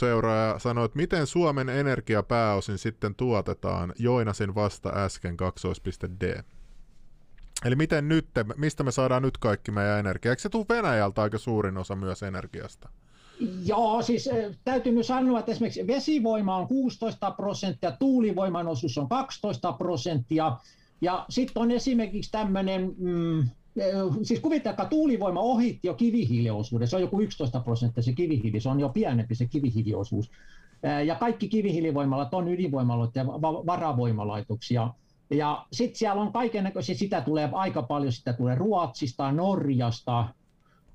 6,66 euroa ja sanoi, että miten Suomen energia pääosin sitten tuotetaan. Joinasin vasta äsken kaksoispiste D. Eli miten nyt, mistä me saadaan nyt kaikki meidän energia? Eikö se tule Venäjältä aika suurin osa myös energiasta? Joo, siis eh, täytyy myös sanoa, että esimerkiksi vesivoima on 16 prosenttia, tuulivoiman osuus on 12 prosenttia, ja sitten on esimerkiksi tämmöinen, mm, eh, siis kuvitelkaa, tuulivoima ohitti jo kivihiiliosuuden, se on joku 11 prosenttia se kivihiili, se on jo pienempi se kivihiiliosuus. Eh, Ja kaikki kivihiilivoimalat on ydinvoimaloita ja va- varavoimalaitoksia. Ja sitten siellä on kaiken näköisiä, sitä tulee aika paljon, sitä tulee Ruotsista, Norjasta,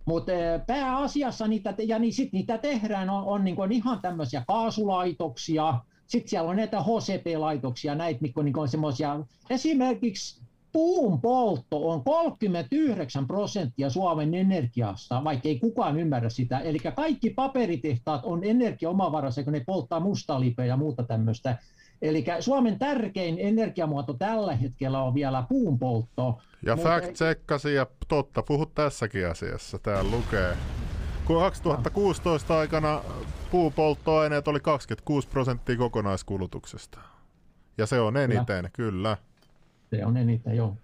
mutta pääasiassa niitä, ja niin sit niitä tehdään, on, on, niin ihan tämmöisiä kaasulaitoksia, sitten siellä on näitä HCP-laitoksia, näitä, mitkä on, niin on semmoisia, esimerkiksi puun poltto on 39 prosenttia Suomen energiasta, vaikka ei kukaan ymmärrä sitä. Eli kaikki paperitehtaat on energiaomavaraisia, kun ne polttaa mustalipeä ja muuta tämmöistä. Eli Suomen tärkein energiamuoto tällä hetkellä on vielä puun poltto. Ja Mut fact checkasin ja totta puhut tässäkin asiassa. Täällä lukee. Kun 2016 aikana puupolttoaineet oli 26 prosenttia kokonaiskulutuksesta. Ja se on eniten, kyllä. Se on eniten, joo.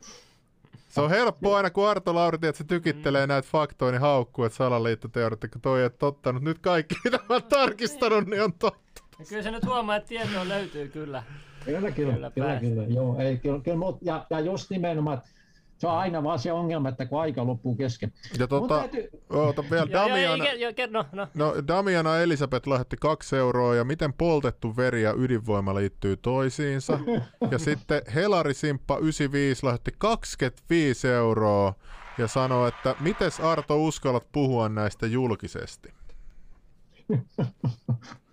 Se on helppo aina, kun Arto Lauri, että se tykittelee näitä faktoja, niin haukkuu, että salaliittoteoreetikko toi ei ole totta. Mutta nyt kaikki, mitä mä oon tarkistanut, niin on totta. Ja kyllä se nyt huomaa, että tietoa löytyy kyllä. Kyllä, kyllä, Kyllä kyllä, kyllä, joo, ei, kyllä, kyllä mut, ja, ja just nimenomaan, se on aina vaan se ongelma, että kun aika loppuu kesken. Ja tota, täytyy, oota vielä Damiana, ei, ke- jo, ke- no, no. no, Damiana Elisabeth lähetti kaksi euroa ja miten poltettu veri ja ydinvoima liittyy toisiinsa. Ja sitten Helari Simppa 95 lähetti 25 euroa ja sanoi, että mites Arto uskallat puhua näistä julkisesti?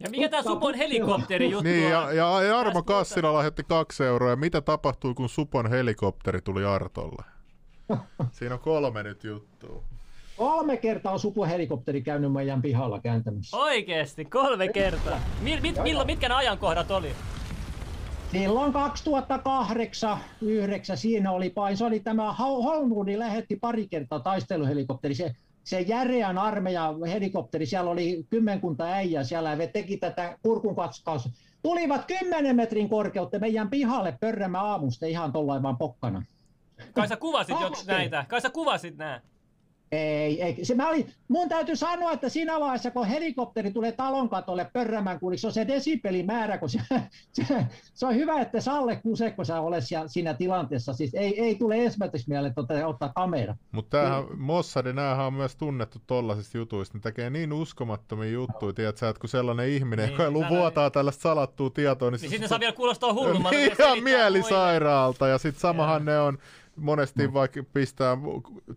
Ja mikä tää Supon helikopteri juttu Niin, ja, on? ja ja Armo Kassila lähetti kaksi euroa. Ja mitä tapahtui, kun Supon helikopteri tuli Artolle? Siinä on kolme nyt juttua. kolme kertaa on supuhelikopteri käynyt meidän pihalla kääntämässä. Oikeesti, kolme kertaa. Mi- mit, milloin, mitkä ne ajankohdat oli? Silloin 2008 9 siinä oli pain. Se oli tämä Hol- Holmrudi lähetti pari kertaa taisteluhelikopteri. Se, se järeän armeijan helikopteri, siellä oli kymmenkunta äijää siellä ja ne teki tätä kurkunkatskaus. Tulivat 10 metrin korkeutta meidän pihalle pörrämä aamusta ihan tollain vaan pokkana. Kai sä kuvasit jo näitä. Kai sä kuvasit nää. Ei, ei. Se, mä olin, mun täytyy sanoa, että siinä vaiheessa, kun helikopteri tulee talon katolle pörrämään, kun se on se desibelimäärä, kun se, se, se on hyvä, että Salle Kuse, kun sä olet siellä, siinä tilanteessa, siis ei, ei tule ensimmäiseksi mieleen tota, ottaa kamera. Mutta tämähän, Mossadi, näähän on myös tunnettu tollasista jutuista. Ne tekee niin uskomattomia juttuja, tiedät sä, että kun sellainen ihminen, Niin, joka sellainen- vuotaa tällaista salattua tietoa, niin, Niin sitten ne saa vielä kuulostaa hullummalta. niin ihan mielisairaalta. Ja sitten samahan ne on monesti no. vaikka pistää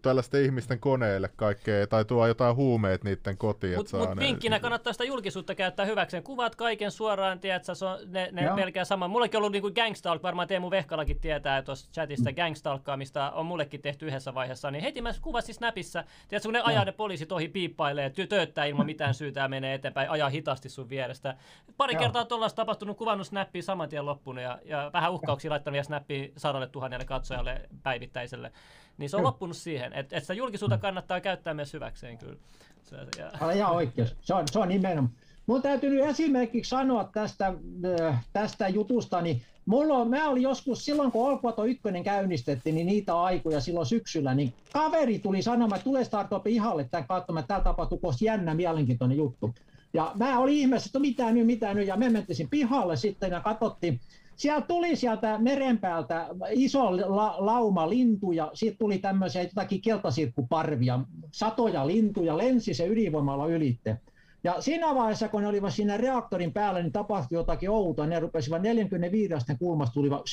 tällaisten ihmisten koneille kaikkea, tai tuo jotain huumeet niiden kotiin. Mutta mut vinkkinä kannattaa sitä julkisuutta käyttää hyväkseen. Kuvat kaiken suoraan, tiedätkö, se on, ne, ne pelkää sama. Mullekin on ollut niinku gangstalk, varmaan Teemu Vehkalakin tietää tuossa chatista mm. gangstalkkaa, mistä on mullekin tehty yhdessä vaiheessa. Niin heti mä kuvasin Snapissa, tiedätkö, kun ne ajaa ne poliisit ohi piippailee, ty- tööttää ilman mitään syytä ja menee eteenpäin, ajaa hitaasti sun vierestä. Pari Joo. kertaa tuollaista tapahtunut, kuvannut snappia saman tien loppunut ja, ja vähän uhkauksia laittanut vielä snappia sadalle tuhannelle katsojalle päivittäiselle. Niin se on loppunut siihen, että, että sitä julkisuutta kannattaa käyttää myös hyväkseen kyllä. Se, ja... Olen ihan oikeus. Se on, se on nimenomaan. Mun täytyy nyt esimerkiksi sanoa tästä, äh, tästä jutusta, niin mulla on, mä olin joskus silloin, kun Olkuato 1 käynnistettiin, niin niitä aikoja silloin syksyllä, niin kaveri tuli sanomaan, että tulee startup ihalle tämän katsomaan, että täällä tapahtuu kohta jännä, mielenkiintoinen juttu. Ja mä olin ihmeessä, että mitä nyt, mitä nyt, ja me mentiin pihalle sitten ja katsottiin, siellä tuli sieltä merenpäältä iso la, lauma lintuja, siitä tuli tämmöisiä jotakin keltasirkkuparvia, satoja lintuja, lensi se ydinvoimalla ylitte. Ja siinä vaiheessa, kun ne olivat siinä reaktorin päällä, niin tapahtui jotakin outoa. Ne rupesivat 45 kulmasta tulivat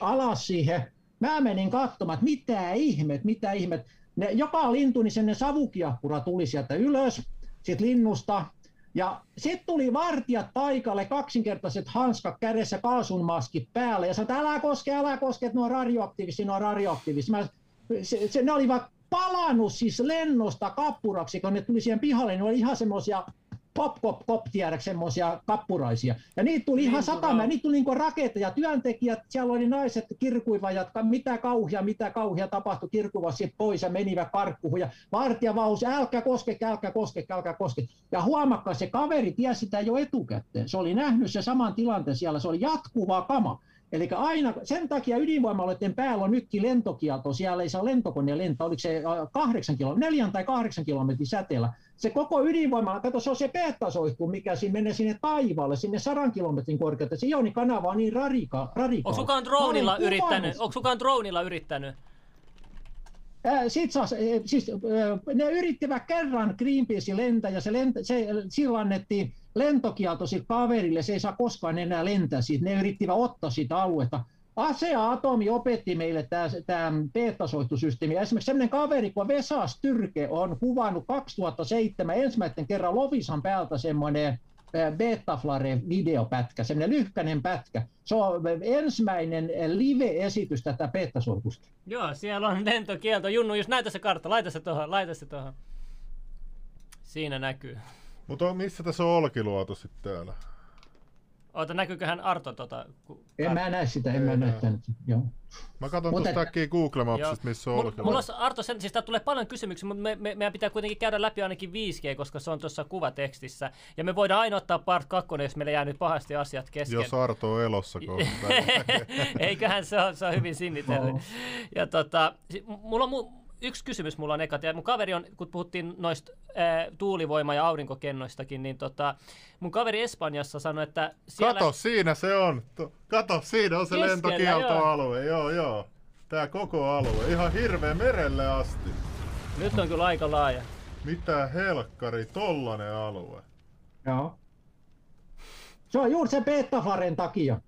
alas siihen. Mä menin katsomaan, että mitä ihmet, mitä ihmet. Ne, joka lintu, niin sen savukiahkura tuli sieltä ylös, sitten linnusta, ja sitten tuli vartijat paikalle, kaksinkertaiset hanskat kädessä, kaasunmaskit päälle, ja sanoin, että älä koske, älä koske, että ne on radioaktiivisia, ne on radioaktiivisia. Mä, se, se, ne olivat palannut siis lennosta kappuraksi, kun ne tuli siihen pihalle, ne oli ihan semmoisia pop, pop, pop, tiedä, semmoisia kappuraisia. Ja niitä tuli ihan satama, niitä tuli niin raketteja, työntekijät, siellä oli naiset kirkuivat, mitä kauhia, mitä kauhia tapahtui, kirkuivat pois ja menivät karkkuun. Ja vartija vaus, älkää koske, älkää koske, älkää koske. Ja huomakkaa, se kaveri tiesi sitä jo etukäteen. Se oli nähnyt se saman tilanteen siellä, se oli jatkuvaa kama. Eli aina, sen takia ydinvoimaloiden päällä on nytkin lentokielto, siellä ei saa lentokone lentää, oliko se äh, kahdeksan kilo, neljän tai kahdeksan kilometrin säteellä. Se koko ydinvoimala, kato se on se beta-soihku, mikä siinä menee sinne taivaalle, sinne sadan kilometrin korkeutta. Se ionikanava on niin radika, radikaali. Onko kukaan dronilla yrittänyt? Onko kukaan dronilla yrittänyt? Sitten saas, siis, ne yrittivät kerran Greenpeace lentää ja se, lentä, se sillä annettiin lentokielto sille kaverille, se ei saa koskaan enää lentää siitä. Ne yrittivät ottaa sitä aluetta. Asea Atomi opetti meille tämä beta-soihtusysteemi. Esimerkiksi sellainen kaveri kuin Vesa Styrke on kuvannut 2007 ensimmäisen kerran Lovisan päältä semmoinen Betaflare videopätkä, semmoinen lyhkäinen pätkä. Se on ensimmäinen live-esitys tätä beta-soihtusta. Joo, siellä on lentokielto. Junnu, jos näytä se kartta, laita se tuohon, laita se tuohon. Siinä näkyy. Mutta missä tässä on Olkiluoto sitten täällä? Oota, näkyyköhän Arto tota? Ku... En mä näe sitä, en mä näe tämän. Joo. Mä katson mutta tuosta äkkiä Google Mapsista, missä on Olkiluoto. Mulla on, Arto, sen, siis tää tulee paljon kysymyksiä, mutta me, me, meidän pitää kuitenkin käydä läpi ainakin 5G, koska se on tuossa kuvatekstissä. Ja me voidaan aina ottaa part 2, jos meillä jää nyt pahasti asiat kesken. Jos Arto on elossa kohta. Eiköhän se on, se on hyvin sinnitellyt. Ja tota, mulla on mu- yksi kysymys mulla on eka. Ja mun kaveri on, kun puhuttiin noista ää, tuulivoima- ja aurinkokennoistakin, niin tota, mun kaveri Espanjassa sanoi, että siellä... Kato, siinä se on. Kato, siinä on se Keskellä, lentokieltoalue. Joo. joo, joo. Tää koko alue. Ihan hirveä merelle asti. Nyt on kyllä aika laaja. Mitä helkkari, tollanen alue. Joo. Se on juuri se Betaflaren takia.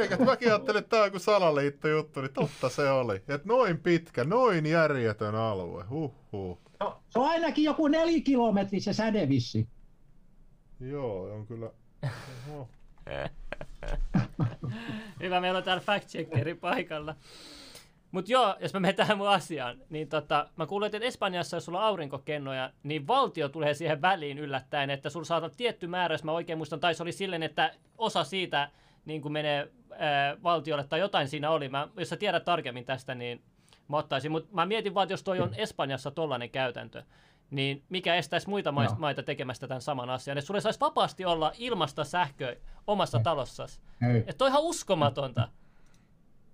Eikä mäkin ajattelin, että tämä on salaliitto juttu, niin totta se oli. Et noin pitkä, noin järjetön alue. Huhhuh. No, se on ainakin joku neljä kilometri se sädevissi. Joo, on kyllä. Hyvä, meillä on täällä fact paikalla. Mutta joo, jos mä menen tähän mun asiaan, niin tota, mä kuulen, että Espanjassa, jos sulla on aurinkokennoja, niin valtio tulee siihen väliin yllättäen, että sulla saattaa tietty määrä, jos mä oikein muistan, tai se oli silleen, että osa siitä niin kuin menee ää, valtiolle tai jotain siinä oli. Mä, jos sä tiedät tarkemmin tästä, niin mä ottaisin. Mutta mä mietin vaan, että jos toi on Espanjassa tollainen käytäntö, niin mikä estäisi muita no. maita tekemästä tämän saman asian. Että sulle saisi vapaasti olla ilmasta sähköä omassa talossasi. Että toi on ihan uskomatonta.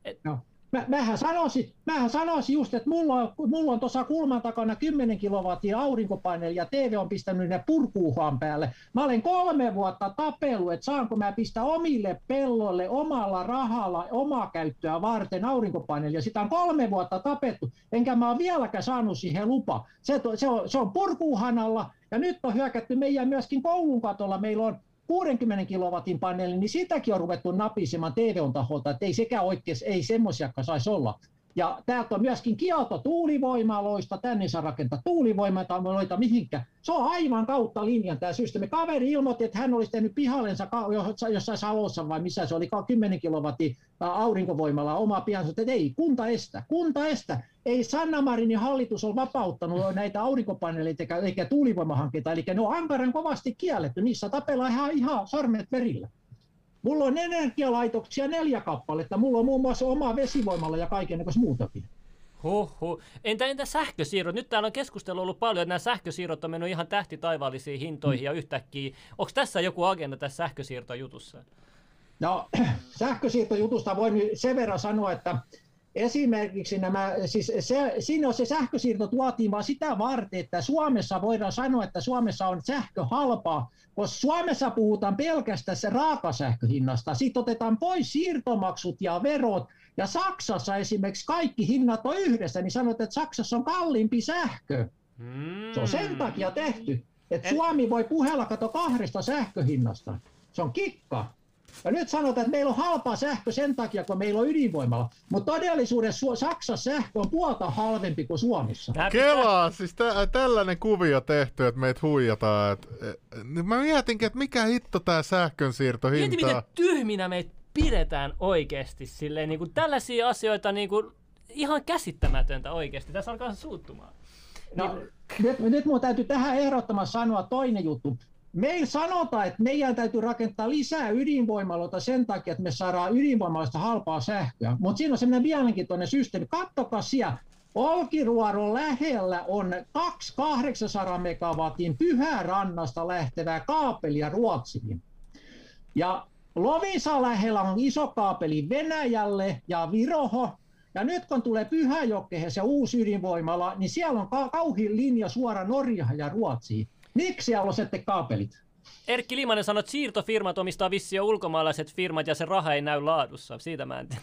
Et, no mä, mähän, sanoisin, mähän sanoisin just, että mulla on, mulla on tuossa kulman takana 10 kilowattia aurinkopaneeli ja TV on pistänyt ne purkuuhan päälle. Mä olen kolme vuotta tapellut, että saanko mä pistää omille pelloille omalla rahalla omaa käyttöä varten aurinkopaneeli. Ja sitä on kolme vuotta tapettu, enkä mä ole vieläkään saanut siihen lupa. Se, se, on, se on purkuuhanalla ja nyt on hyökätty meidän myöskin koulun katolla. Meillä on 60 kilowatin paneelin, niin sitäkin on ruvettu napisemaan TVOn taholta, että ei sekään oikein, ei semmoisiakaan saisi olla. Ja täältä on myöskin kielto tuulivoimaloista, tänne saa rakentaa tuulivoimaloita mihinkä. Se on aivan kautta linjan tämä systeemi. Kaveri ilmoitti, että hän olisi tehnyt pihallensa jossain Salossa vai missä se oli 10 kilowattia aurinkovoimalla oma pihansa, että ei, kunta estä, kunta estä. Ei Sanna Marinin hallitus ole vapauttanut näitä aurinkopaneeleita eikä, eikä tuulivoimahankkeita, eli ne on ankaran kovasti kielletty, niissä tapellaan ihan, ihan sormet verillä. Mulla on energialaitoksia neljä kappaletta. Mulla on muun muassa oma vesivoimalla ja kaiken muutakin. Huhhuh. Entä, entä sähkösiirrot? Nyt täällä on keskustelu ollut paljon, että nämä sähkösiirrot on mennyt ihan tähtitaivallisiin hintoihin mm. ja yhtäkkiä. Onko tässä joku agenda tässä sähkösiirtojutussa? No, sähkösiirtojutusta voin sen verran sanoa, että esimerkiksi nämä, siis se, siinä on se sähkösiirto tuotiin vaan sitä varten, että Suomessa voidaan sanoa, että Suomessa on sähkö halpaa, koska Suomessa puhutaan pelkästään se raakasähköhinnasta, sitten otetaan pois siirtomaksut ja verot, ja Saksassa esimerkiksi kaikki hinnat on yhdessä, niin sanot, että Saksassa on kalliimpi sähkö. Hmm. Se on sen takia tehty, että Suomi voi puhella kato kahdesta sähköhinnasta. Se on kikka. Ja nyt sanotaan, että meillä on halpa sähkö sen takia, kun meillä on ydinvoimalla. Mutta todellisuudessa Saksassa sähkö on puolta halvempi kuin Suomessa. Kelaa, siis tä- tällainen kuvio tehty, että meitä huijataan. Et, et, mä mietinkin, että mikä hitto tämä sähkönsiirtohinta Mieti, miten tyhminä meitä pidetään oikeasti silleen, niin kuin tällaisia asioita niin kuin, ihan käsittämätöntä oikeasti. Tässä alkaa suuttumaan. No, niin... nyt, nyt mun täytyy tähän ehdottomasti sanoa toinen juttu. Meillä sanotaan, että meidän täytyy rakentaa lisää ydinvoimaloita sen takia, että me saadaan ydinvoimaloista halpaa sähköä. Mutta siinä on sellainen mielenkiintoinen systeemi. Kattokaa siellä, Olkiruoron lähellä on 2800 megawatin pyhärannasta lähtevää kaapelia Ruotsiin. Ja Lovisa lähellä on iso kaapeli Venäjälle ja Viroho. Ja nyt kun tulee Pyhäjokkeen se uusi ydinvoimala, niin siellä on kauhin linja suora Norjaan ja Ruotsiin. Miksi siellä on sitten kaapelit? Erkki Limanen sanoi, että siirtofirmat omistaa vissiin ulkomaalaiset firmat ja se raha ei näy laadussa. Siitä mä en tiedä.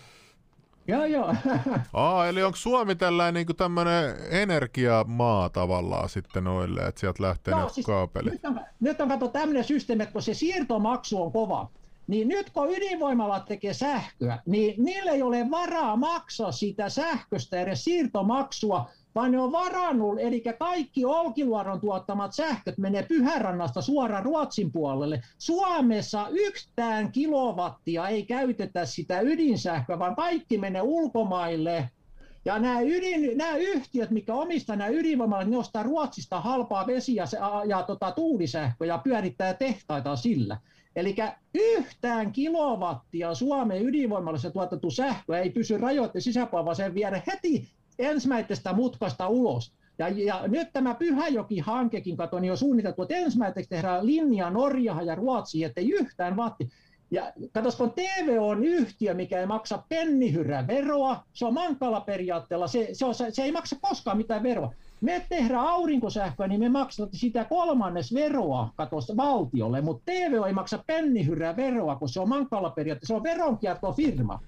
Joo, joo. Aa, eli onko Suomi tällainen niin tämmöinen energiamaa tavallaan sitten noille, että sieltä lähtee no, ne siis kaapelit? Nyt on, nyt on kato tämmöinen systeemi, että kun se siirtomaksu on kova, niin nyt kun ydinvoimalat tekee sähköä, niin niille ei ole varaa maksaa sitä sähköstä edes siirtomaksua, vaan ne on varannut, eli kaikki Olkiluodon tuottamat sähköt menee Pyhärannasta suoraan Ruotsin puolelle. Suomessa yhtään kilowattia ei käytetä sitä ydinsähköä, vaan kaikki menee ulkomaille. Ja nämä, ydin, nämä yhtiöt, mikä omistaa nämä ydinvoimalat, ne ostaa Ruotsista halpaa vesiä ja, ja tota, tuulisähköä ja pyörittää tehtaita sillä. Eli yhtään kilowattia Suomen ydinvoimalassa tuotettu sähkö ei pysy rajoitteen sisäpuolella, vaan se viedä heti ensimmäisestä mutkasta ulos. Ja, ja nyt tämä Pyhäjoki-hankekin, kato, niin on suunniteltu, että ensimmäiseksi tehdään linja Norjaan ja Ruotsiin, ettei yhtään vatti. Ja katos, kun TV on yhtiö, mikä ei maksa pennihyrää veroa, se on mankala periaatteella, se, se, on, se ei maksa koskaan mitään veroa. Me tehdään aurinkosähköä, niin me maksamme sitä kolmannes veroa katos valtiolle, mutta TV ei maksa pennihyrää veroa, kun se on mankala periaatteella, se on veronkiertofirma.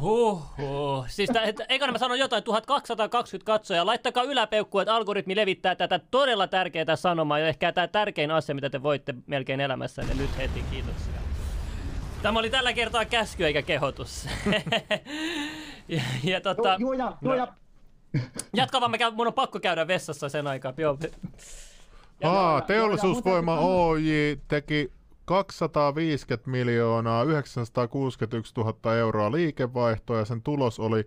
Huhhuh. Siis tä, et, eikö mä sanon jotain, 1220 katsoja. Laittakaa yläpeukku, että algoritmi levittää tätä todella tärkeää sanomaa ja ehkä tämä tärkein asia, mitä te voitte melkein elämässänne nyt heti. Kiitoksia. Tämä oli tällä kertaa käsky eikä kehotus. ja, ja tota, joo, joo, joo, no. Jatka vaan, käyn, mun on pakko käydä vessassa sen aikaa. Joo. Aa, teollisuusvoima Oy teki 250 miljoonaa 961 000 euroa liikevaihtoa ja sen tulos oli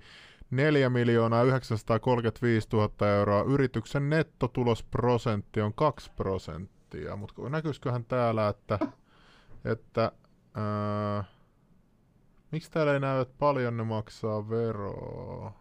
4 miljoonaa 935 000 euroa. Yrityksen nettotulosprosentti on 2 prosenttia, mutta näkyisiköhän täällä, että, että ää, miksi täällä ei näy, että paljon ne maksaa veroa?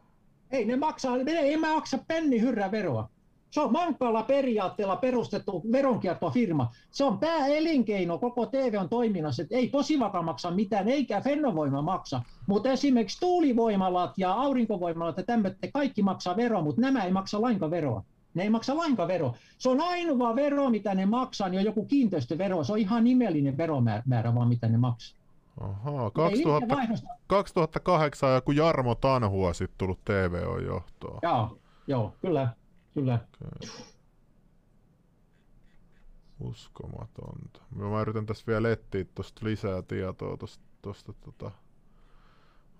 Ei ne maksaa, ne ei maksa penni hyrrä veroa. Se on mankalla periaatteella perustettu veronkiertofirma. Se on pääelinkeino koko TV on toiminnassa, että ei Posivakaan maksa mitään, eikä Fennovoima maksa. Mutta esimerkiksi tuulivoimalat ja aurinkovoimalat ja tämmöiset, kaikki maksaa veroa, mutta nämä ei maksa lainkaan veroa. Ne ei maksa lainkaan veroa. Se on ainoa vero, mitä ne maksaa, niin on joku kiinteistövero. Se on ihan nimellinen veromäärä vaan, mitä ne maksaa. Ahaa, 2000, 2008 joku Jarmo Tanhua sitten tullut TV-johtoon. Joo, joo, kyllä. Kyllä. Okay. Uskomatonta. Mä yritän tässä vielä etsiä tuosta lisää tietoa tuosta, tota,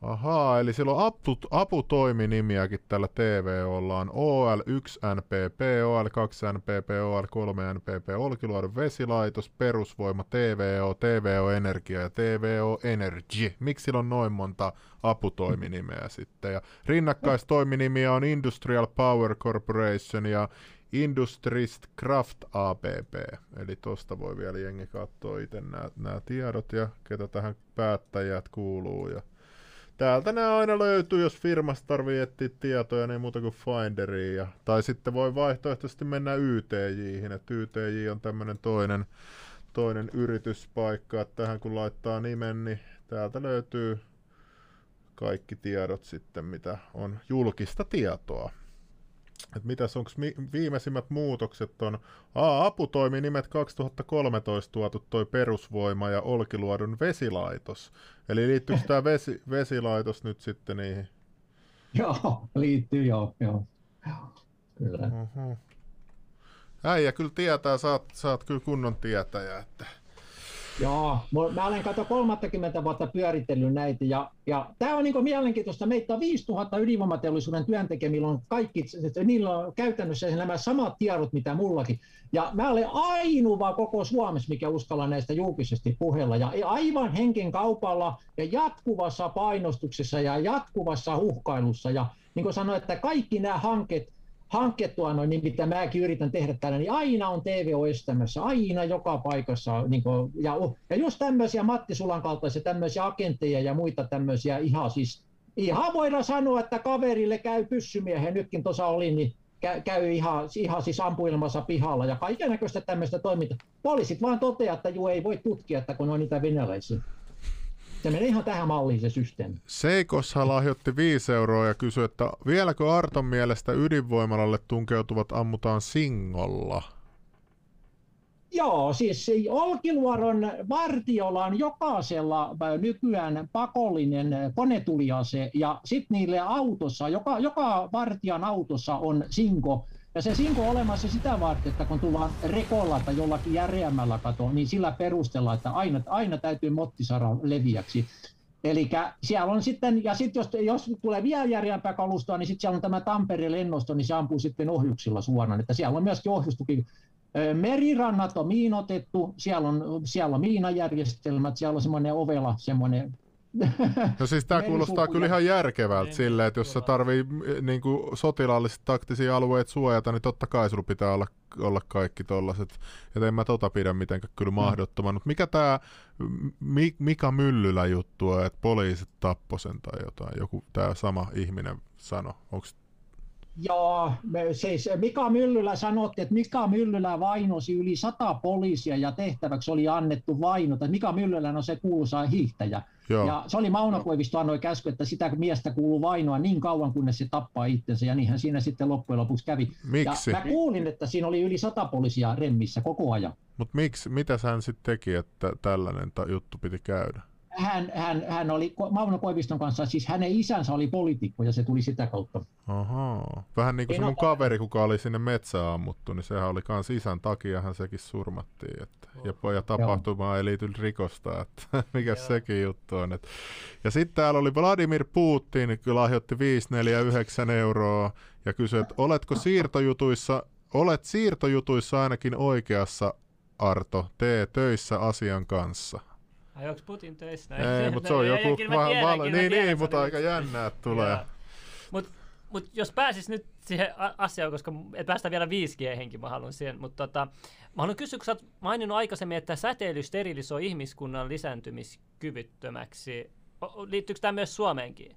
Ahaa, eli sillä on apu, aputoiminimiäkin tällä TVOlla on OL1NPP, OL2NPP, OL3NPP, Olkiluodon vesilaitos, perusvoima, TVO, TVO Energia ja TVO Energy. Miksi sillä on noin monta aputoiminimeä sitten? Ja rinnakkaistoiminimiä on Industrial Power Corporation ja Industrist Craft ABB. Eli tosta voi vielä jengi katsoa itse nämä tiedot ja ketä tähän päättäjät kuuluu. Ja täältä nämä aina löytyy, jos firmasta tarvii etsiä tietoja, niin muuta kuin Finderiin. Ja, tai sitten voi vaihtoehtoisesti mennä YTJihin, että YTJ on tämmöinen toinen, toinen yrityspaikka, että tähän kun laittaa nimen, niin täältä löytyy kaikki tiedot sitten, mitä on julkista tietoa että mitäs onko mi- viimeisimmät muutokset on, A, aputoiminimet 2013 tuotu toi perusvoima ja Olkiluodon vesilaitos. Eli liittyykö tämä vesi, vesilaitos nyt sitten niihin? Joo, liittyy joo, joo. Kyllä. Uh-huh. Äijä kyllä tietää, saat, saat kyllä kunnon tietäjä, että Joo, mä olen kato 30 vuotta pyöritellyt näitä ja, ja tämä on niin mielenkiintoista. Meitä on 5000 ydinvoimateollisuuden työntekijä, millä on kaikki, niillä on käytännössä nämä samat tiedot, mitä mullakin. Ja mä olen ainoa koko Suomessa, mikä uskalla näistä julkisesti puhella. Ja aivan henken kaupalla ja jatkuvassa painostuksessa ja jatkuvassa uhkailussa. Ja niin kuin sanoin, että kaikki nämä hankkeet, hankettua noin, niin mitä mäkin yritän tehdä täällä, niin aina on TVO estämässä, aina joka paikassa. Niin kuin, ja, ja just tämmöisiä Matti Sulan kaltaisia tämmöisiä agentteja ja muita tämmöisiä ihan siis, ihan voidaan sanoa, että kaverille käy pyssymiehen, nytkin tuossa oli, niin käy, käy ihan, ihan siis ampuilmassa pihalla ja kaiken näköistä tämmöistä toimintaa. Poliisit vaan toteaa, että juu ei voi tutkia, että kun on niitä venäläisiä. Se menee ihan tähän malliin se systeemi. Seikosha lahjoitti 5 euroa ja kysyi, että vieläkö Arton mielestä ydinvoimalalle tunkeutuvat ammutaan singolla? Joo, siis Olkiluodon vartiolla on jokaisella äh, nykyään pakollinen konetuliase ja sitten niille autossa, joka, joka vartijan autossa on sinko, ja se sinko on olemassa sitä varten, että kun tullaan rekolla tai jollakin järeämmällä kato, niin sillä perusteella, että aina, aina täytyy motti saada leviäksi. Eli siellä on sitten, ja sitten jos, jos tulee vielä järeämpää kalustoa, niin sitten siellä on tämä Tampereen lennosto, niin se ampuu sitten ohjuksilla suoraan. Että siellä on myöskin ohjustuki. Merirannat on miinotettu, siellä on, siellä on miinajärjestelmät, siellä on semmoinen ovela, semmoinen No siis tämä kuulostaa kyllä ihan järkevältä silleen, että jos sä tarvii eh, niin kuin sotilaallisesti taktisia alueita suojata, niin totta kai sulla pitää olla, olla kaikki tollaset. Ja en mä tota pidä mitenkään kyllä mm. mahdottoman. Mutta mikä tämä Mika Myllylä juttu on, että poliisit tappoi sen tai jotain, joku tämä sama ihminen sano. Onko Me, siis Mika Myllylä sanotti, että Mika Myllylä vainosi yli sata poliisia ja tehtäväksi oli annettu vainota. Mika Myllylä on se kuuluisa hiihtäjä. Joo. Ja se oli Mauno Koivisto annoi käsky, että sitä miestä kuuluu vainoa niin kauan, kunnes se tappaa itsensä, ja niinhän siinä sitten loppujen lopuksi kävi. Miksi? Ja mä kuulin, että siinä oli yli sata poliisia remmissä koko ajan. Mutta miksi, mitä hän sitten teki, että tällainen juttu piti käydä? Hän, hän, hän oli Mauno Koiviston kanssa, siis hänen isänsä oli poliitikko ja se tuli sitä kautta. Ahaa. Vähän niin kuin se mun kaveri, kuka oli sinne metsään ammuttu, niin sehän oli kans isän takia hän sekin surmattiin. Että, ja, ja tapahtumaan ei liity rikosta, että mikä sekin juttu on. Että. Ja sitten täällä oli Vladimir Putin, kyllä lahjoitti 549 euroa ja kysyi, että oletko siirtojutuissa, olet siirtojutuissa ainakin oikeassa Arto, tee töissä asian kanssa. Ai onko Putin töissä? Ei, mutta se on joku... Va- va- niin, niin, mutta aika jännää tulee. Mutta mut jos pääsis nyt siihen asiaan, koska et päästä vielä 5G-henkin, mä haluan siihen, mutta tota, mä haluan kysyä, kun sä oot maininnut aikaisemmin, että säteily sterilisoi ihmiskunnan lisääntymiskyvyttömäksi. Liittyykö tämä myös Suomeenkin?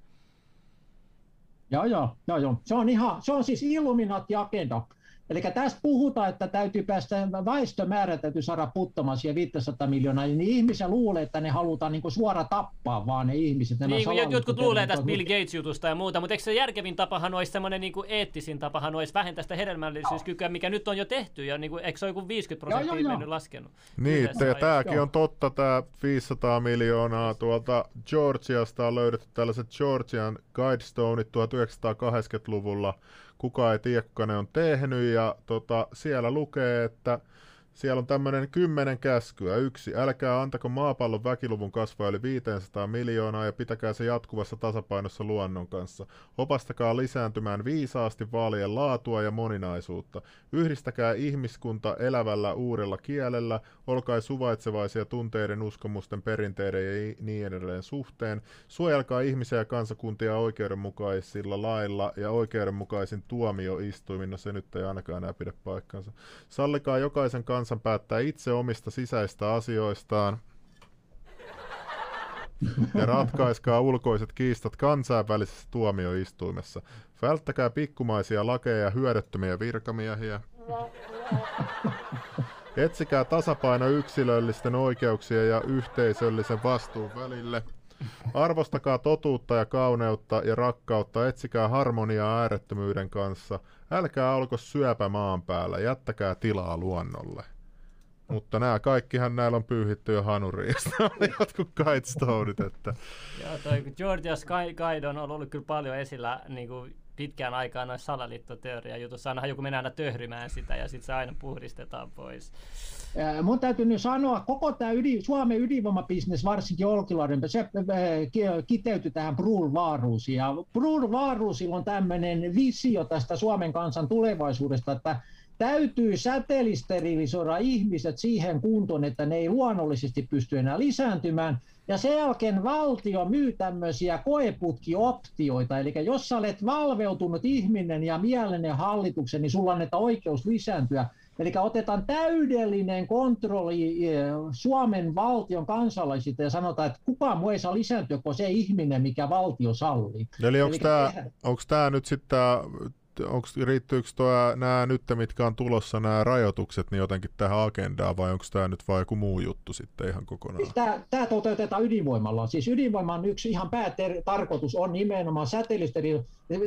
Joo, joo, joo, joo. Se on ihan, se on siis Illuminati-agenda. Eli tässä puhutaan, että täytyy päästä, väestömäärä täytyy saada puttamaan siihen 500 miljoonaa, niin ihmisiä luulee, että ne halutaan niin suora tappaa vaan ne ihmiset. Nämä niin, jotkut luulee tästä Bill Gates-jutusta ja muuta, mutta eikö se järkevin tapahan olisi semmoinen niin eettisin tapahan olisi vähentää sitä hedelmällisyyskykyä, mikä nyt on jo tehty, ja niin kuin, eikö se ole joku 50 prosenttia joo, joo, mennyt laskenut? Niin, ja tämäkin on totta, tämä 500 miljoonaa tuolta Georgiasta on löydetty tällaiset Georgian Guidestoneit 1980-luvulla, kuka ei tiedä, kuka ne on tehnyt, ja tota, siellä lukee, että siellä on tämmöinen kymmenen käskyä. Yksi, älkää antako maapallon väkiluvun kasvaa yli 500 miljoonaa ja pitäkää se jatkuvassa tasapainossa luonnon kanssa. Opastakaa lisääntymään viisaasti vaalien laatua ja moninaisuutta. Yhdistäkää ihmiskunta elävällä uudella kielellä, olkaa suvaitsevaisia tunteiden, uskomusten, perinteiden ja niin edelleen suhteen. Suojelkaa ihmisiä ja kansakuntia oikeudenmukaisilla lailla ja oikeudenmukaisin tuomioistuimin. No se nyt ei ainakaan enää pidä paikkansa. Sallikaa jokaisen kansan kansan päättää itse omista sisäistä asioistaan ja ratkaiskaa ulkoiset kiistat kansainvälisessä tuomioistuimessa. Välttäkää pikkumaisia lakeja ja hyödyttömiä virkamiehiä. Etsikää tasapaino yksilöllisten oikeuksien ja yhteisöllisen vastuun välille. Arvostakaa totuutta ja kauneutta ja rakkautta, etsikää harmoniaa äärettömyyden kanssa. Älkää olko syöpä maan päällä, jättäkää tilaa luonnolle. Mutta nämä kaikkihan näillä on pyyhitty jo hanuriin, ja oli jotkut kitestoneit. Että... Joo, toi Georgia Sky Guide on ollut kyllä paljon esillä niin kuin pitkään aikaan noissa salaliittoteoria jutussa. Ainahan joku menee aina töhrymään sitä ja sitten se aina puhdistetaan pois. Mun täytyy nyt sanoa, koko tämä ydin, Suomen ydinvoimabisnes, varsinkin Olkiluoden, se kiteytyi tähän Brul Vaaruusiin. Ja Brul Vaaruusilla on tämmöinen visio tästä Suomen kansan tulevaisuudesta, että täytyy säteilisterilisoida ihmiset siihen kuntoon, että ne ei luonnollisesti pysty enää lisääntymään. Ja sen jälkeen valtio myy tämmöisiä koeputkioptioita, eli jos sä olet valveutunut ihminen ja mielinen hallituksen, niin sulla annetaan oikeus lisääntyä. Eli otetaan täydellinen kontrolli eh, Suomen valtion kansalaisilta ja sanotaan, että kukaan muu ei saa lisääntyä kuin se ihminen, mikä valtio sallii. Eli onko tämä nyt sitten onko, riittyykö nämä nyt, mitkä on tulossa, nämä rajoitukset, niin jotenkin tähän agendaan, vai onko tämä nyt vain joku muu juttu sitten ihan kokonaan? Siis tämä, toteutetaan ydinvoimalla. Siis ydinvoiman yksi ihan päätarkoitus on nimenomaan säteillistä.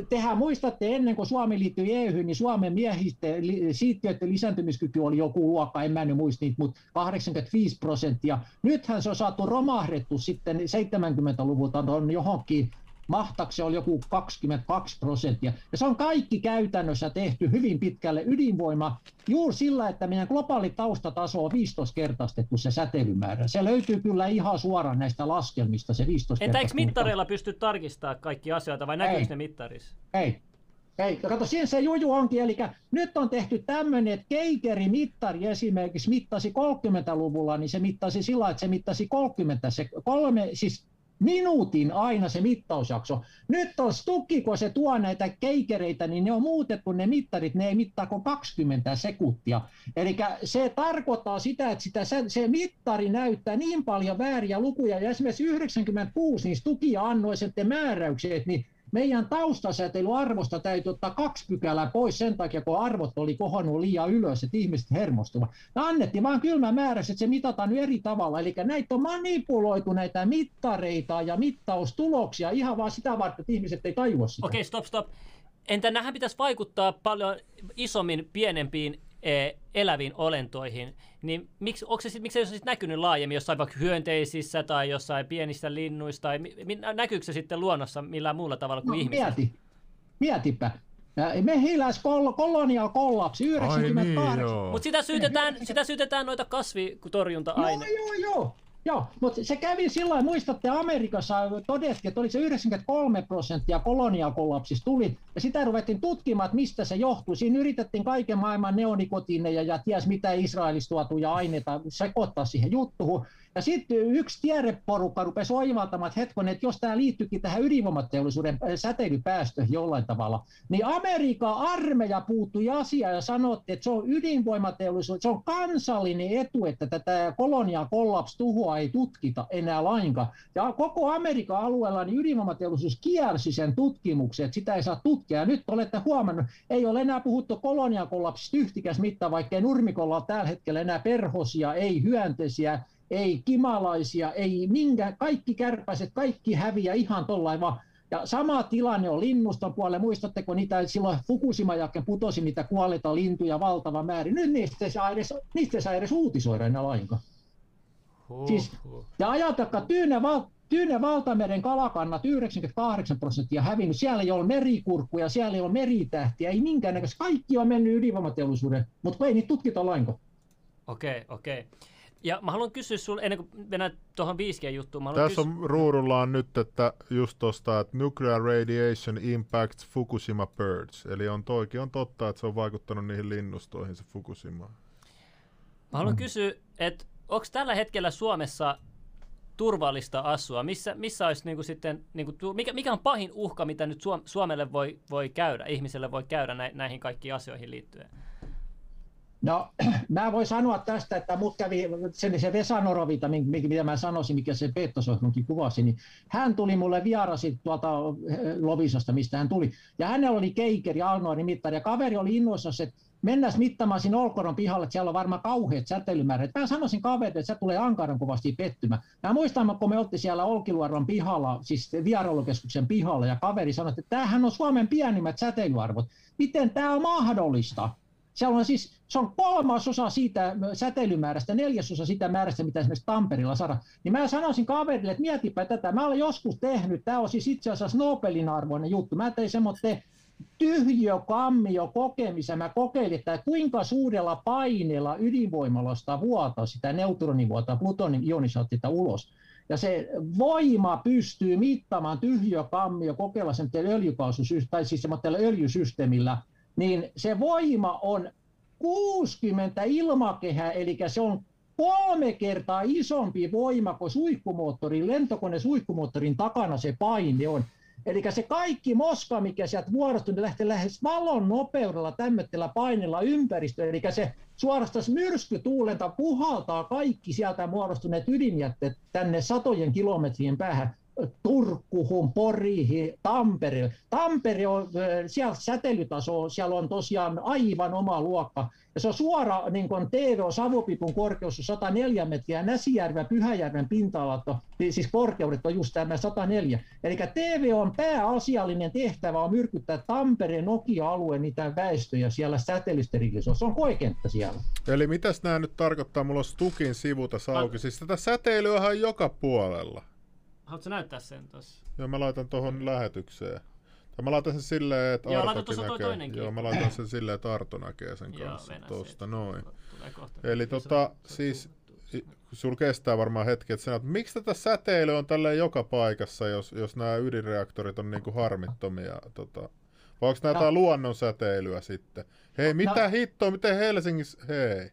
Tehän muistatte, ennen kuin Suomi liittyi EU, niin Suomen miehisten siittiöiden lisääntymiskyky oli joku luokka, en mä nyt muista niitä, mutta 85 prosenttia. Nythän se on saatu romahdettu sitten 70-luvulta on johonkin Mahtaksi oli joku 22 prosenttia. Ja se on kaikki käytännössä tehty hyvin pitkälle ydinvoima juuri sillä, että meidän globaali taustataso on 15 kertaistettu se säteilymäärä. Se löytyy kyllä ihan suoraan näistä laskelmista se 15 Entä eikö mittareilla pysty tarkistamaan kaikki asioita vai näkyykö ne mittarissa? Ei. Ei, kato, siinä se juju onkin, eli nyt on tehty tämmöinen, että Keikeri mittari esimerkiksi mittasi 30-luvulla, niin se mittasi sillä, että se mittasi 30, se kolme, siis minuutin aina se mittausjakso. Nyt on Stukki, kun se tuo näitä keikereitä, niin ne on muutettu ne mittarit, ne ei mittaa kuin 20 sekuntia. Eli se tarkoittaa sitä, että sitä, se mittari näyttää niin paljon vääriä lukuja, ja esimerkiksi 96 niin Stuki annoi sitten määräykset, niin meidän taustasäteilyarvosta täytyy ottaa kaksi pykälää pois sen takia, kun arvot oli kohonnut liian ylös, että ihmiset hermostuvat. Ne annettiin vaan kylmä määräys, että se mitataan nyt eri tavalla. Eli näitä on manipuloitu näitä mittareita ja mittaustuloksia ihan vaan sitä varten, että ihmiset ei tajua sitä. Okei, okay, stop, stop. Entä nähän pitäisi vaikuttaa paljon isommin pienempiin eläviin olentoihin, niin miksi, onko se sit, miksi se ei ole näkynyt laajemmin jossain vaikka hyönteisissä tai jossain pienistä linnuista, tai näkyykö se sitten luonnossa millään muulla tavalla kuin no, ihmisessä? Mieti, mietipä. Mehiläis colonial collapse 98. Niin, Mutta sitä syytetään, sitä syytetään noita kasvitorjunta-aineita. Joo, joo, joo. Joo, mutta se kävi sillä muistatte Amerikassa todettiin, että oli se 93 prosenttia koloniakollapsista tuli, ja sitä ruvettiin tutkimaan, että mistä se johtuu. Siinä yritettiin kaiken maailman neonikotiineja ja ties mitä Israelista tuotuja aineita sekoittaa siihen juttuun. Ja sitten yksi tiedeporukka rupesi oivaltamaan, että hetken, että jos tämä liittyykin tähän ydinvoimateollisuuden äh, säteilypäästöihin jollain tavalla, niin Amerikan armeija puuttui asiaan ja sanoi, että se on ydinvoimateollisuus, se on kansallinen etu, että tätä kolonia kollaps tuhoa ei tutkita enää lainkaan. Ja koko Amerikan alueella niin ydinvoimateollisuus kiersi sen tutkimuksen, että sitä ei saa tutkia. Ja nyt olette huomannut, ei ole enää puhuttu koloniakollapsista yhtikäs mittaa, vaikka nurmikolla on tällä hetkellä enää perhosia, ei hyönteisiä, ei kimalaisia, ei minkä, kaikki kärpäiset, kaikki häviä ihan tollain vaan. Ja sama tilanne on linnuston puolella. Muistatteko niitä silloin Fukushima jälkeen putosi niitä kuolleita lintuja valtava määrä. Nyt niistä ei saa edes, niistä ei saa edes uutisoida enää lainkaan. Huh, siis, ja ajatelkaa, Tyynen, val, Tyynen valtameren kalakannat 98 prosenttia hävinnyt. Siellä ei ole merikurkkuja, siellä ei ole meritähtiä, ei minkäännäköistä. Kaikki on mennyt ydinvoimateollisuuden, mutta ei niitä tutkita lainkaan. Okei, okay, okei. Okay. Ja mä haluan kysyä sulle, ennen kuin mennään tuohon 5G-juttuun. Tässä on kysy- ruudulla on nyt, että just tuosta, että nuclear radiation impacts Fukushima birds. Eli on toikin on totta, että se on vaikuttanut niihin linnustoihin se Fukushima. Mä haluan mm. kysyä, että onko tällä hetkellä Suomessa turvallista asua? Missä, missä olisi niin kuin sitten, niin kuin, mikä, mikä on pahin uhka, mitä nyt Suomelle voi, voi käydä, ihmiselle voi käydä näihin kaikkiin asioihin liittyen? No, mä voin sanoa tästä, että mut kävi se, se Vesa Norovita, mitä mä sanoisin, mikä se Peettosohjelmakin kuvasi, niin hän tuli mulle vierasi tuolta eh, Lovisasta, mistä hän tuli. Ja hänellä oli keikeri, Alnoari mittari, ja kaveri oli innoissaan, että mennään mittaamaan sinne Olkoron pihalle, että siellä on varmaan kauheat säteilymäärät. Mä sanoisin kaverille, että se tulee ankaran kovasti pettymään. Mä muistan, kun me oltiin siellä Olkiluodon pihalla, siis vierailukeskuksen pihalla, ja kaveri sanoi, että tämähän on Suomen pienimmät säteilyarvot. Miten tämä on mahdollista? Siellä on siis, se on kolmasosa siitä säteilymäärästä, neljäsosa sitä määrästä, mitä esimerkiksi Tampereella saadaan. Niin mä sanoisin kaverille, että mietipä tätä. Mä olen joskus tehnyt, tämä on siis itse asiassa Nobelin arvoinen juttu. Mä tein semmoinen tyhjö kammio kokemisen. Mä kokeilin, että kuinka suurella paineella ydinvoimalasta vuotaa sitä neutronivuota, plutonin ionisaatiota ulos. Ja se voima pystyy mittaamaan tyhjö kammio kokeilla sen öljykaususysteemillä, tai siis öljysysteemillä – niin se voima on 60 ilmakehää, eli se on kolme kertaa isompi voima kuin suihkumoottorin, lentokone suihkumoottorin takana se paine on. Eli se kaikki moska, mikä sieltä muodostuu, lähtee lähes valon nopeudella tämmöisellä paineella ympäristöön. Eli se suorastaan myrskytuulenta puhaltaa kaikki sieltä muodostuneet ydinjätteet tänne satojen kilometrien päähän. Turkuhun, Poriihin, Tampereelle. Tampere on, siellä säteilytaso, siellä on tosiaan aivan oma luokka. Ja se on suora niin kuin TV Savupipun korkeus on 104 metriä, Näsijärven Pyhäjärven pinta-alat, siis korkeudet on just tämä 104. Eli TV on pääasiallinen tehtävä on myrkyttää Tampereen Nokia-alueen niitä väestöjä siellä säteilysterilisoissa. Se on koekenttä siellä. Eli mitäs nämä nyt tarkoittaa? Mulla on Stukin sivuta auki. Siis tätä säteilyä on joka puolella. Haluatko näyttää sen tuossa? Joo, mä laitan tuohon lähetykseen. Tai mä laitan sen silleen, että Joo, Artokin näkee. Toinenkin. Joo, mä laitan sen silleen, että Arto näkee sen kanssa tuosta, noin. Eli tota, siis sulla kestää varmaan hetki, että sanot, miksi tätä säteilyä on tällä joka paikassa, jos, jos nämä ydinreaktorit on niinku harmittomia? Tota, vai onko nämä no. luonnon säteilyä sitten? Hei, mitä no. hittoa, miten Helsingissä, hei.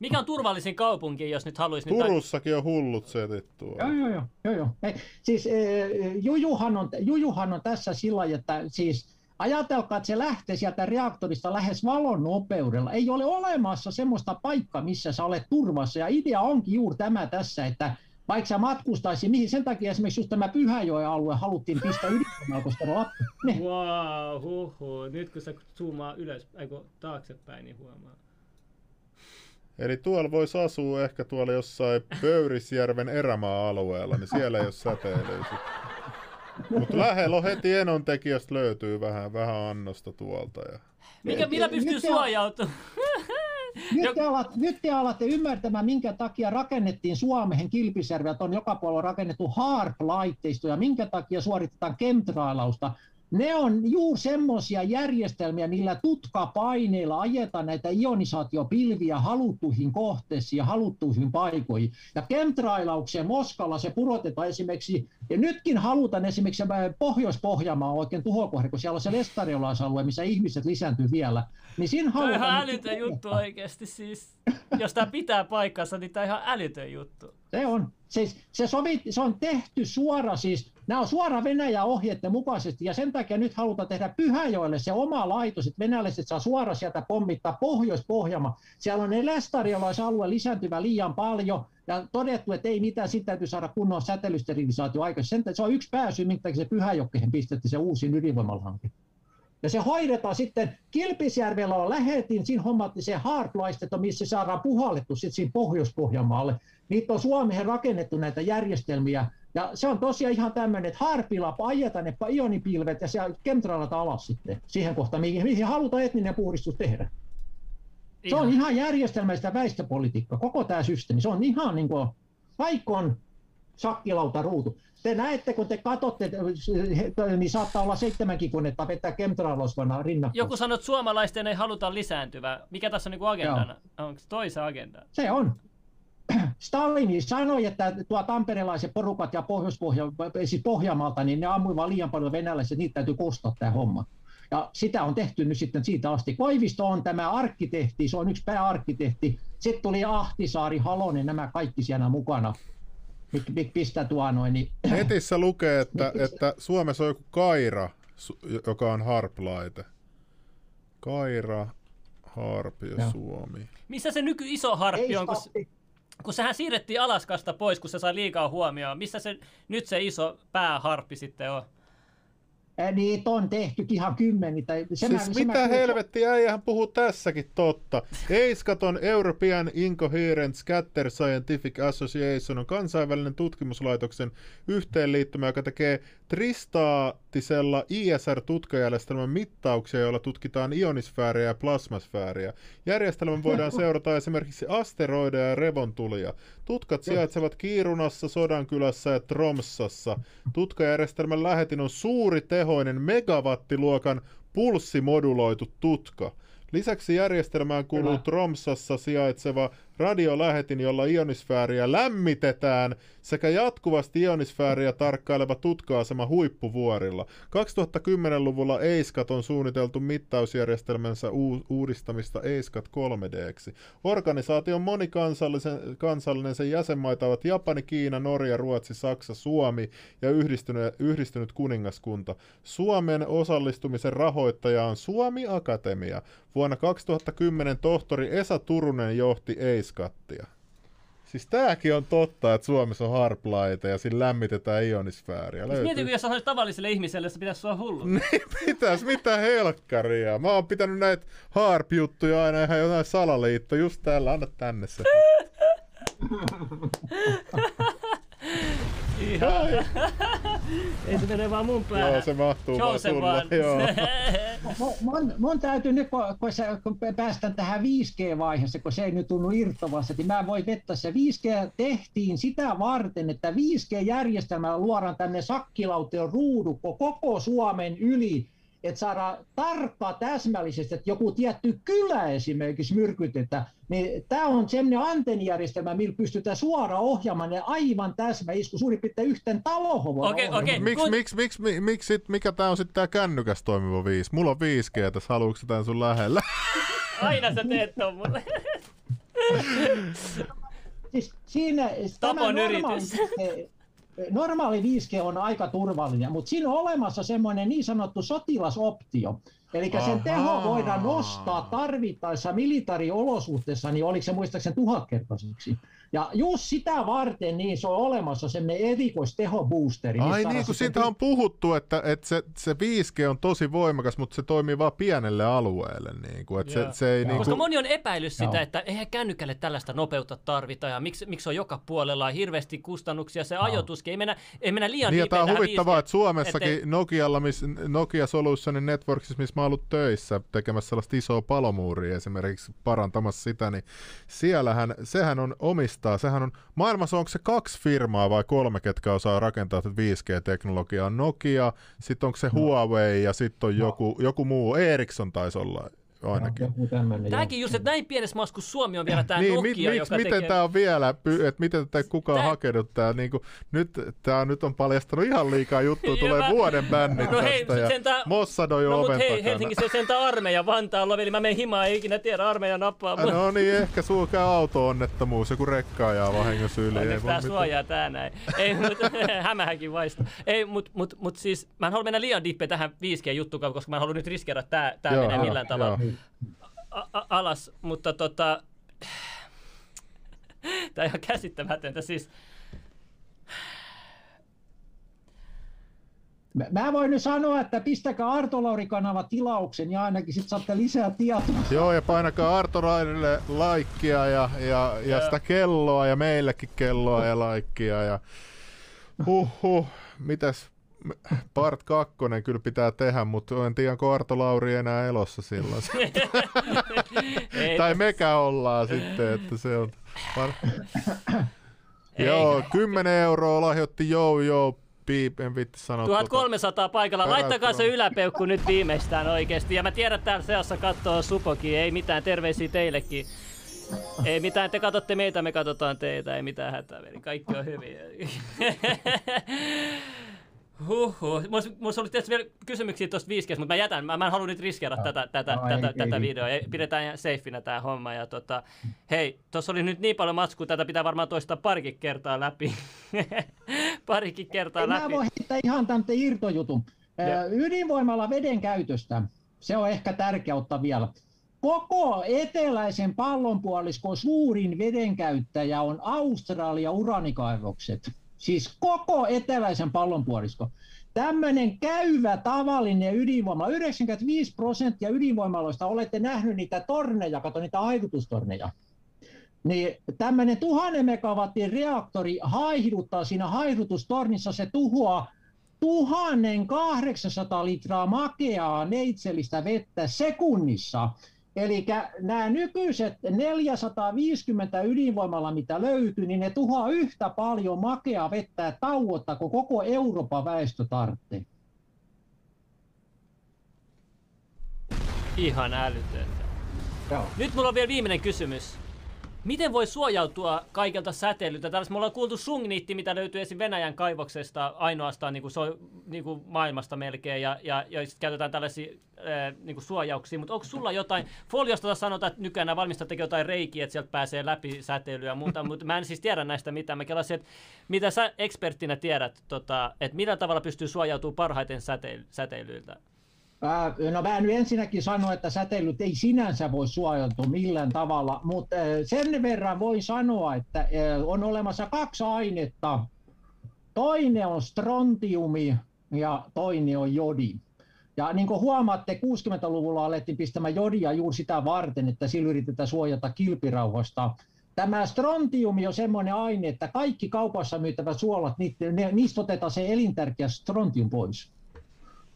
Mikä on turvallisin kaupunki, jos nyt haluaisi... Turussakin on hullut setit tuolla. Joo, joo, joo. joo, joo. Ei, siis e, Jujuhan, on, Jujuhan on tässä sillä että siis ajatelkaa, että se lähtee sieltä reaktorista lähes valon nopeudella. Ei ole olemassa semmoista paikkaa, missä sä olet turvassa. Ja idea onkin juuri tämä tässä, että vaikka sä matkustaisi, mihin sen takia esimerkiksi just tämä Pyhäjoen alue haluttiin pistää ydinvoimaa, koska lappu. Wow, huhu. Nyt kun sä zoomaa ylös, eikö taaksepäin, niin huomaa. Eli tuolla voisi asua ehkä tuolla jossain Pöyrisjärven erämaa-alueella, niin siellä ei ole säteilyä Mutta lähellä on heti enontekijästä löytyy vähän, vähän annosta tuolta. Ja... Mikä, millä pystyy suojautumaan? Nyt te, alat, nyt te alatte ymmärtämään, minkä takia rakennettiin Suomeen Kilpisjärvellä, on joka puolella rakennettu HARP-laitteisto ja minkä takia suoritetaan chemtrailausta ne on juuri semmoisia järjestelmiä, millä tutkapaineilla ajetaan näitä ionisaatiopilviä haluttuihin kohteisiin ja haluttuihin paikoihin. Ja chemtrailaukseen Moskalla se purotetaan esimerkiksi, ja nytkin halutaan esimerkiksi Pohjois-Pohjanmaa oikein tuhokohde, kun siellä on se lestariolaisalue, missä ihmiset lisääntyy vielä. Niin siinä halutaan... Tämä on ihan älytön juttu oikeasti siis. Jos tämä pitää paikkansa, niin tämä on ihan älytön juttu. Se on. Siis se, sovi, se on tehty suora siis, nämä on suora Venäjän ohjeiden mukaisesti ja sen takia nyt halutaan tehdä Pyhäjoelle se oma laitos, että venäläiset saa suora sieltä pommittaa Pohjois-Pohjanmaa. Siellä on lestariolaisalue lisääntyvä liian paljon ja todettu, että ei mitään, sitten täytyy saada kunnon säteilysterilisaatio aikaisemmin. Se on yksi pääsy, minkä se Pyhäjokkeen pistettiin se uusi ydinvoimalhanke. Ja se hoidetaan sitten, Kilpisjärvellä on lähetin, siinä hommattiin se hardlaisteto, missä saadaan puhallettu sitten siinä Pohjois-Pohjanmaalle. Niitä on Suomeen rakennettu näitä järjestelmiä, ja se on tosiaan ihan tämmöinen, että harpilla ajetaan ne ionipilvet ja se kemtraalat alas sitten siihen kohtaan, mihin, mihin halutaan etninen puhdistus tehdä. Se on ihan järjestelmäistä väestöpolitiikkaa, koko tämä systeemi. Se on ihan niin kuin, vaikka on sakkilauta ruutu. te näette, kun te katsotte, niin saattaa olla seitsemänkin konetta vetää chemtrailosvana rinnakkain. Joku sanoo, että suomalaisten ei haluta lisääntyvää. Mikä tässä on niin agendana? Onko toisa agenda? Se on. Stalin sanoi, että tuo tamperelaiset porukat ja pohjois siis Pohjanmaalta, niin ne ammuivat liian paljon venäläisiä, että niitä täytyy kostaa tämä homma. Ja sitä on tehty nyt sitten siitä asti. Koivisto on tämä arkkitehti, se on yksi pääarkkitehti. Sitten tuli Ahtisaari, Halonen, nämä kaikki siellä mukana. Pistä tuo noin. Niin... Netissä lukee, että, että Suomessa on joku Kaira, joka on harp-laite. Kaira, Harp ja Joo. Suomi. Missä se nyky iso harppi on? Kun, kun sehän siirrettiin Alaskasta pois, kun se sai liikaa huomioon. Missä se nyt se iso pääharppi sitten on? Niitä on tehty ihan kymmeni. Tai se siis mä, mitä mä helvettiä, äijähän puhuu tässäkin totta. Eiskaton European Incoherent Scatter Scientific Association on kansainvälinen tutkimuslaitoksen yhteenliittymä, joka tekee tristaattisella ISR-tutkajärjestelmän mittauksia, joilla tutkitaan ionisfääriä ja plasmasfääriä. Järjestelmän voidaan seurata esimerkiksi asteroideja ja revontulia. Tutkat sijaitsevat Kiirunassa, Sodankylässä ja Tromsassa. Tutkajärjestelmän lähetin on suuri tehoinen megawattiluokan pulssimoduloitu tutka. Lisäksi järjestelmään kuuluu Tromsassa sijaitseva radiolähetin, jolla ionisfääriä lämmitetään, sekä jatkuvasti ionisfääriä tarkkaileva tutka-asema huippuvuorilla. 2010-luvulla EISCAT on suunniteltu mittausjärjestelmänsä u- uudistamista EISCAT 3D. Organisaation monikansallinen sen jäsenmaita ovat Japani, Kiina, Norja, Ruotsi, Saksa, Suomi ja yhdistynyt, yhdistynyt kuningaskunta. Suomen osallistumisen rahoittaja on Suomi Akatemia. Vuonna 2010 tohtori Esa Turunen johti EISCATtia. Siis tääkin on totta, että Suomessa on harplaita ja siinä lämmitetään ionisfääriä. Siis Mietin, kun jos sanoisi tavalliselle ihmiselle, se pitäisi olla hullu. Niin pitäisi, mitä helkkaria. Mä oon pitänyt näitä harp-juttuja aina ihan jotain salaliitto. Just täällä, anna tänne se. Ihan. Ei se mene vaan mun päähän. Joo, se mahtuu Chosen vaan sulla. Joo. mun, mun täytyy nyt, kun, kun, se, kun päästään tähän 5G-vaiheessa, kun se ei nyt tunnu irtovassa, niin mä voin vetää se 5G tehtiin sitä varten, että 5G-järjestelmällä luodaan tänne sakkilauteen ruudukko koko Suomen yli että saadaan tarkkaa täsmällisesti, että joku tietty kylä esimerkiksi myrkytetään, niin tämä on sellainen antennijärjestelmä, millä pystytään suoraan ohjaamaan ja aivan täsmäisku suurin piirtein yhteen taloon. Okei, okay, okei. Miksi, miksi, miksi, miksi, miksi, mikä tämä on sitten tämä kännykäs toimiva 5? Mulla on 5G tässä, haluatko tämän sun lähellä? Aina sä teet ton mulle. siis siinä Tapon yritys normaali 5G on aika turvallinen, mutta siinä on olemassa semmoinen niin sanottu sotilasoptio. Eli sen teho voidaan nostaa tarvittaessa militaariolosuhteissa, niin oliko se muistaakseni tuhatkertaiseksi. Ja just sitä varten niin se on olemassa semmoinen erikoistehoboosteri. Ai niin, kun siitä on puhuttu, että, että se, se 5G on tosi voimakas, mutta se toimii vain pienelle alueelle. Niin kuin, että se, se ei, niin kuin... Koska moni on epäillyt sitä, Joo. että eihän kännykälle tällaista nopeutta tarvita ja miksi, miksi on joka puolella hirveästi kustannuksia, se ajoituskin, ei mennä, ei mennä liian niin, Tämä on huvittavaa, 5G, että Suomessakin ettei... Nokialla, miss, Nokia Solutionin Networksissa, missä mä ollut töissä tekemässä sellaista isoa palomuuria esimerkiksi parantamassa sitä, niin siellähän, sehän on omista listaa. Sehän on, maailmassa onko se kaksi firmaa vai kolme, ketkä osaa rakentaa tätä 5G-teknologiaa? Nokia, sitten onko se no. Huawei ja sitten on no. joku, joku muu, Ericsson taisi olla ainakin. Tämäkin just, että näin pienessä maassa kuin Suomi on vielä tämä niin, Nokia, mit, joka miten tekee... tämä on vielä, että miten tätä kukaan tää... hakenut tää, niin kuin, nyt, tämä nyt on paljastanut ihan liikaa juttuja, tulee mä... vuoden bännit no hei, tästä ja sentään... Mossad on jo no, oven hei, takana. Helsingissä on sentään armeija Vantaalla, eli mä menen himaan, ei ikinä tiedä armeija nappaa. No niin, ehkä sulkee auto-onnettomuus, joku rekka ajaa vahingossa yli. Onneksi tää suojaa tää näin. Ei, mut, hämähänkin vaista. Ei, mut, mut, mut siis, mä en halua mennä liian dippe tähän 5G-juttuun, koska mä en halua nyt riskeerata, että tää, tää menee millään tavalla a- alas, mutta tota, tämä on ihan käsittämätöntä. Siis, Mä voin nyt sanoa, että pistäkää Arto Lauri-kanava tilauksen ja ainakin sit saatte lisää tietoa. Joo, ja painakaa Arto Laurille laikkia ja, ja, ja sitä kelloa ja meillekin kelloa ja laikkia. Ja... Huh, huh. Mitäs Part 2 kyllä pitää tehdä, mutta en tiedä, onko Arto Lauri enää elossa silloin. tai mekä ollaan sitten, että se on... Par... Joo, 10 euroa lahjoitti Joo Joo Piip, en vitti sanoa. 1300 paikalla. Laittakaa se yläpeukku nyt viimeistään oikeesti. Ja mä tiedän, että täällä seassa katsoo Supokin. Ei mitään, terveisiä teillekin. Ei mitään, te katsotte meitä, me katsotaan teitä. Ei mitään hätää, veli. Kaikki on hyvin. Huhhuh. Mulla oli tietysti vielä kysymyksiä tuosta 5 mutta mä jätän. Mä, mä en halua nyt riskeerata no. tätä, tätä, no, tätä, ei, tätä ei, videoa. Ei, pidetään safeinä tämä homma. Ja tota, hei, tuossa oli nyt niin paljon matskua, tätä pitää varmaan toistaa parikin kertaa läpi. parikin kertaa ei, läpi. Mä voin heittää ihan tämän irtojutun. Ja. Ydinvoimalla veden käytöstä, se on ehkä tärkeä ottaa vielä. Koko eteläisen pallonpuoliskon suurin vedenkäyttäjä on Australia uranikaivokset. Siis koko eteläisen pallonpuolisko. Tämmöinen käyvä tavallinen ydinvoima, 95 prosenttia ydinvoimaloista olette nähnyt niitä torneja, kato niitä haidutustorneja. Niin tämmöinen tuhannen megawattin reaktori haihduttaa siinä haihdutustornissa, se tuhoaa 1800 litraa makeaa neitsellistä vettä sekunnissa. Eli nämä nykyiset 450 ydinvoimalla, mitä löytyy, niin ne tuhoaa yhtä paljon makea vettä tauotta kuin koko Euroopan väestö tarvitsee. Ihan älytöntä. Joo. Nyt mulla on vielä viimeinen kysymys. Miten voi suojautua kaikelta säteilyltä? Tällaista me ollaan kuultu sungniitti, mitä löytyy esim. Venäjän kaivoksesta ainoastaan niin kuin so, niin kuin maailmasta melkein, ja, ja, ja sitten käytetään tällaisia ää, niin kuin suojauksia. Mutta onko sulla jotain, foliosta sanotaan, että nykyään valmistajat tekee jotain reikiä, että sieltä pääsee läpi säteilyä ja muuta, mutta mä en siis tiedä näistä mitään. Mä kelasin, että mitä sä eksperttinä tiedät, tota, että millä tavalla pystyy suojautumaan parhaiten säteily, säteilyiltä? No mä nyt ensinnäkin sano, että säteilyt ei sinänsä voi suojautua millään tavalla, mutta sen verran voi sanoa, että on olemassa kaksi ainetta. Toinen on strontiumi ja toinen on jodi. Ja niin kuin huomaatte, 60-luvulla alettiin pistämään jodia juuri sitä varten, että sillä yritetään suojata kilpirauhasta. Tämä strontiumi on semmoinen aine, että kaikki kaupassa myytävät suolat, niistä otetaan se elintärkeä strontium pois.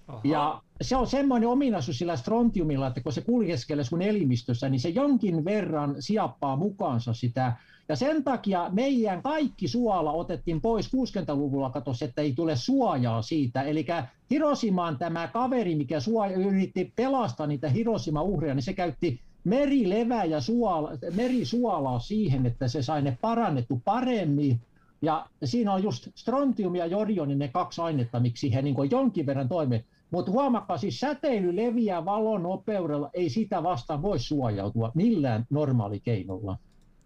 Aha. Ja se on semmoinen ominaisuus sillä strontiumilla, että kun se kuljeskelee sun elimistössä, niin se jonkin verran siappaa mukaansa sitä. Ja sen takia meidän kaikki suola otettiin pois 60-luvulla, katos, että ei tule suojaa siitä. Eli Hiroshimaan tämä kaveri, mikä suoja, yritti pelastaa niitä Hiroshima-uhreja, niin se käytti merilevää ja suola, merisuolaa siihen, että se sai ne parannettu paremmin. Ja siinä on just strontium ja jodion, niin ne kaksi ainetta, miksi he niin jonkin verran toimivat. Mutta huomakka, siis säteily leviää valon nopeudella, ei sitä vastaan voi suojautua millään normaalikeinolla.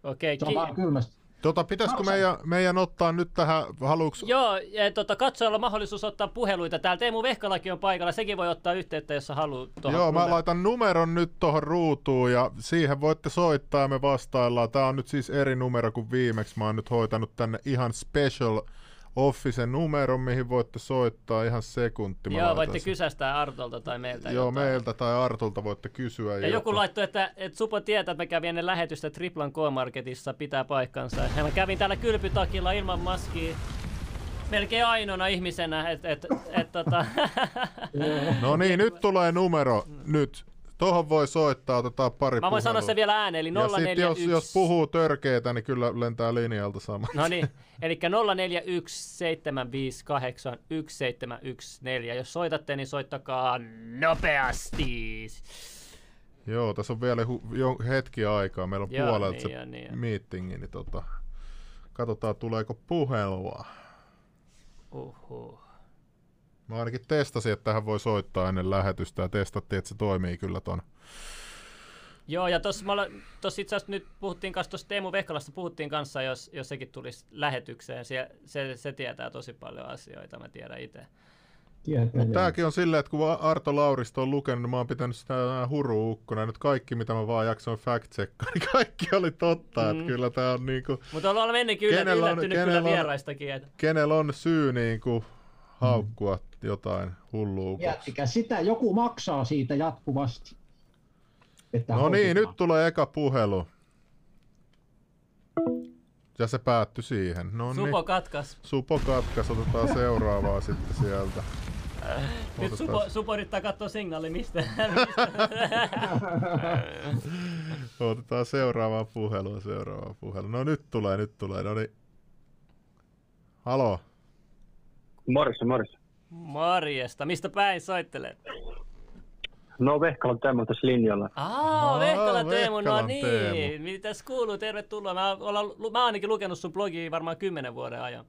Okei, okay, Se on ki- kylmästi. Tota, pitäisikö meidän, meidän ottaa nyt tähän, haluuks... Joo, ja tota, katsojalla mahdollisuus ottaa puheluita. Täällä Teemu Vehkalakin on paikalla, sekin voi ottaa yhteyttä, jos haluaa. Joo, numero. mä laitan numeron nyt tuohon ruutuun ja siihen voitte soittaa ja me vastaillaan. Tämä on nyt siis eri numero kuin viimeksi. Mä oon nyt hoitanut tänne ihan special Officen numeron, mihin voitte soittaa ihan sekunti. Joo, voitte kysästää Artolta tai meiltä. Joo, jotain. meiltä tai Artolta voitte kysyä. Ja joku, joku laittoi, että, että Supo tietää, että mä kävin ennen lähetystä Triplan K-Marketissa, pitää paikkansa. Ja mä kävin täällä kylpytakilla ilman maskia melkein ainoana ihmisenä, että et, et, et, tota... No niin, nyt tulee numero, nyt. Tuohon voi soittaa, otetaan pari Mä voin sanoa se vielä ääneen, eli 041... Ja jos, jos puhuu törkeitä, niin kyllä lentää linjalta sama. No niin, eli 0417581714. Jos soitatte, niin soittakaa nopeasti. Joo, tässä on vielä hu- jo hetki aikaa. Meillä on Joo, puolelta niin, se jo, niin, meetingi, niin tota, katsotaan tuleeko puhelua. Uhuh. Mä ainakin testasin, että tähän voi soittaa ennen lähetystä ja testattiin, että se toimii kyllä ton. Joo, ja tuossa itse asiassa nyt puhuttiin kanssa tuossa Teemu Vehkalasta, puhuttiin kanssa, jos, jos sekin tulisi lähetykseen. Se, se, se tietää tosi paljon asioita, mä tiedän itse. Mutta tämäkin on silleen, että kun Arto Lauristo on lukenut, niin mä oon pitänyt sitä huru ukkona. Nyt kaikki, mitä mä vaan jaksoin fact checkkaa, niin kaikki oli totta. Mm. Että kyllä tää on niinku... Mutta ollaan ennenkin yllättynyt on, kyllä vieraistakin. Että... Kenellä on syy niinku haukkua jotain hullua. Miettikää sitä, joku maksaa siitä jatkuvasti. Että no niin, nyt tulee eka puhelu. Ja se päättyi siihen. No Supo niin. katkas. Supo katkas, otetaan seuraavaa sitten sieltä. Nyt Supo, Supo yrittää katsoa signaali mistä. otetaan seuraavaa puhelua, seuraavaa puhelua. No nyt tulee, nyt tulee. No niin. Halo. Morissa, morissa. Morjesta. Mistä päin soittelet? No Vehkala Teemu tässä linjalla. Aa, Vehkala Teemu, no Vehkalan niin. Teemu. Mitäs kuuluu? Tervetuloa. Mä, ollaan, mä oon ainakin lukenut sun blogia varmaan kymmenen vuoden ajan.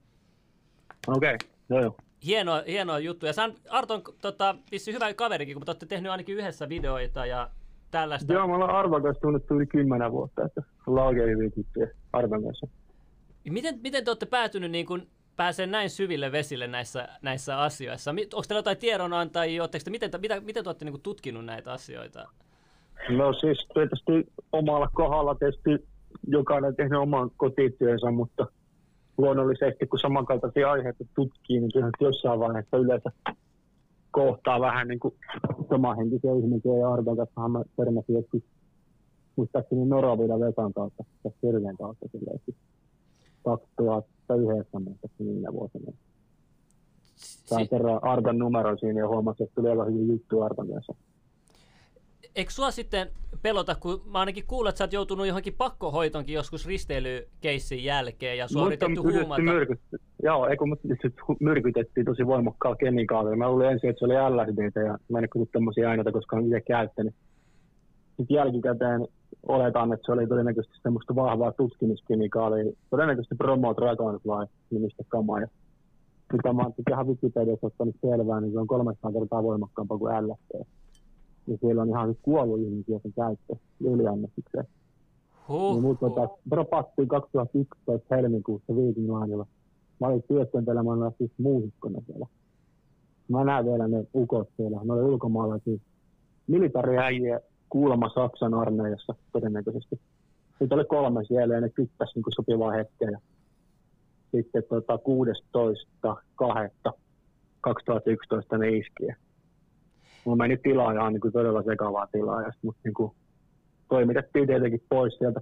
Okei, okay. joo joo. Hienoa, hienoa juttu. Ja sä on, Arton tota, vissi hyvä kaverikin, kun te olette tehnyt ainakin yhdessä videoita ja tällaista. Joo, me ollaan Arvan kanssa tunnettu yli kymmenen vuotta, että ollaan oikein hyvin Arvan kanssa. Miten, miten te olette päätynyt niin kuin, pääsee näin syville vesille näissä, näissä asioissa? Onko teillä jotain tiedonantajia? Te, miten, mitä, miten te olette niin tutkinut näitä asioita? No siis tietysti omalla kohdalla tietysti jokainen tehnyt oman kotityönsä, mutta luonnollisesti kun samankaltaisia aiheita tutkii, niin kyllä jossain vaiheessa yleensä kohtaa vähän niin kuin samanhenkisiä ihmisiä ja Arvan kanssa mä törmäsin joskus muistaakseni Noravilla Vesan kautta, tässä Sirven kautta silleen, 2009 muistaakseni viime vuosina. Sain Si- kerran Artan numero siinä ja huomasin, että tuli aivan hyvin juttu Artan kanssa. Eikö sua sitten pelota, kun mä ainakin kuulen, että sä oot joutunut johonkin pakkohoitonkin joskus risteilykeissin jälkeen ja on yritetty huumata. myrkyt- Joo, ei kun mut myrkytettiin tosi voimakkaalla kemikaalilla. Mä luulin ensin, että se oli LSDtä ja mä en ole tämmöisiä aineita, koska olen itse käyttänyt. Sitten jälkikäteen oletan, että se oli todennäköisesti semmoista vahvaa tutkimuskemikaalia. Todennäköisesti Promo Dragonfly nimistä kamaa. Ja mitä mä oon ihan Wikipediassa ottanut selvää, niin se on 300 kertaa voimakkaampaa kuin LSD. Ja siellä on ihan kuollut ihmisiä sen käyttö yliannostukseen. Huh, Niin tota, dropattiin 2011 helmikuussa Viking. Mä olin työskentelemään siis muusikkona siellä. Mä näen vielä ne ukot siellä. Ne oli ulkomaalaisia militariäjiä kuulemma Saksan armeijassa todennäköisesti. Niitä oli kolme siellä ja ne kyttäsi niin sopivaa hetkeä. Ja Sitten tota, 16.2.2011 ne iski. Mulla meni tilaajaan niin todella sekavaa tilaajasta, mutta niin kuin, toimitettiin tietenkin pois sieltä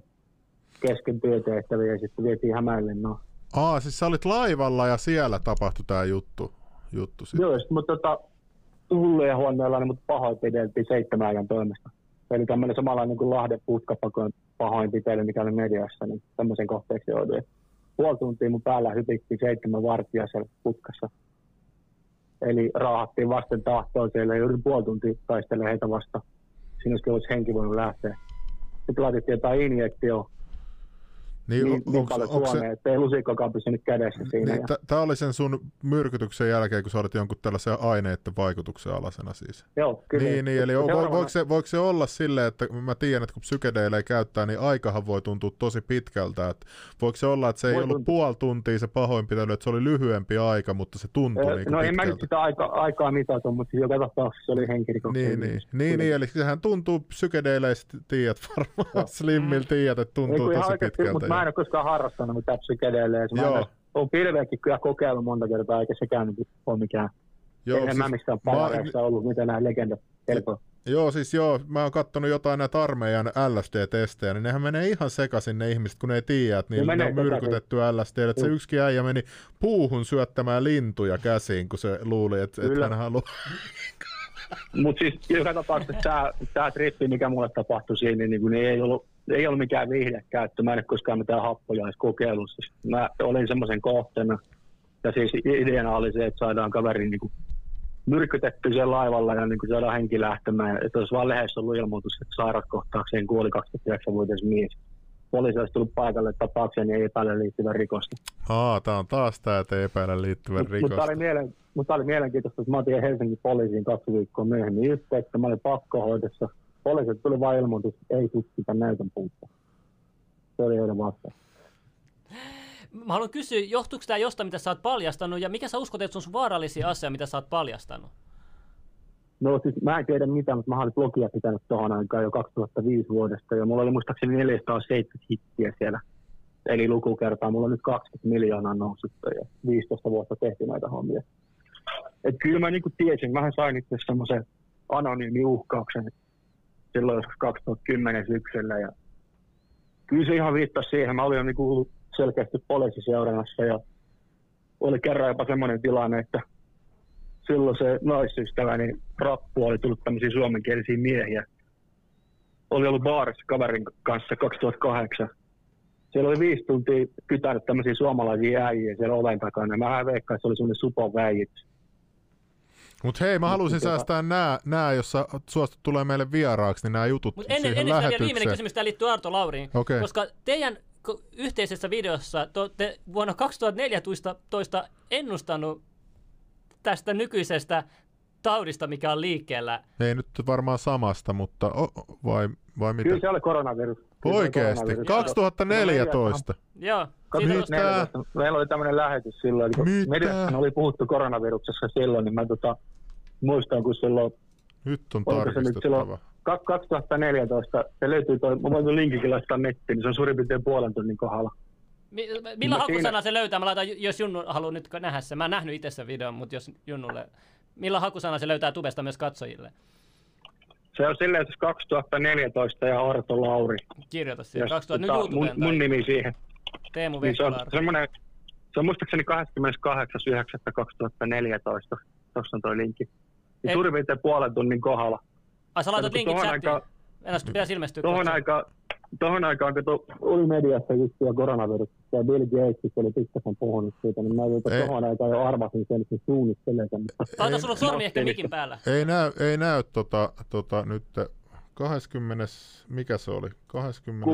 kesken työtehtäviä ja sitten vietiin Hämeenlinnaan. Aa, siis sä olit laivalla ja siellä tapahtui tää juttu. juttu sit. Joo, sit, mutta tota, hullujen huoneella niin mut pahoinpideltiin seitsemän ajan toimesta. Eli tämmöinen samanlainen kuin Lahden putkapakon pahoinpitely, mikä oli mediassa, niin tämmöisen kohteeksi jouduin. Puoli tuntia mun päällä hypittiin seitsemän vartija siellä putkassa. Eli raahattiin vasten tahtoon siellä ja yritin puoli tuntia taistelemaan heitä vastaan. Siinä olisi henki voinut lähteä. Sitten laitettiin jotain injektio Niin, niin, niin onks- paljon onks se- Suomeen, että ei lusikkakaan pysynyt kädessä siinä. Niin, ja, Tämä oli sen sun myrkytyksen jälkeen, kun sä olit jonkun tällaisen aineiden vaikutuksen alasena siis. joo, kyllä. Niin, niin, eli vo, Seuraavana- voiko, se, voiko se olla silleen, että mä tiedän, että kun psykedeilejä käyttää, niin aikahan voi tuntua tosi pitkältä. Että voiko se olla, että se ei Voi ollut tuntua. puoli tuntia se pahoinpitely, että se oli lyhyempi aika, mutta se tuntui Ö, niin No en mä pitkältä. nyt sitä aika, aikaa mitata, mutta joka tapauksessa se oli henkirikoksia. Niin, niin, niin, niin, eli sehän tuntuu psykedeileistä, tiedät varmaan, Slimmillä tiedät, että Ei, tuntuu tosi pitkältä. Mä en ole koskaan harrastanut mitään psykedeelejä. Mä Joo. en- Olen pilveäkin kyllä kokeillut monta kertaa, eikä sekään niin ole mikään. Joo, en siis mä missään mä- palareissa ollut, mitä nämä legendat kertoo. Joo, siis joo, mä oon kattonut jotain näitä armeijan LSD-testejä, niin nehän menee ihan sekaisin ne ihmiset, kun ne ei tiedä, että niillä ne on myrkytetty LSD, että se yksikin äijä meni puuhun syöttämään lintuja käsiin, kun se luuli, että, Kyllä. hän haluaa. Mutta siis joka tapauksessa tämä, tämä trippi, mikä mulle tapahtui siinä, niin, niin ei, ollut, ei ollut mikään viihdekäyttö. Mä en ole koskaan mitään happoja edes kokeillut. Siis mä olin semmoisen kohteena. Ja siis ideana oli se, että saadaan kaveri niin kuin myrkytetty siellä laivalla ja niin kuin saadaan henki lähtemään. Että olisi vaan lehdessä ollut ilmoitus, että sairaskohtaukseen kuoli 29-vuotias mies. Poliisi olisi tullut paikalle tapaukseen ja epäillä liittyvän rikosta. Aa, tää on taas tää, että epäillä liittyvän Mutta rikosta. oli, mielen, mutta oli mielenkiintoista, että mä otin Helsingin poliisiin kaksi viikkoa myöhemmin yhteyttä. Mä olin pakkohoidossa. Poliisit tuli vain ilmoitus, ei tutkita näytön puuttua. Se oli heidän vastaan. Mä haluan kysyä, johtuuko tämä jostain, mitä sä oot paljastanut, ja mikä sä uskot, että se on sun vaarallisia asia, mitä sä oot paljastanut? No siis mä en tiedä mitään, mutta mä olin blogia pitänyt tuohon aikaan jo 2005 vuodesta. Ja mulla oli muistaakseni 470 hittiä siellä. Eli lukukertaa. Mulla on nyt 20 miljoonaa noussut ja 15 vuotta tehty näitä hommia. Et kyllä mä niinku tiesin. Mähän sain itse semmoisen anonyymin uhkauksen silloin joskus 2010 syksyllä. Ja kyllä se ihan viittasi siihen. Mä olin jo niinku ollut selkeästi poliisiseurannassa ja oli kerran jopa semmoinen tilanne, että silloin se naisystäväni rappu oli tullut tämmöisiä suomenkielisiä miehiä. Oli ollut baarissa kaverin kanssa 2008. siellä oli viisi tuntia kytänyt tämmöisiä suomalaisia äijiä siellä oven takana. Mä veikkaan, että se oli semmoinen supon väijitys. Mutta hei, mä halusin säästää nää, nää, jos sä suostut tulee meille vieraaksi, niin nämä jutut Mutta ennen, siihen ennen sitä vielä lähetykseen. viimeinen kysymys, tämä liittyy Arto Lauriin. Okei. Koska teidän yhteisessä videossa te olette vuonna 2014 ennustanut tästä nykyisestä taudista, mikä on liikkeellä. Ei nyt varmaan samasta, mutta o, vai, vai mitä? Kyllä se oli koronavirus. Kyllä Oikeesti? koronavirus. 2014? Joo. 2014. Meillä oli tämmöinen lähetys silloin, kun Mitä? mediassa oli puhuttu koronaviruksessa silloin, niin mä tota, muistan, kun silloin Nyt on tarkistettava. kak- 2014, se löytyy toi, mä voin tuon linkinkin laittaa nettiin, niin se on suurin piirtein puolen tunnin kohdalla. mi- millä hakusana siinä- se löytää? Mä laitan, jos Junnu haluaa nyt nähdä sen. Mä en nähnyt itse sen videon, mutta jos Junnulle... Millä hakusana se löytää tubesta myös katsojille? Se on silleen, että 2014 ja Arto Lauri. Kirjoita siihen. Ja 2000 nyt tota, mun, mun tai nimi siihen. Teemu Niin se on semmoinen, se on muistaakseni 28.9.2014. Tuossa on toi linkki. Et- Niin suurin piirtein puolen tunnin kohdalla. Ai sä laitat linkin chattiin. Enää sitten pitäisi ilmestyä. Tohon kohta. aikaan, tohon aikaan, kun to, oli mediassa juttuja koronaviruksesta ja Bill Gates oli pikkasen puhunut siitä, niin mä Ei. tohon aikaan jo arvasin sen, että se suunnittelee sen. Laita sulla sormi ehkä Ei- mikin päällä. Ei näy, ei näy tota, tota, nyt 20, mikä se oli? 20.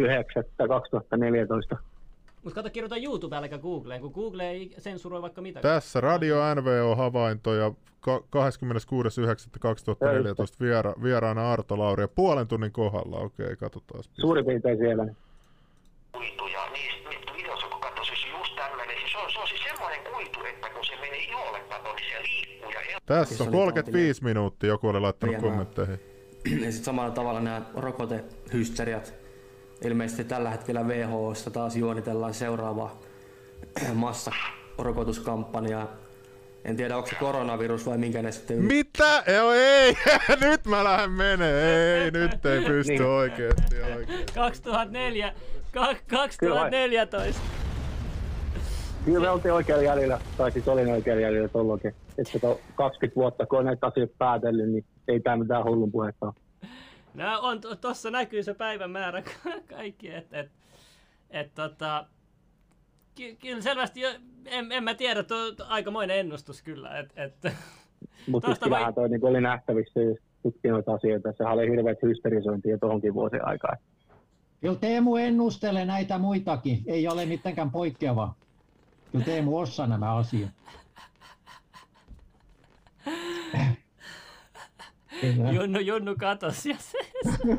6.9.2014. Mutta kato, kirjoita YouTube äläkä Googleen, kun Google ei sensuroi vaikka mitä. Tässä Radio NVO-havaintoja ka- 26.9.2014 viera, vieraana Arto Lauri ja puolen tunnin kohdalla. Okei, katsotaan. Suurin piirtein siellä. kuitu ja niistä niistä videossa kun siis just tämmöinen, siis se on, se on siis semmoinen kuitu, että kun se menee iholle kato, niin se liikkuu ja. Tässä on oli 35 minuuttia, joku oli laittanut kommentteihin. Ja sitten samalla tavalla nämä rokotehysteriat. Ilmeisesti tällä hetkellä WHOsta taas juonitellaan seuraavaa massarokotuskampanjaa. En tiedä, onko se koronavirus vai minkä ne sitten... Mitä? Joo, ei! nyt mä lähden menee. Ei, nyt ei pysty Niin. oikeesti. oikeesti. 2004, ka- 2014. Kyllä me oltiin oikealla jäljellä, tai siis olin oikealla jäljellä tuolloinkin. Että to 20 vuotta, kun on näitä asioita päätellyt, niin ei tämä mitään hullun puhetta ole. No on, to- tossa näkyy se päivämäärä kaikki, että et, et, tota, ky- kyllä selvästi, jo, en, en mä tiedä, tuo on aikamoinen ennustus kyllä, et, et, Mutta siis kyllähän toi niin oli nähtävissä, jos tutki noita asioita. Sehän oli hirveät hysterisointia tuohonkin vuosien aikaa. Kyllä Teemu ennustelee näitä muitakin, ei ole mitenkään poikkeava. Kyllä Teemu osaa nämä asiat. Junnu, Junnu katos ja se,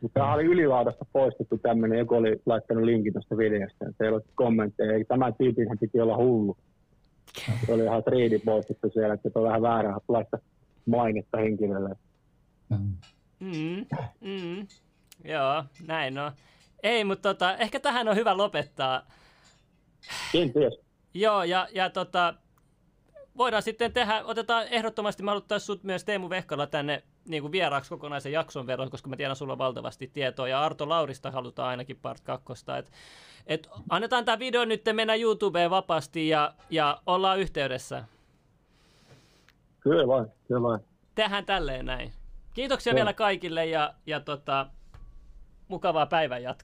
Mutta tämähän oli ylilaudasta poistettu tämmöinen, joku oli laittanut linkin tuosta videosta. Se ei ollut kommentteja. Ei, Tämän tyypin piti olla hullu. Se oli ihan triidi poistettu siellä, että se on vähän vääränlaista mainetta henkilölle. mm, mm, joo, näin on. Ei, mutta tota, ehkä tähän on hyvä lopettaa. Kenties. Joo, ja, ja tota, voidaan sitten tehdä, otetaan ehdottomasti, mä haluttaisiin sut myös Teemu Vehkala tänne niin kuin vieraaksi kokonaisen jakson verran, koska mä tiedän sulla on valtavasti tietoa, ja Arto Laurista halutaan ainakin part kakkosta. Et, et annetaan tämä video nyt mennä YouTubeen vapaasti ja, ja ollaan yhteydessä. Kyllä vain, kyllä vain. Tehdään tälleen näin. Kiitoksia Joo. vielä kaikille ja, ja tota, mukavaa päivän jatkoa.